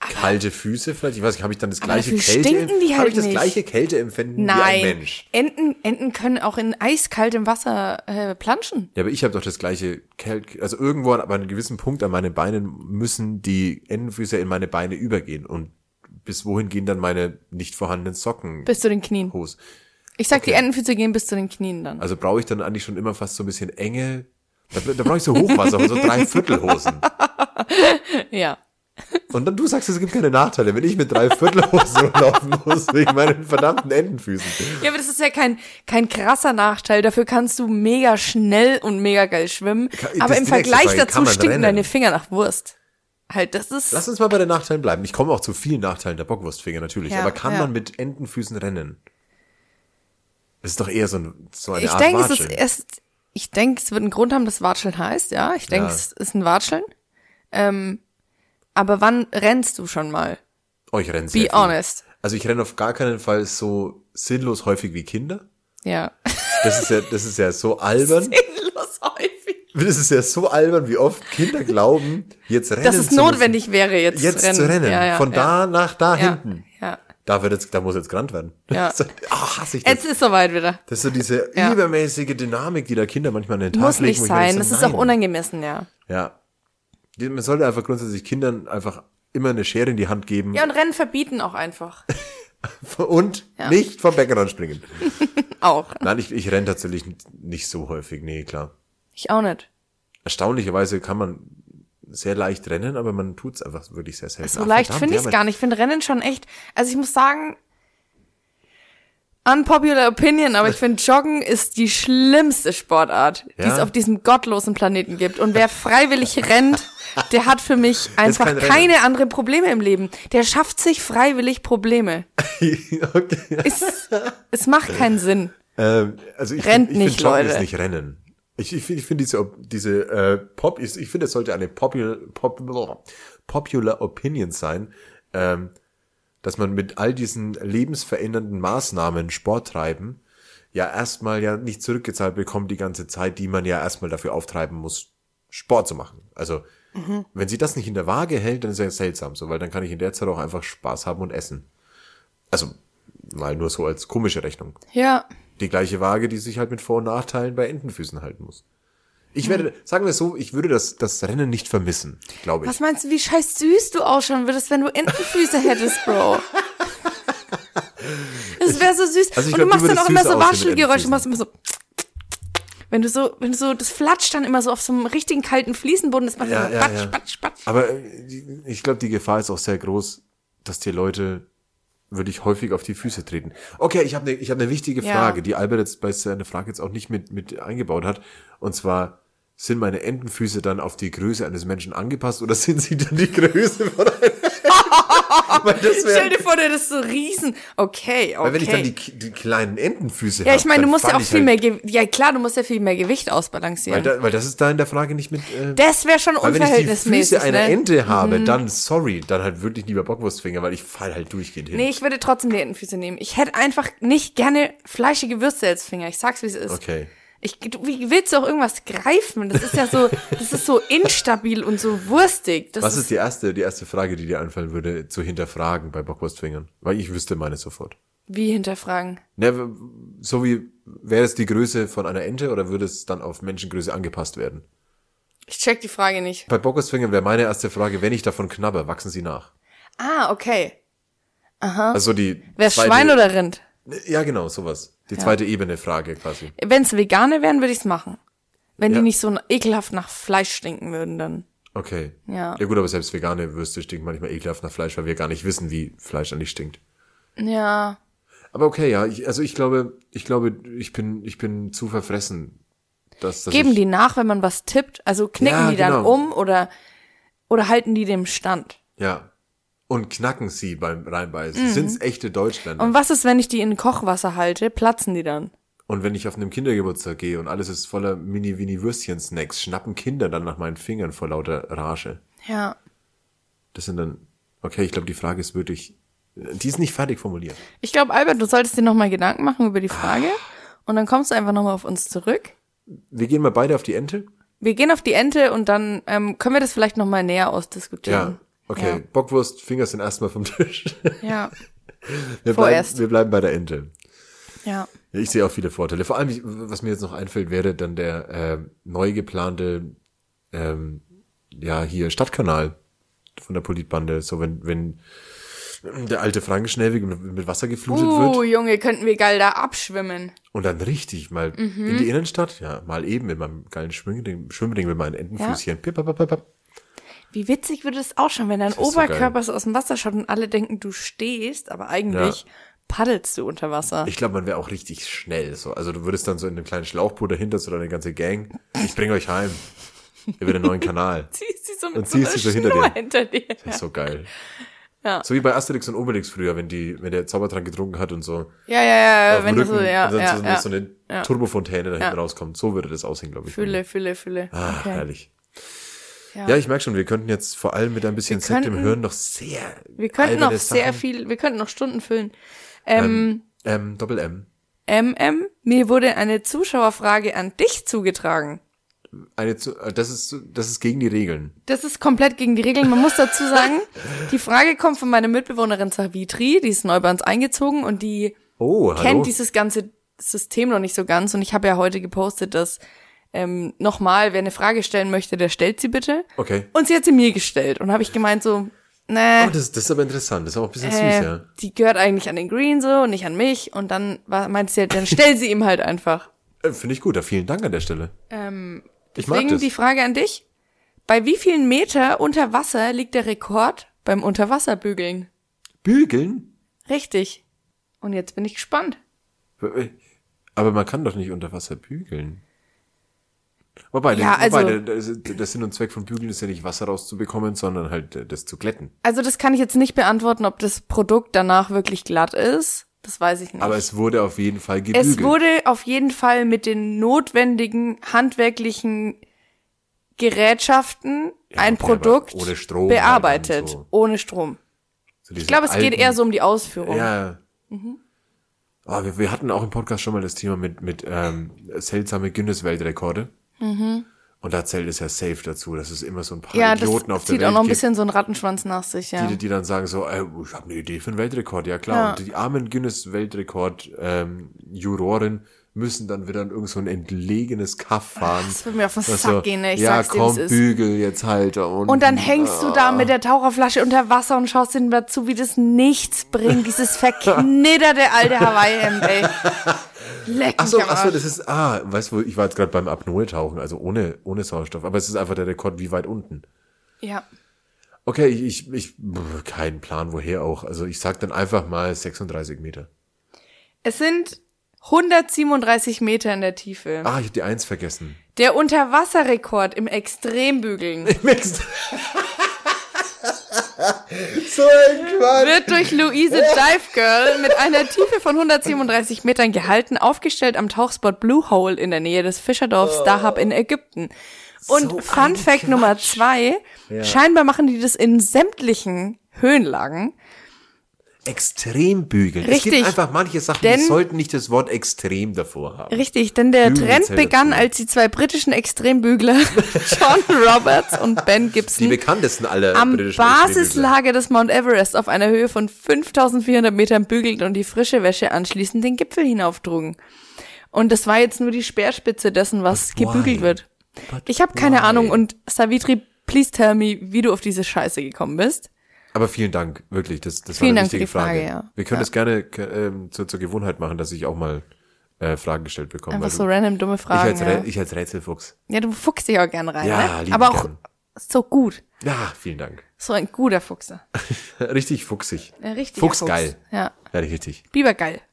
Kalte Füße vielleicht? Ich weiß nicht, habe ich dann das Aber gleiche dafür Kälte? stinken die Habe halt ich das nicht. gleiche Kälteempfinden wie ein Nein, Mensch? Enten, Enten können auch in eiskaltem Wasser äh, planschen. Ja, aber ich habe doch das gleiche Kälte, also irgendwo an, aber an einem gewissen Punkt an meinen Beinen müssen die Entenfüße in meine Beine übergehen und bis wohin gehen dann meine nicht vorhandenen Socken? Bis zu den Knien. Hose. Ich sag, die Okay. Entenfüße gehen bis zu den Knien dann. Also brauche ich dann eigentlich schon immer fast so ein bisschen enge, da, da brauche ich so Hochwasser, so Dreiviertelhosen. Ja. Und dann du sagst, es gibt keine Nachteile, wenn ich mit Dreiviertelhosen rumlaufen muss wegen meinen verdammten Entenfüßen. Ja, aber das ist ja kein, kein krasser Nachteil. Dafür kannst du mega schnell und mega geil schwimmen. Aber im Vergleich dazu stinken rennen? deine Finger nach Wurst. Halt, das ist. Lass uns mal bei den Nachteilen bleiben. Ich komme auch zu vielen Nachteilen der Bockwurstfinger natürlich, Ja, aber kann ja. man mit Entenfüßen rennen? Das ist doch eher so, ein, so eine ich Art denke, es ist Watscheln. Ich denke, es wird einen Grund haben, dass Watscheln heißt, ja. Ich denke, Ja. es ist ein Watscheln. Ähm, aber wann rennst du schon mal? Oh, ich renne sehr Be viel. honest. Also ich renne auf gar keinen Fall so sinnlos häufig wie Kinder. Ja. Das ist ja, das ist ja so albern. Sinnlos häufig. Das ist ja so albern, wie oft Kinder glauben, jetzt rennen Dass es notwendig wäre, jetzt, müssen. Jetzt zu rennen. Ja, ja, Von ja. da nach da hinten. Da, wird jetzt, da muss jetzt gerannt werden. Ja. Ah, hasse ich das. Jetzt ist soweit wieder. Das ist so diese Ja. übermäßige Dynamik, die da Kinder manchmal an den Tag Muss legen. nicht ich mir sein. so, Das ist nein. auch unangemessen, ja. Ja. Man sollte einfach grundsätzlich Kindern einfach immer eine Schere in die Hand geben Ja, und Rennen verbieten auch einfach. und Ja. nicht vom Bäcker springen. Auch. Nein, ich, ich renne tatsächlich nicht so häufig. Nee, klar. Ich auch nicht. Erstaunlicherweise kann man sehr leicht rennen, aber man tut's einfach wirklich sehr selten. So Ach, leicht finde ich es gar nicht. Ich finde Rennen schon echt. Also ich muss sagen, unpopular opinion, aber ich finde Joggen ist die schlimmste Sportart, die Ja? es auf diesem gottlosen Planeten gibt. Und wer freiwillig rennt, der hat für mich einfach kein keine anderen Probleme im Leben. Der schafft sich freiwillig Probleme. okay. Es, es macht keinen Sinn. Ähm, also ich Rennt finde, ich nicht, find Leute. ist nicht Rennen. Ich, ich finde ich find diese, diese äh, Pop, ich, ich finde, es sollte eine popular, pop, popular Opinion sein, ähm, dass man mit all diesen lebensverändernden Maßnahmen Sport treiben, ja erstmal ja nicht zurückgezahlt bekommt die ganze Zeit, die man ja erstmal dafür auftreiben muss, Sport zu machen. Also wenn sie das nicht in der Waage hält, dann ist ja seltsam so, weil dann kann ich in der Zeit auch einfach Spaß haben und essen. Also mal nur so als komische Rechnung. Ja. Die gleiche Waage, die sich halt mit Vor- und Nachteilen bei Entenfüßen halten muss. Ich werde, sagen wir es so, ich würde das, das Rennen nicht vermissen, glaube ich. Was meinst du, wie scheiß süß du ausschauen würdest, wenn du Entenfüße hättest, Bro? Es wäre so süß. Also und du glaub, du machst dann auch immer so Waschelgeräusche, machst immer so. Wenn du so, wenn du so, das flatscht dann immer so auf so einem richtigen kalten Fliesenboden, das macht Ja, so ja, patsch, ja. patsch, patsch. Aber äh, ich glaube, die Gefahr ist auch sehr groß, dass die Leute wirklich häufig auf die Füße treten. Okay, ich habe eine ich hab ne wichtige Ja. Frage, die Albert jetzt bei seiner Frage jetzt auch nicht mit, mit eingebaut hat. Und zwar, sind meine Entenfüße dann auf die Größe eines Menschen angepasst oder sind sie dann die Größe von einem? Weil Stell dir vor, der ist so riesen. Okay, okay. weil wenn ich dann die, die kleinen Entenfüße ja, hab, ich meine, du musst ja auch viel halt, mehr, Ge ja klar, du musst ja viel mehr Gewicht Weil, ausbalancieren. da, weil das ist da in der Frage nicht mit. Äh, das wäre schon weil wenn ich die unverhältnismäßig, Füße einer ne? Ente habe, dann sorry, dann halt wirklich lieber Bockwurstfinger, weil ich fall halt durchgehend hin. Nee, ich würde trotzdem die Entenfüße nehmen. Ich hätte einfach nicht gerne fleischige Würste als Finger. Ich sag's, wie es ist. Okay. Ich, du, wie willst du auch irgendwas greifen? Das ist ja so, das ist so instabil und so wurstig. Das Was ist die erste, die erste Frage, die dir einfallen würde, zu hinterfragen bei Bockwurstfingern? Weil ich wüsste meine sofort. wie hinterfragen? Ne, so wie, wäre es die Größe von einer Ente oder würde es dann auf Menschengröße angepasst werden? Ich check die Frage nicht. Bei Bockwurstfingern wäre meine erste Frage, wenn ich davon knabber, wachsen sie nach? Ah, okay. Also die Wer Schwein oder Rind? Ja, genau, sowas. Die zweite Ebene Frage quasi. Wenn's vegane wären, würde ich's machen. Wenn Ja. die nicht so ekelhaft nach Fleisch stinken würden, dann. Okay. Ja. Ja gut, aber selbst vegane Würste stinken manchmal ekelhaft nach Fleisch, weil wir gar nicht wissen, wie Fleisch eigentlich stinkt. Ja. Aber okay, ja, ich, also ich glaube, ich glaube, ich bin, ich bin zu verfressen. Dass, dass Geben ich, die nach, wenn man was tippt? Also knicken Ja, die dann genau. um oder, oder halten die dem Stand? Ja. Und knacken sie beim Reinbeißen. Sind's echte Deutschländer. Mhm. Und was ist, wenn ich die in Kochwasser halte? Platzen die dann? Und wenn ich auf einem Kindergeburtstag gehe und alles ist voller Mini-Winnie-Würstchen-Snacks, schnappen Kinder dann nach meinen Fingern vor lauter Rage. Ja. Das sind dann, okay, ich glaube, die Frage ist wirklich, die ist nicht fertig formuliert. Ich glaube, Albert, du solltest dir nochmal Gedanken machen über die Frage. Und dann kommst du einfach nochmal auf uns zurück. Wir gehen mal beide auf die Ente. Wir gehen auf die Ente und dann ähm, können wir das vielleicht nochmal näher Ja, okay. Bockwurst, Finger sind erstmal vom Tisch. Ja. Wir bleiben, wir bleiben bei der Ente. Ja. Ja, ich sehe auch viele Vorteile. Vor allem, was mir jetzt noch einfällt, wäre dann der äh, neu geplante, ähm, ja, hier Stadtkanal von der Politbande. So, wenn, wenn der alte Frankenschnellweg mit, mit Wasser geflutet Uh, wird Junge, könnten wir geil da abschwimmen. und dann richtig mal Mhm. in die Innenstadt, ja, mal eben mit meinem geilen Schwimmring, Schwimmring mit meinen Entenfüßchen. Pip, pip, pip, pip. Wie witzig würde es auch schon, wenn dein so Oberkörper so aus dem Wasser schaut und alle denken, du stehst, aber eigentlich paddelst du unter Wasser. Ich glaube, man wäre auch richtig schnell. So. Also du würdest dann so in einem kleinen Schlauchboot dahinter, so deine ganze Gang. Ich bring euch heim. Über den neuen Kanal. ziehst sie so mit Und so ziehst sie so hinter dir. hinter dir. Das ist so geil. Ja. So wie bei Asterix und Obelix früher, wenn die, wenn der Zaubertrank getrunken hat und so. Ja, ja, ja, wenn Rücken so, ja, und dann ja, so, ja. so eine ja. Turbofontäne da hinten Ja. rauskommt. So würde das aussehen, glaube ich. Fülle, Fülle, Fülle. Ah, okay. herrlich. Ja. Ja, ich merke schon, wir könnten jetzt vor allem mit ein bisschen Sekt im Hirn noch sehr Wir könnten noch sehr Sachen- viel, wir könnten noch Stunden füllen. Ähm, Ähm, Doppel M. MM, mir wurde eine Zuschauerfrage an dich zugetragen. eine zu, äh, das ist, das ist gegen die Regeln. Das ist komplett gegen die Regeln. Man muss dazu sagen, die Frage kommt von meiner Mitbewohnerin Savitri, die ist neu bei uns eingezogen und die Oh, kennt dieses ganze System noch nicht so ganz. Und ich habe ja heute gepostet, dass ähm, nochmal, wer eine Frage stellen möchte, der stellt sie bitte. Okay. Und sie hat sie mir gestellt. Und habe ich gemeint so, nee, Oh, das, das ist aber interessant. Das ist auch ein bisschen äh, süß, ja. die gehört eigentlich an den Green so und nicht an mich. Und dann war, meinte sie, halt, dann stell sie ihm halt einfach. Äh, Finde ich gut. Ja, vielen Dank an der Stelle. Ähm, Ich mag deswegen das. die Frage an dich. Bei wie vielen Meter unter Wasser liegt der Rekord beim Unterwasserbügeln? Bügeln? Richtig. Und jetzt bin ich gespannt. Aber man kann doch nicht unter Wasser bügeln. Wobei, Ja, wobei also- der, Sinn und Zweck von Bügeln ist ja nicht Wasser rauszubekommen, sondern halt äh, das zu glätten. Also das kann ich jetzt nicht beantworten, ob das Produkt danach wirklich glatt ist. Das weiß ich nicht. Aber es wurde auf jeden Fall gebügelt. es wurde auf jeden Fall mit den notwendigen handwerklichen Gerätschaften Ja, ein okay, Produkt ohne Strom bearbeitet. halt und so. Ohne Strom. So Ich glaube, es geht alten- eher so um die Ausführung. Ja. Mhm. Oh, wir, wir hatten auch im Podcast schon mal das Thema mit, mit ähm, seltsame Guinness-Weltrekorde. Und da zählt es ja safe dazu, dass es immer so ein paar Mhm. Ja, das Idioten auf der zieht Welt auch noch ein gibt, bisschen so einen Rattenschwanz nach sich, ja. die, die dann sagen so, äh, ich habe eine Idee für einen Weltrekord. Ja klar. Ja. Und die armen Guinness-Weltrekord-Juroren müssen dann wieder in irgend so ein entlegenes Kaff fahren. das wird mir auf den Was Sack gehen, ne? Ich ja, sag's dir, komm, wie's ist. bügel jetzt halt unten. Und dann hängst du da mit der Taucherflasche unter Wasser und schaust dir dazu, wie das nichts bringt. Dieses verknitterte alte Hawaii-Hemd, ey. Leck Ach so, ach so, das ist, ah, weißt du, ich war jetzt gerade beim Apnoe-Tauchen, also ohne, ohne Sauerstoff, aber es ist einfach der Rekord, wie weit unten. Ja. Okay, ich, ich, ich keinen Plan, woher auch. Also ich sag dann einfach mal 36 Meter. Es sind 137 Meter in der Tiefe. Ah, ich hab die Eins vergessen. Der Unterwasserrekord im Extrembügeln so ein Quatsch. wird durch Luise Dive Girl mit einer Tiefe von 137 Metern gehalten, aufgestellt am Tauchspot Blue Hole in der Nähe des Fischerdorfs Dahab in Ägypten. Und So Fun Fact Nummer zwei, scheinbar machen die das in sämtlichen Höhenlagen. Extrem bügeln. Es Richtig. gibt einfach manche Sachen, Denn- die sollten nicht das Wort extrem davor haben. Richtig, denn der Bügeln Trend begann, dazu. als die zwei britischen Extrembügler John Roberts und Ben Die Gibson bekanntesten aller am. Basislager des Mount Everest auf einer Höhe von 5400 Metern bügelten und die frische Wäsche anschließend den Gipfel hinauftrugen. Und das war jetzt nur die Speerspitze dessen, was But why? gebügelt wird. But Ich habe keine why? Ahnung und Savitri, please tell me, wie du auf diese Scheiße gekommen bist. Aber vielen Dank, wirklich. Das, das Vielen war eine Dank wichtige die Frage, Frage. ja. Wir können Ja. es gerne ähm, zur, zur Gewohnheit machen, dass ich auch mal äh, Fragen gestellt bekomme. Einfach so du- random dumme ich, Fragen. als ja. Ich als Rätselfuchs. ja, du fuchst dich auch gern rein, Ja, ne? Aber auch gern. so gut. Ja, vielen Dank. So ein guter Fuchse. Richtig fuchsig. Ein richtiger Fuchsgeil. Fuchs. Ja. Ja, richtig. Bibergeil.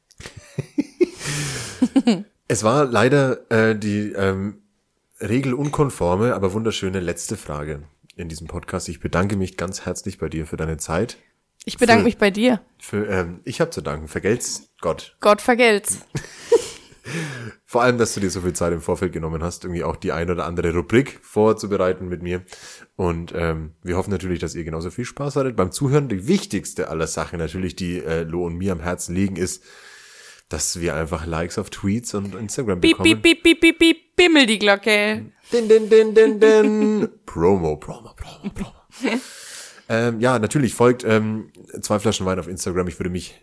Es war leider äh, die ähm, regelunkonforme, aber wunderschöne letzte Frage in diesem Podcast. Ich bedanke mich ganz herzlich bei dir für deine Zeit. Ich bedanke Für- mich bei dir. Für, ähm, ich habe zu danken. Vergelt's Gott. Gott vergelt's. Vor allem, dass du dir so viel Zeit im Vorfeld genommen hast, irgendwie auch die ein oder andere Rubrik vorzubereiten mit mir. Und ähm, wir hoffen natürlich, dass ihr genauso viel Spaß hattet beim Zuhören. Die wichtigste aller Sachen natürlich, die äh, Lo und mir am Herzen liegen, ist, dass wir einfach Likes auf Tweets und Instagram Piep, bekommen. piep, piep, piep, piep, piep, bimmel die Glocke. Din, din, din, din, din. Promo, Promo, Promo, Promo. ähm, ja, natürlich folgt ähm, zwei Flaschen Wein auf Instagram. Ich würde mich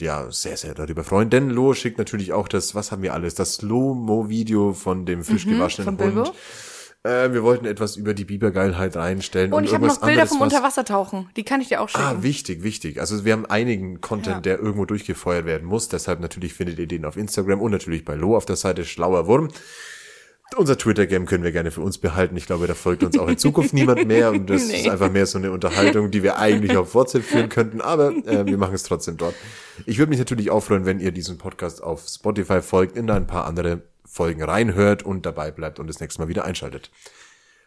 ja sehr, sehr darüber freuen. Denn Lo schickt natürlich auch das, was haben wir alles? Das Slow-Mo-Video von dem frisch gewaschenen Mhm. Hund. Äh, wir wollten etwas über die Bibergeilheit reinstellen. Und ich habe noch Bilder anderes, vom was- Unterwassertauchen. Die kann ich dir auch schicken. Ah, wichtig, wichtig. Also wir haben einigen Content, Ja. der irgendwo durchgefeuert werden muss. Deshalb natürlich findet ihr den auf Instagram und natürlich bei Lo auf der Seite Schlauer Wurm. Unser Twitter-Game können wir gerne für uns behalten. Ich glaube, da folgt uns auch in Zukunft niemand mehr. Und das Nee. ist einfach mehr so eine Unterhaltung, die wir eigentlich auf WhatsApp führen könnten. Aber äh, wir machen es trotzdem dort. Ich würde mich natürlich auch freuen, wenn ihr diesen Podcast auf Spotify folgt, in ein paar andere Folgen reinhört und dabei bleibt und das nächste Mal wieder einschaltet.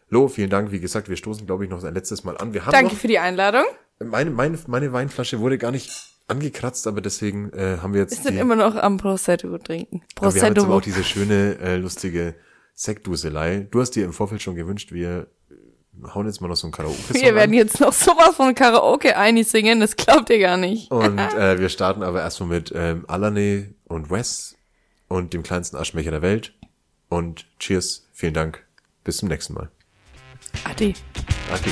Lo, vielen Dank. Wie gesagt, wir stoßen, glaube ich, noch ein letztes Mal an. Wir haben Danke noch für die Einladung. meine, meine, meine Weinflasche wurde gar nicht angekratzt, aber deswegen äh, haben wir jetzt Wir sind die, immer noch am Prosecco trinken. aber wir haben jetzt aber Prosecco. auch diese schöne, äh, lustige Sektduselei. Du hast dir im Vorfeld schon gewünscht, wir hauen jetzt mal noch so ein karaoke Wir werden jetzt noch sowas von Karaoke einsingen, das glaubt ihr gar nicht. Und äh, wir starten aber erstmal mit ähm, Alane und Wes und dem kleinsten Aschenbecher der Welt. Und cheers, vielen Dank Bis zum nächsten Mal. Ade. Ade.